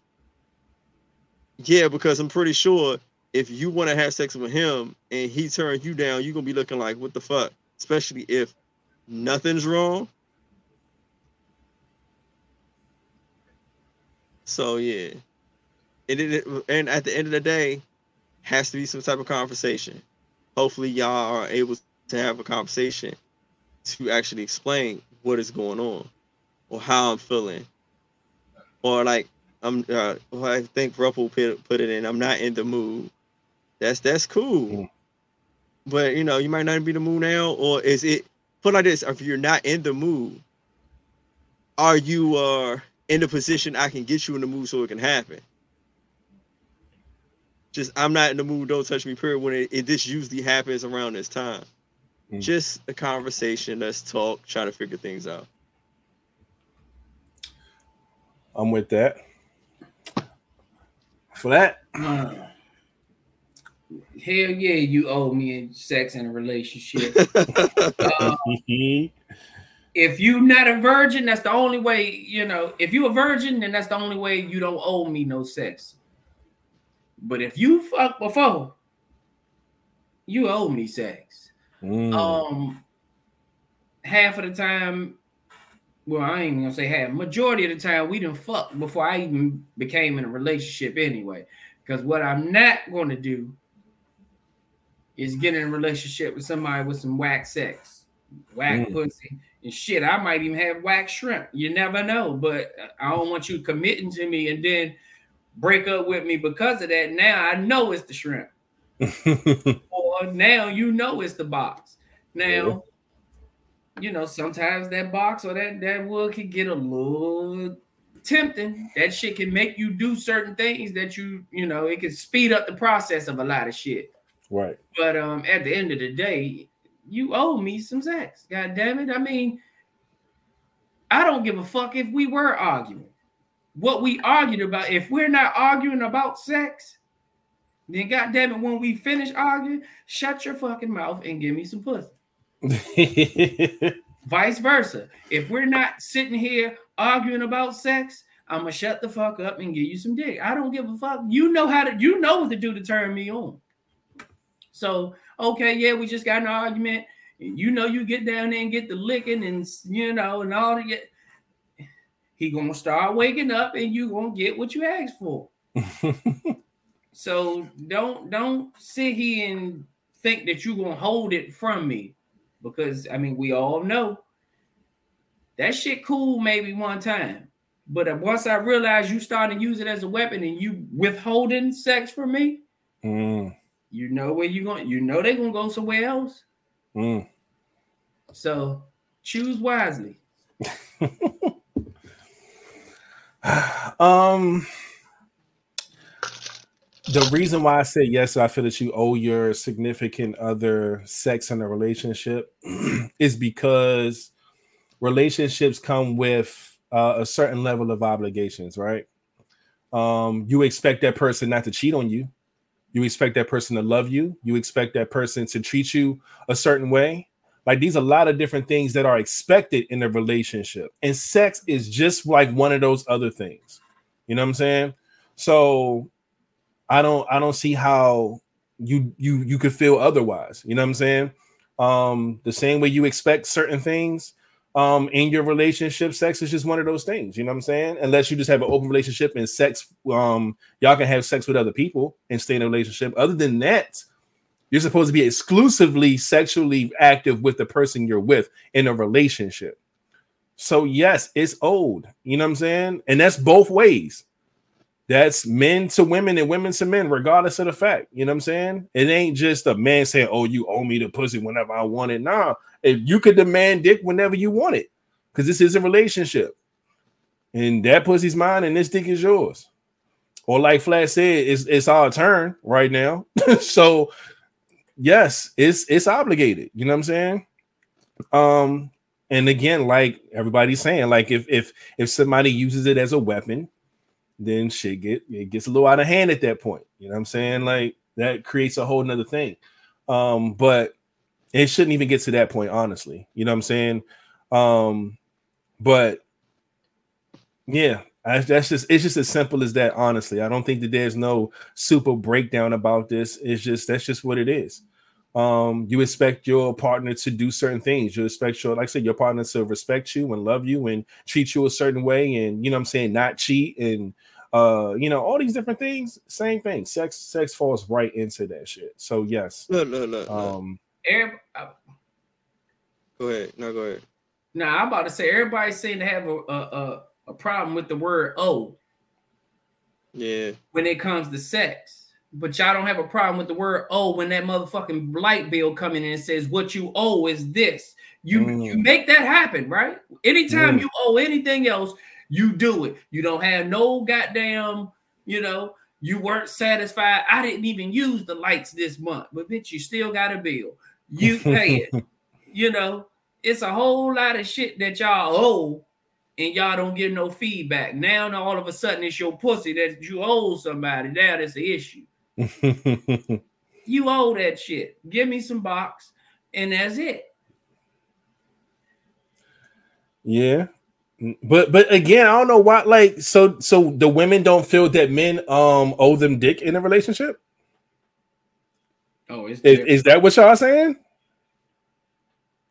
yeah, because I'm pretty sure if you want to have sex with him and he turns you down, you're gonna be looking like, what the fuck? Especially if nothing's wrong. So yeah. And, it, and at the end of the day, has to be some type of conversation. Hopefully, y'all are able to have a conversation to actually explain what is going on or how I'm feeling. Or like I'm uh I think Ruffle put, put it in, I'm not in the mood. That's that's cool. Mm. But you know, you might not be in the mood now, or is it put like this, if you're not in the mood, are you uh in the position I can get you in the mood so it can happen? just I'm not in the mood. Don't touch me. Period. When it, it this usually happens around this time. mm. just a conversation. Let's talk, try to figure things out. I'm with that. For that. Hell yeah, you owe me sex and a relationship. uh, if you're not a virgin, that's the only way, you know, if you're a virgin, then that's the only way you don't owe me no sex. But if you fuck before, you owe me sex. Mm. Um half of the time, well, I ain't gonna say half, majority of the time we didn't fuck before I even became in a relationship anyway. Because what I'm not gonna do is get in a relationship with somebody with some whack sex, whack mm. pussy, and shit. I might even have whack shrimp. You never know, but I don't want you committing to me and then break up with me because of that. Now I know it's the shrimp. or now you know it's the box. Now, yeah. You know, sometimes that box or that that wood can get a little tempting. That shit can make you do certain things that you, you know, it can speed up the process of a lot of shit. Right. But um, at the end of the day, you owe me some sex. God damn it. I mean, I don't give a fuck if we were arguing. What we argued about, if we're not arguing about sex, then God damn it, when we finish arguing, shut your fucking mouth and give me some pussy. Vice versa. If we're not sitting here arguing about sex, I'm gonna shut the fuck up and give you some dick. I don't give a fuck. You know how to you know what to do to turn me on. So, okay, yeah, we just got an argument. You know, you get down there and get the licking and you know, and all the he gonna start waking up and you gonna get what you asked for. so don't don't sit here and think that you're gonna hold it from me because I mean we all know that shit cool maybe one time. But once I realize you start to use it as a weapon and you withholding sex from me, mm you know where you're going. You know they're gonna go somewhere else. Mm. So choose wisely. um the reason why I say yes, I feel that you owe your significant other sex in a relationship is because relationships come with uh, a certain level of obligations, right? Um, you expect that person not to cheat on you. You expect that person to love you. You expect that person to treat you a certain way. Like these, a lot of different things that are expected in a relationship. And sex is just like one of those other things. You know what I'm saying? So I don't I don't see how you you you could feel otherwise. You know what I'm saying? Um, the same way you expect certain things um in your relationship sex is just one of those things. You know what i'm saying? Unless you just have an open relationship and sex um y'all can have sex with other people and stay in a relationship. Other than that you're supposed to be exclusively sexually active with the person you're with in a relationship. So yes it's old. You know what i'm saying? And that's both ways that's men to women and women to men, regardless of the fact. You know what I'm saying? It ain't just a man saying, Oh, you owe me the pussy whenever I want it. Nah, if you could demand dick whenever you want it, because this is a relationship. And that pussy's mine and this dick is yours. Or like Flat said, it's it's our turn right now. so yes, it's it's obligated. You know what I'm saying? Um, and again, like everybody's saying, like if if if somebody uses it as a weapon, then shit get it gets a little out of hand at that point. You know what I'm saying? Like that creates a whole nother thing. Um, but it shouldn't even get to that point, honestly. You know what I'm saying? Um, but yeah, I, that's just it's just as simple as that, honestly. I don't think that there's no super breakdown about this. It's just that's just what it is. Um, you expect your partner to do certain things. You expect your, like I said, your partner to respect you and love you and treat you a certain way, and you know I'm saying, not cheat and uh, you know, all these different things. Same thing. Sex, sex falls right into that shit. So yes. Look, look, look. Um, Every, uh, go ahead. No, go ahead. Now I'm about to say everybody seem to have a, a a problem with the word "oh." Yeah. When it comes to sex but y'all don't have a problem with the word "oh" when that motherfucking light bill coming in and says what you owe is this. You mm. you make that happen, right? Anytime mm. you owe anything else, you do it. You don't have no goddamn, you know, you weren't satisfied. I didn't even use the lights this month, but bitch, you still got a bill. You pay it. You know, it's a whole lot of shit that y'all owe and y'all don't get no feedback. Now, all of a sudden, it's your pussy that you owe somebody. Now That is the issue. you owe that shit. Give me some box, and that's it. Yeah. But but again, I don't know why. Like, so so the women don't feel that men um owe them dick in a relationship. Oh, is, is that what y'all saying?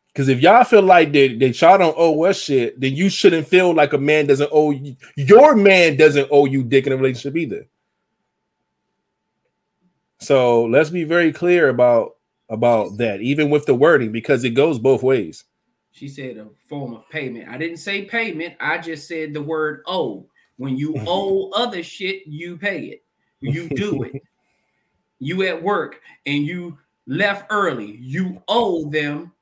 Because if y'all feel like that, that y'all don't owe us shit, then you shouldn't feel like a man doesn't owe you. Your man doesn't owe you dick in a relationship either. So let's be very clear about about that, even with the wording, because it goes both ways. She said a form of payment. I didn't say payment. I just said the word owe. When you owe other shit, you pay it. You do it. you at work and you left early. You owe them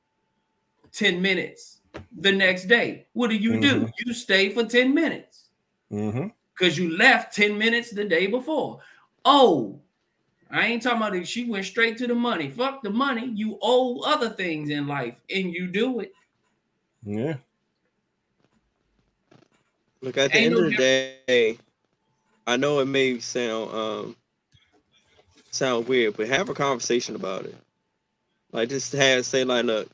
10 minutes the next day. What do you mm-hmm. do? You stay for 10 minutes because mm-hmm. you left 10 minutes the day before. Oh, I ain't talking about it. She went straight to the money. Fuck the money. You owe other things in life and you do it. Yeah. Look, at the ain't end no of the day, I know it may sound um sound weird, but have a conversation about it. Like just have say like, look,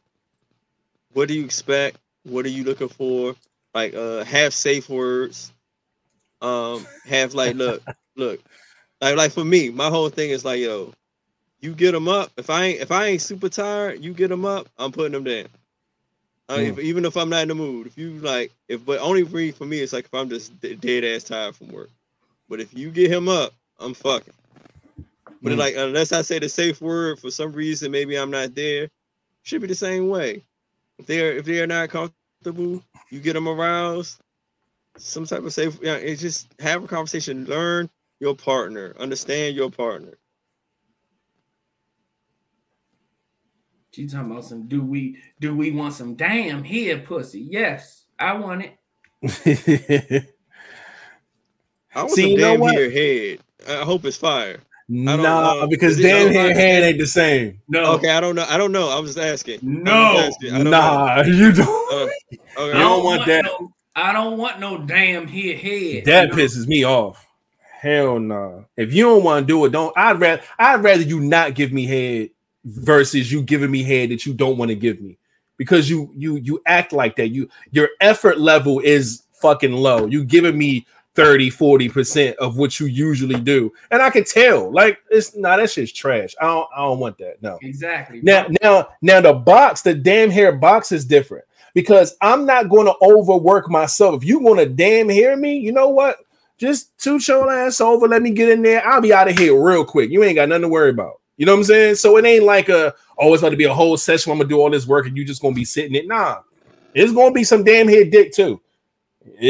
what do you expect? What are you looking for? Like uh have safe words. Um have like look, look. Like like for me, my whole thing is like, yo, you get them up. If I ain't if I ain't super tired, you get them up, I'm putting them down. I mean, mm. even if I'm not in the mood, if you like, if but only for for me, it's like if I'm just dead ass tired from work. But if you get him up, I'm fucking. But mm. like, unless I say the safe word for some reason, maybe I'm not there. Should be the same way. If they're if they're not comfortable, you get them aroused. Some type of safe. Yeah, it's just have a conversation. Learn your partner. Understand your partner. She talking about some. Do we do we want some damn head pussy? Yes, I want it. I want See, some you damn here head. I hope it's fire. Nah, because damn hair head ain't the same. No. Okay, I don't know. I don't know. I was just asking. No. Just asking. Nah, know. you don't. Uh, okay. You don't, want, want that. No, I don't want no damn hair head. That pisses me off. Hell no. Nah. If you don't want to do it, don't. I'd rather. I'd rather you not give me head versus you giving me head that you don't want to give me because you you you act like that. You your effort level is fucking low. You giving me 30 40% of what you usually do and i can tell like it's not nah, that shit's trash i don't i don't want that no exactly now now now the box the damn hair box is different because i'm not going to overwork myself if you want to damn hear me you know what just toot your ass over. Let me get in there. I'll be out of here real quick. You ain't got nothing to worry about. You know what i'm saying? So it ain't like a oh it's going to be a whole session. I'm gonna do all this work and you just gonna be sitting it. Nah. It's gonna be some damn head dick too.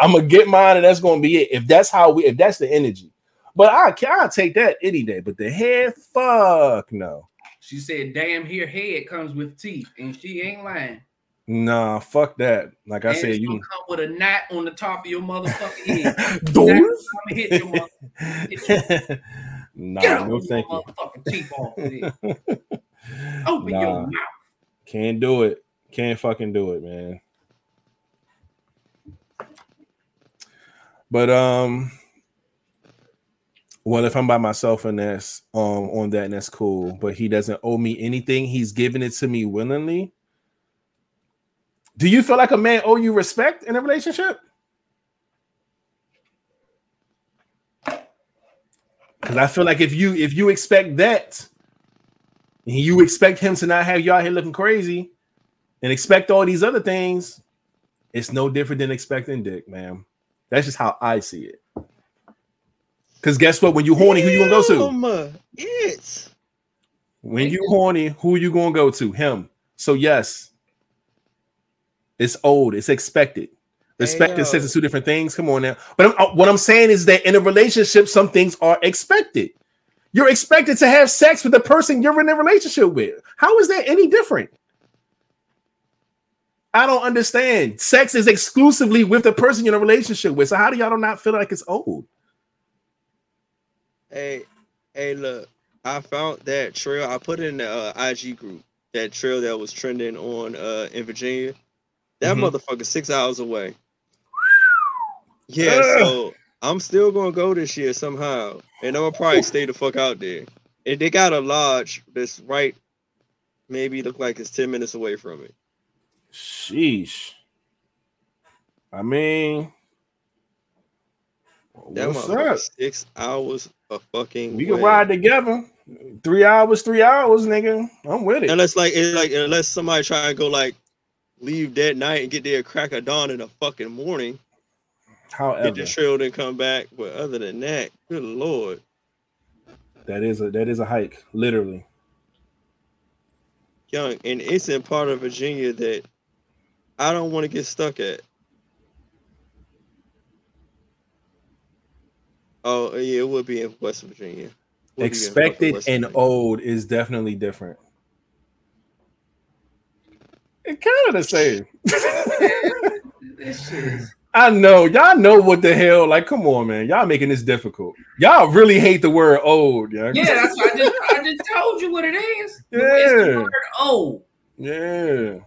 I'm gonna get mine, and that's gonna be it. If that's how we, if that's the energy, but I can I take that any day. But the head, fuck no. She said, "Damn, here head comes with teeth," and she ain't lying. Nah, fuck that. Like I said, you come with a knot on the top of your motherfucking head. Doors. hit your mother. Hit you. nah, Get no thank you. Motherfucking teeth off. Open nah, your mouth. Can't do it. Can't fucking do it, man. But um, well, if I'm by myself and that's um on that, and that's cool. But he doesn't owe me anything. He's giving it to me willingly. Do you feel like a man owe you respect in a relationship? Because I feel like if you if you expect that, and you expect him to not have you out here looking crazy, and expect all these other things, it's no different than expecting dick, man. That's just how I see it. Because guess what? When you horny, who you gonna go to? It's when you horny, who you gonna go to? Him. So yes, it's old. It's expected. Respect and sex are two different things. Come on now. But I'm, what I'm saying is that in a relationship, some things are expected. You're expected to have sex with the person you're in a relationship with. How is that any different? I don't understand. Sex is exclusively with the person you're in a relationship with. So how do y'all not feel like it's old? Hey, hey, look, I found that trail. I put it in the uh, IG group. that trail that was trending on uh in Virginia. That mm-hmm. motherfucker six hours away. Yeah, so I'm still gonna go this year somehow, and I'm gonna probably stay the fuck out there. And they got a lodge that's right, maybe look like it's ten minutes away from it. Sheesh. I mean, that what's up? Six hours of fucking. We can way. ride together. Three hours, three hours, nigga. I'm with it. Unless like, it, like unless somebody try to go like leave that night and get there crack of dawn in the fucking morning. However, get the trail and come back. But other than that, good lord, that is a that is a hike, literally. Young, and it's in part of Virginia that I don't want to get stuck at. Oh yeah, it would be in West Virginia. Expected and old is definitely different. It kind of the same. I know y'all know what the hell. Like, come on, man, y'all making this difficult. Y'all really hate the word old. Yeah, yeah. That's I just I just told you what it is. Yeah, the word old. Yeah.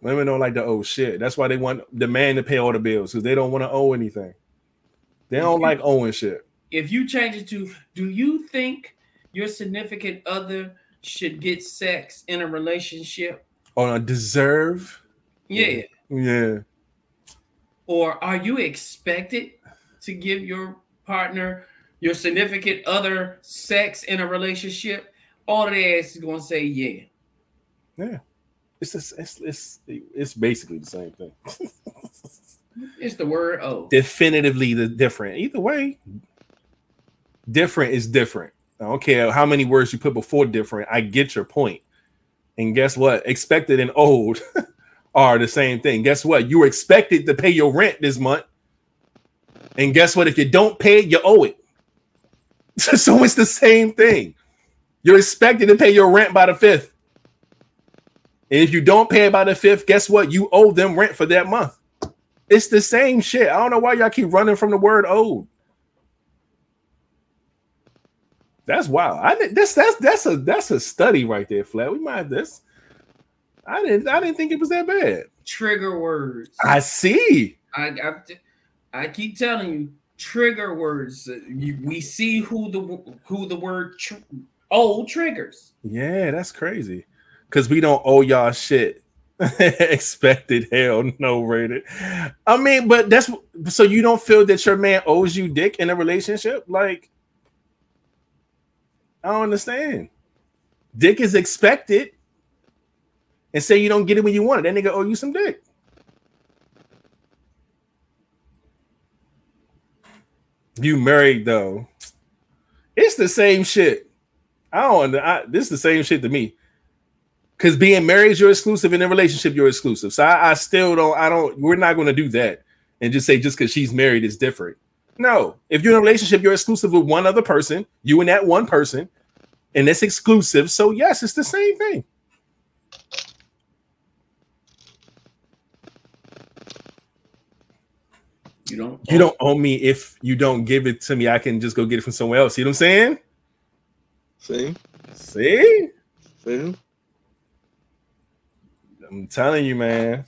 Women don't like the old shit. That's why they want the man to pay all the bills because they don't want to owe anything. They don't like owing shit. If you change it to, do you think your significant other should get sex in a relationship? Or a deserve? Yeah. Yeah. Or are you expected to give your partner, your significant other, sex in a relationship? All the ass is gonna say yeah. Yeah. It's just, it's it's it's basically the same thing. it's the word oh. Definitively the different. Either way, different is different. I don't care how many words you put before different. I get your point. And guess what? Expected and old are the same thing. Guess what? You were expected to pay your rent this month. And guess what? If you don't pay you owe it. so it's the same thing. You're expected to pay your rent by the fifth. And if you don't pay it by the fifth, guess what? You owe them rent for that month. It's the same shit. I don't know why y'all keep running from the word owed. That's wild. I think this that's that's a that's a study right there, Flat. We might this. I didn't I didn't think it was that bad. Trigger words. I see. I I, I keep telling you, trigger words. We see who the who the word tr- old triggers. Yeah, that's crazy. Cause we don't owe y'all shit. Expected hell no rated. I mean, but that's so you don't feel that your man owes you dick in a relationship, like I don't understand. Dick is expected. And say you don't get it when you want it. That nigga owe you some dick. You married though. It's the same shit. I don't I, this is the same shit to me. Cause being married, you're exclusive. and In a relationship, you're exclusive. So I, I still don't, I don't, we're not gonna do that and just say just because she's married is different. No, if you're in a relationship, you're exclusive with one other person, you and that one person, and it's exclusive. So yes, it's the same thing. You don't. You don't owe me if you don't give it to me. I can just go get it from somewhere else. You know what I'm saying? See. See. See. I'm telling you, man.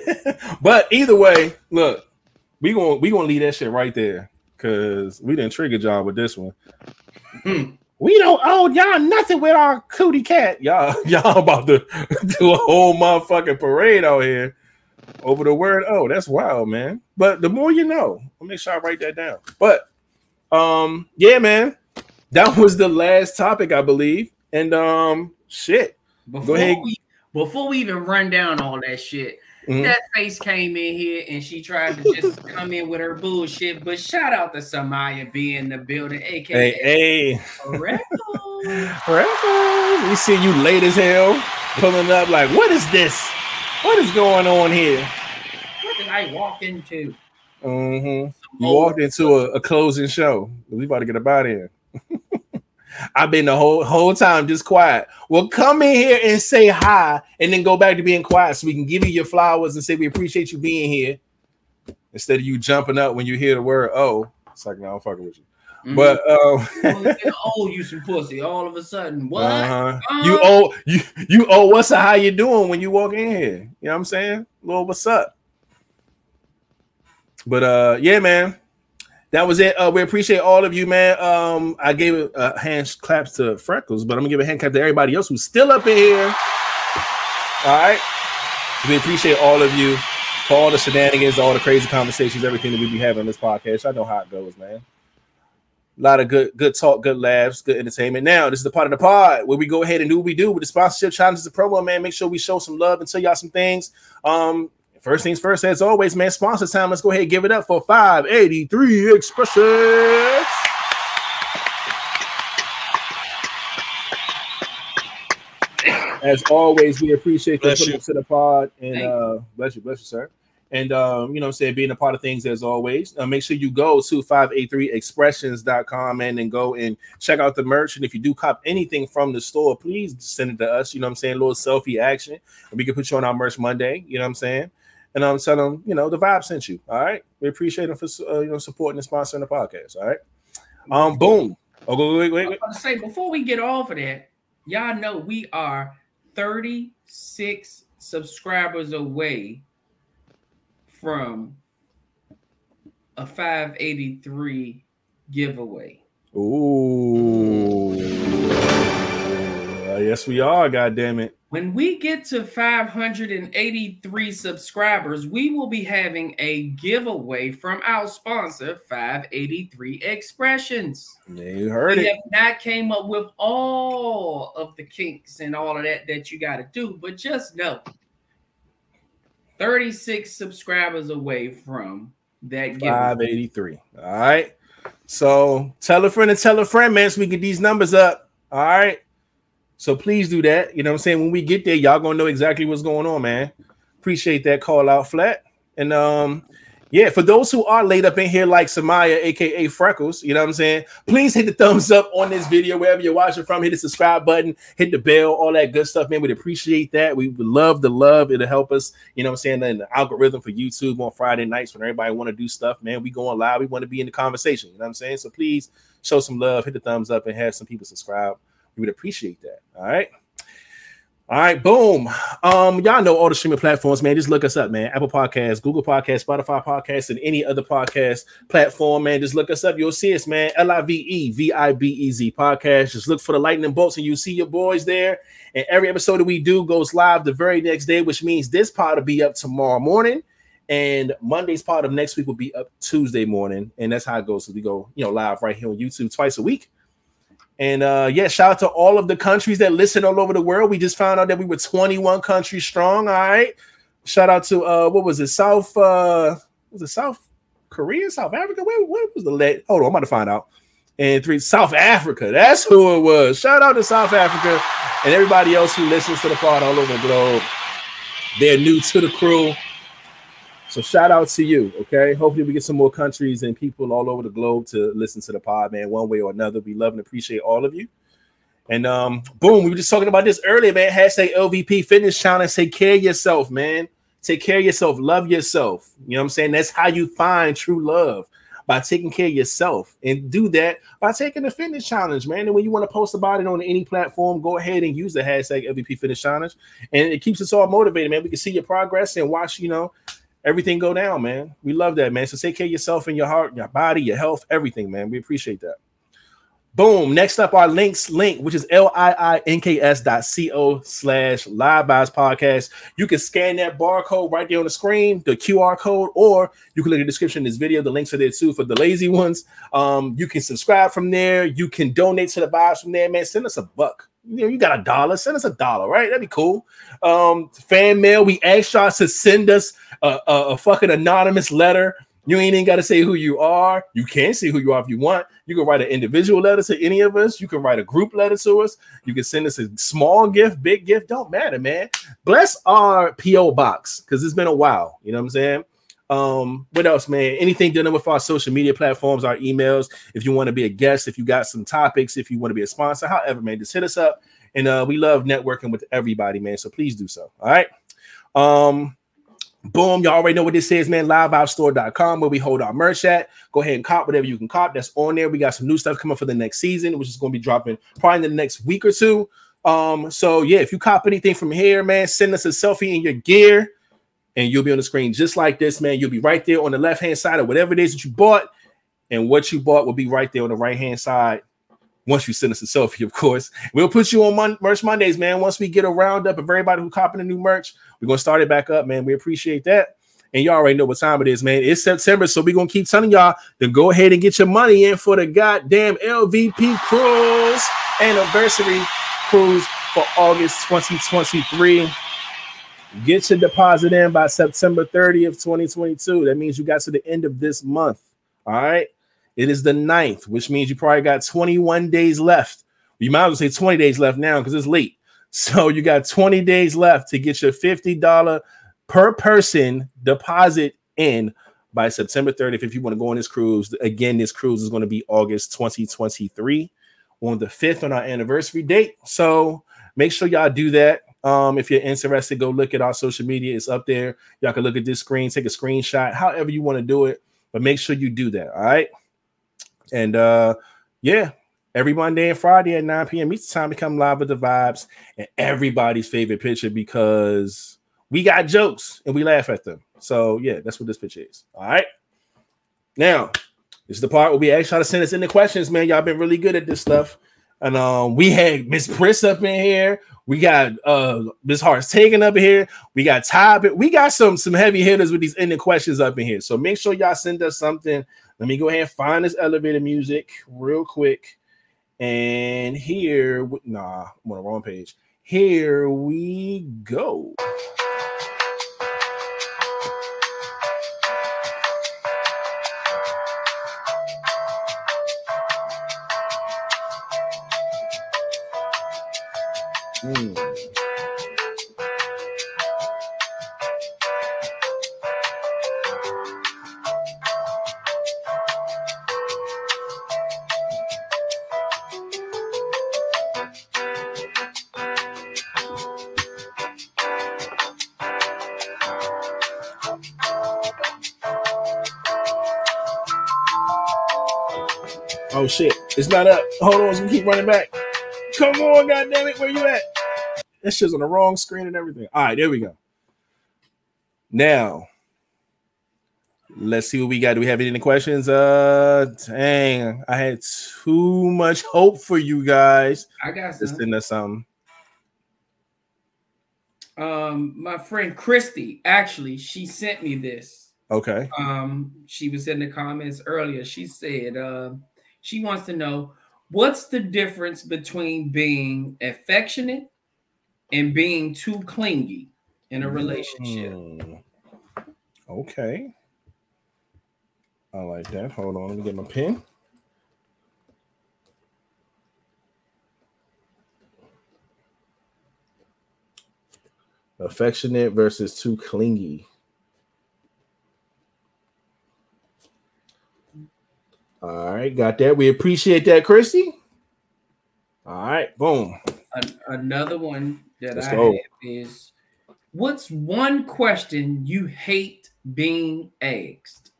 but either way, look, we gonna we gonna leave that shit right there because we didn't trigger John with this one. Hmm. We don't owe y'all nothing with our cootie cat. Y'all, y'all about to do a whole motherfucking parade out here over the word oh. That's wild, man. But the more you know, I'll make sure I write that down. But um, yeah, man, that was the last topic, I believe. And um, shit. Before Go ahead. We, before we even run down all that shit, Mm-hmm. That face came in here and she tried to just come in with her bullshit. But shout out to Samaya being in the building, aka hey, hey. We see you late as hell pulling up like, what is this? What is going on here? What did I walk into? Mm-hmm. You walked into a, a closing show. We about to get about in. I've been the whole whole time just quiet. Well, come in here and say hi, and then go back to being quiet, so we can give you your flowers and say we appreciate you being here, instead of you jumping up when you hear the word "oh." It's like, no, I'm fucking with you. Mm-hmm. But um, oh, you some pussy all of a sudden. What? Uh-huh. Uh-huh. You owe you you owe what's up? How you doing when you walk in here? You know what I'm saying? Well, what's up? But uh, yeah, man, that was it. Uh, we appreciate all of you, man. Um, I gave a uh, hand claps to Freckles, but I'm gonna give a hand clap to everybody else who's still up in here. All right, we appreciate all of you for all the shenanigans, all the crazy conversations, everything that we be having on this podcast. I know how it goes, man. A lot of good, good talk, good laughs, good entertainment. Now, this is the part of the pod where we go ahead and do what we do with the sponsorship challenges, the promo, man. Make sure we show some love and tell y'all some things. Um, first things first, as always, man. Sponsor time. Let's go ahead and give it up for 583 expressions. As always, we appreciate the to the pod and uh, bless you, bless you, sir and um, you know I'm saying being a part of things as always. Uh, make sure you go to 583expressions.com and then go and check out the merch. And if you do cop anything from the store, please send it to us. You know I'm saying? A little selfie action. And we can put you on our merch Monday. You know what I'm saying? And I'm um, telling them, you know, the vibe sent you. All right. We appreciate them for uh, you know supporting and sponsoring the podcast. All right. Um, boom. Oh, go wait, wait, wait. I was say before we get off of that, y'all know we are 36 subscribers away from a 583 giveaway. Ooh. Uh, yes, we are. God damn it. When we get to 583 subscribers, we will be having a giveaway from our sponsor, 583 Expressions. You heard we it. have not came up with all of the kinks and all of that that you got to do, but just know 36 subscribers away from that 583. All right. So tell a friend and tell a friend, man, so we get these numbers up. All right. So please do that. You know what I'm saying? When we get there, y'all gonna know exactly what's going on, man. Appreciate that call out flat. And um, yeah, for those who are laid up in here like Samaya, aka Freckles, you know what I'm saying? Please hit the thumbs up on this video wherever you're watching from. Hit the subscribe button, hit the bell, all that good stuff, man. We'd appreciate that. We would love the love. It'll help us, you know what I'm saying? And the algorithm for YouTube on Friday nights when everybody want to do stuff, man. We going live. We want to be in the conversation. You know what I'm saying? So please show some love, hit the thumbs up, and have some people subscribe. We would appreciate that. All right. All right, boom. Um, y'all know all the streaming platforms, man. Just look us up, man. Apple Podcasts, Google Podcasts, Spotify Podcasts, and any other podcast platform, man. Just look us up. You'll see us, man. L I V E V I B E Z podcast. Just look for the lightning bolts, and you see your boys there. And every episode that we do goes live the very next day, which means this pod will be up tomorrow morning. And Monday's part of next week will be up Tuesday morning. And that's how it goes. So we go, you know, live right here on YouTube twice a week. And uh, yeah, shout out to all of the countries that listen all over the world. We just found out that we were 21 countries strong. All right. Shout out to uh, what was it? South uh was it South Korea, South Africa? Where, where was the late? Hold on, I'm about to find out. And three South Africa. That's who it was. Shout out to South Africa and everybody else who listens to the pod all over the globe. They're new to the crew. So shout out to you. Okay. Hopefully we get some more countries and people all over the globe to listen to the pod, man, one way or another. We love and appreciate all of you. And um, boom, we were just talking about this earlier, man. Hashtag LVP fitness challenge. Take care of yourself, man. Take care of yourself. Love yourself. You know what I'm saying? That's how you find true love by taking care of yourself and do that by taking the fitness challenge, man. And when you want to post about it on any platform, go ahead and use the hashtag LVP fitness challenge. And it keeps us all motivated, man. We can see your progress and watch, you know, everything go down, man. We love that, man. So take care of yourself and your heart, your body, your health, everything, man. We appreciate that. Boom. Next up, our links link, which is L-I-I-N-K-S dot C-O slash live vibez podcast. You can scan that barcode right there on the screen, the QR code, or you can look at the description of this video. The links are there too for the lazy ones. Um, you can subscribe from there. You can donate to the vibes from there, man. Send us a buck you know, you got a dollar, send us a dollar, right? That'd be cool. Um, fan mail, we asked y'all to send us a, a, fucking anonymous letter. You ain't even got to say who you are. You can say who you are if you want. You can write an individual letter to any of us. You can write a group letter to us. You can send us a small gift, big gift, don't matter, man. Bless our PO box because it's been a while. You know what I'm saying? Um, what else, man? Anything dealing with our social media platforms, our emails. If you want to be a guest, if you got some topics, if you want to be a sponsor, however, man, just hit us up. And uh, we love networking with everybody, man. So please do so. All right. Um, Boom, y'all already know what this is, man. Liveoutstore.com, where we hold our merch at. Go ahead and cop whatever you can cop. That's on there. We got some new stuff coming for the next season, which is going to be dropping probably in the next week or two. Um, so yeah, if you cop anything from here, man, send us a selfie in your gear, and you'll be on the screen just like this, man. You'll be right there on the left hand side of whatever it is that you bought, and what you bought will be right there on the right hand side once you send us a selfie, of course. We'll put you on Mon- Merch Mondays, man. Once we get a roundup of everybody who copping the new merch, we're gonna start it back up, man. We appreciate that. And y'all already know what time it is, man. It's September, so we're gonna keep telling y'all to go ahead and get your money in for the goddamn LVP cruise anniversary cruise for August 2023. Get your deposit in by September 30th, 2022. That means you got to the end of this month. All right. It is the 9th, which means you probably got 21 days left. You might as well say 20 days left now because it's late. So you got 20 days left to get your $50 per person deposit in by September 30th if you want to go on this cruise. Again, this cruise is going to be August 2023 on the 5th on our anniversary date. So make sure y'all do that. Um, if you're interested, go look at our social media. It's up there. Y'all can look at this screen, take a screenshot, however you want to do it, but make sure you do that. All right. And uh, yeah, every Monday and Friday at 9 p.m. Each time to come live with the vibes and everybody's favorite picture because we got jokes and we laugh at them. So yeah, that's what this picture is. All right. Now, this is the part where we ask y'all to send us in the questions, man. Y'all been really good at this stuff. And um, we had Miss Pris up in here. We got uh Miss Hart's taken up here. We got Ty. We got some some heavy hitters with these ending questions up in here. So make sure y'all send us something let me go ahead and find this elevator music real quick. And here, nah, I'm on the wrong page. Here we go. Hmm. It's not up. Hold on, it's gonna keep running back. Come on, god damn it, where you at? This shit's on the wrong screen and everything. All right, there we go. Now, let's see what we got. Do we have any questions? Uh, dang, I had too much hope for you guys. I got some. Send us something. Um, my friend Christy, actually, she sent me this. Okay. Um, she was in the comments earlier. She said, uh, she wants to know what's the difference between being affectionate and being too clingy in a relationship. Mm. Okay. I like that. Hold on, let me get my pen. Affectionate versus too clingy. All right, got that. We appreciate that, Christy. All right, boom. Another one that Let's I go. have is what's one question you hate being asked?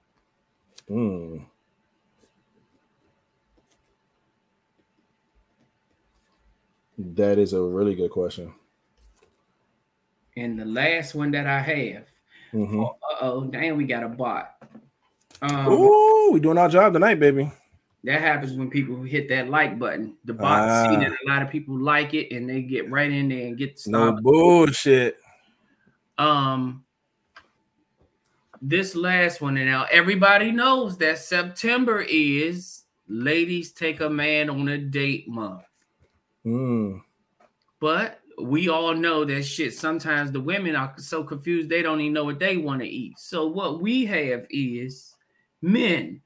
Hmm. That is a really good question. And the last one that I have, mm-hmm. oh, damn, we got a bot. Um, Ooh, we doing our job tonight, baby. That happens when people hit that like button. The bot ah. see that a lot of people like it, and they get right in there and get the no bullshit. Um, this last one, and now everybody knows that September is ladies take a man on a date month. Mm. But we all know that shit. Sometimes the women are so confused they don't even know what they want to eat. So what we have is Men,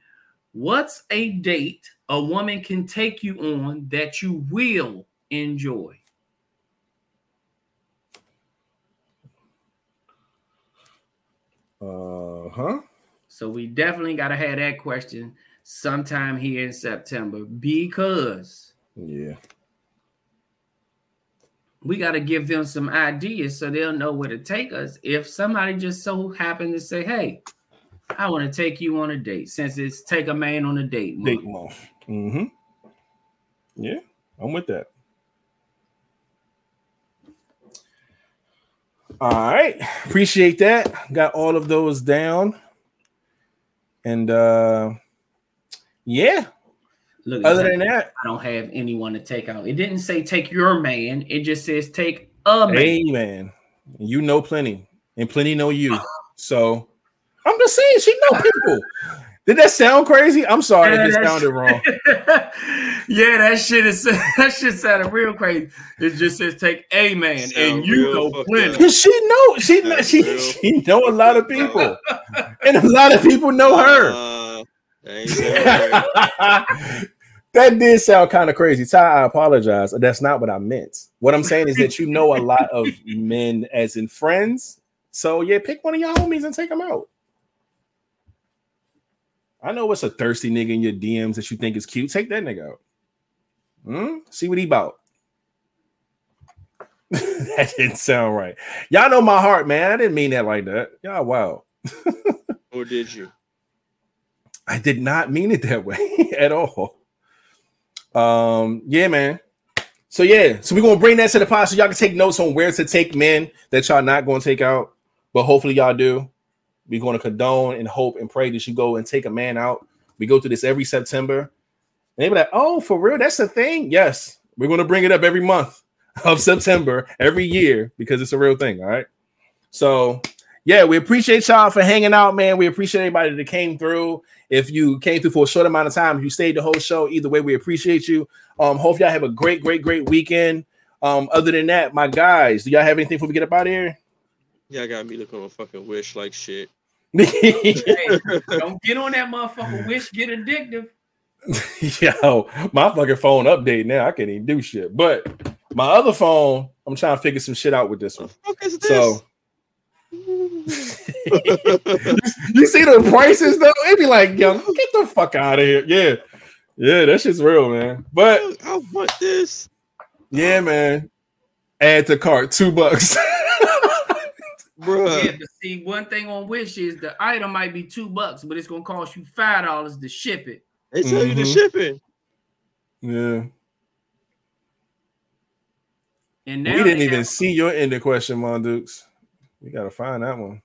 what's a date a woman can take you on that you will enjoy? Uh huh. So we definitely got to have that question sometime here in September because yeah, we got to give them some ideas so they'll know where to take us. If somebody just so happened to say, "Hey, I want to take you on a date," since it's take a man on a date. Date month. Mm-hmm. Yeah, I'm with that. All right, appreciate that. Got all of those down, and uh yeah, Look, other than that, I don't have anyone to take out. It didn't say take your man. It just says take a man. Amen. You know plenty, and plenty know you. So I'm just saying, she know people. Did that sound crazy? I'm sorry Yeah, if it that's- sounded wrong. yeah, that shit is that shit sounded real crazy. It just says take a man, and you real know plenty. Cause she know she know, she real. she know a lot of people, and a lot of people know her. Uh, that ain't sound right. that did sound kind of crazy. Ty, I apologize. That's not what I meant. What I'm saying is that you know a lot of men as in friends. So yeah, pick one of your homies and take them out. I know it's a thirsty nigga in your DMs that you think is cute. Take that nigga out. Hmm? See what he about. that didn't sound right. Y'all know my heart, man. I didn't mean that like that. Y'all wow. or did you? I did not mean it that way at all. Um, yeah, man. So yeah, so we're gonna bring that to the pod so y'all can take notes on where to take men that y'all not gonna take out, but hopefully y'all do. We're gonna condone and hope and pray that you go and take a man out. We go through this every September. And they be like, oh, for real, that's the thing. Yes, we're gonna bring it up every month of September every year because it's a real thing. All right. So yeah, we appreciate y'all for hanging out, man. We appreciate everybody that came through. If you came through for a short amount of time, if you stayed the whole show, either way, we appreciate you. Um, hope y'all have a great, great, great weekend. Um, other than that, my guys, do y'all have anything before we get up out of here? Yeah, I got me looking on a fucking wish like shit. Hey, don't get on that motherfucker. Wish get addictive. Yo, my fucking phone update now. I can't even do shit. But my other phone, I'm trying to figure some shit out with this The one. fuck is this? So you see the prices though? It'd be like, yo, get the fuck out of here. Yeah. Yeah, that shit's real, man. But I want this. yeah, man. Add to cart, two bucks. Bruh. Yeah, but see, one thing on Wish is the item might be two bucks, but it's gonna cost you five dollars to ship it. They tell you the Mhm. shipping. yeah. And now we didn't even have- see your end of question, Mondukes. We gotta find that one.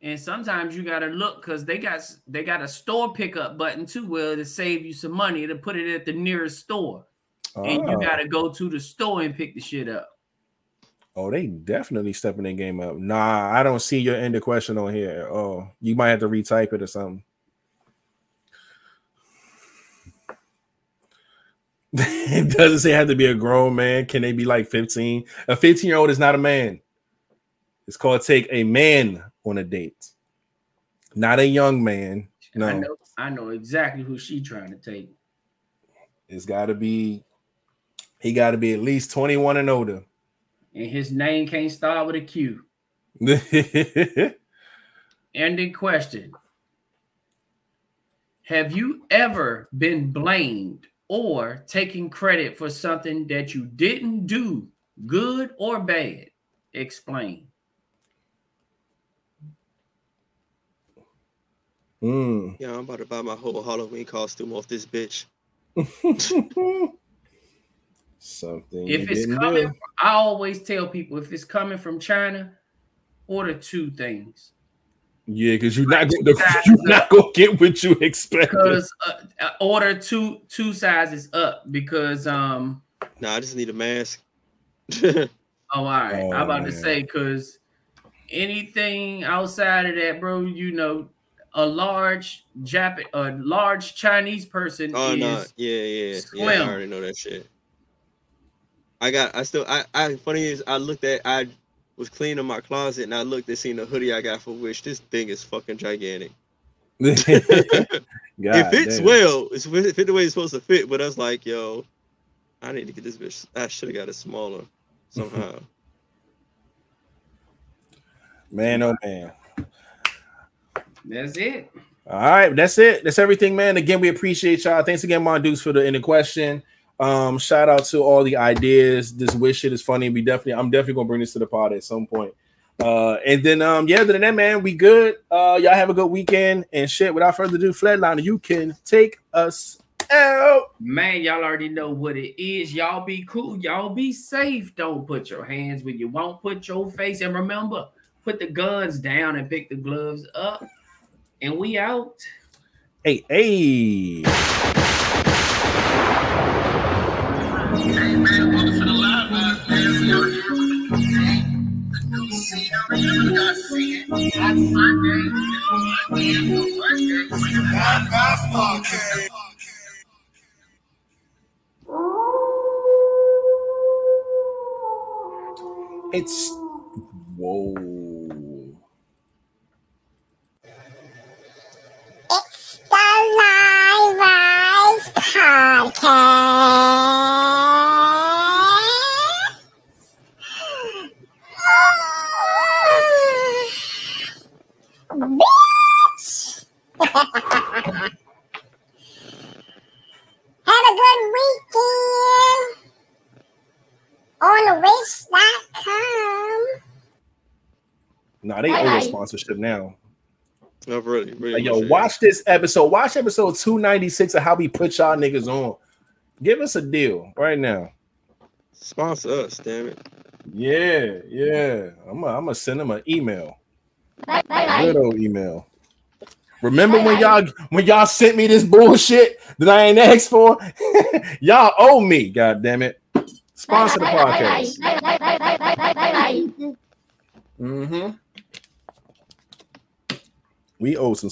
and sometimes you gotta look because they got they got a store pickup button too, where to save you some money to put it at the nearest store, and you Oh. gotta go to the store and pick the shit up. Oh, they definitely stepping their game up. Nah, I don't see your end of question on here. Oh, you might have to retype it or something. it doesn't say have to be a grown man. Can they be like 15? A 15 year old is not a man. It's called take a man on a date, not a young man. I No, know I know exactly who she trying to take. it's got to be. He got to be at least 21 and older. And his name can't start with a Q. Ending question. Have you ever been blamed or taken credit for something that you didn't do, good or bad? Explain. Mm. Yeah, I'm about to buy my whole Halloween costume off this bitch. Something. If it's coming, do. I always tell people if it's coming from China, order two things. Yeah, because you're not gonna, you're not gonna get what you expect. Because uh, uh, order two two sizes up because um Nah, I just need a mask. Oh, all right. Oh, I'm about to say because anything outside of that, bro, you know, a large Jap, a large Chinese person oh is no, yeah, yeah, yeah. I already know that shit. I got. I still. I. I. Funny is, I looked at. I was cleaning my closet and I looked and seen the hoodie I got for Wish. This thing is fucking gigantic. God it fits damn. well. It's it fit the way it's supposed to fit. But I was like, yo, I need to get this bitch. I should have got it smaller somehow. Man, oh man. That's it. All right, that's it. That's everything, man. Again, we appreciate y'all. Thanks again, Mon Dukes, for the in the question. Um, shout out to all the ideas. This wish shit is funny. We definitely, I'm definitely gonna bring this to the pod at some point. Uh, and then um, yeah, other than that, man, we good. Uh, y'all have a good weekend and shit. Without further ado, Flatliner, you can take us out. Man, y'all already know what it is. Y'all be cool. Y'all be safe. Don't put your hands where you won't put your face. And remember, put the guns down and pick the gloves up. And we out. Hey, hey. It's whoa. It's the Live Vibez Podcast. Have a good weekend on wish.com. Nah, they Bye-bye. owe us sponsorship now. No, really, really. Like, yo, appreciate watch this episode. Watch episode 296 of how we put y'all niggas on. Give us a deal right now. Sponsor us, damn it. Yeah, yeah. I'm gonna I'm send them an email. Bye bye. Good old email. Remember when y'all when y'all sent me this bullshit that I ain't asked for? y'all owe me, god damn it. Sponsor the podcast. Mm-hmm. We owe some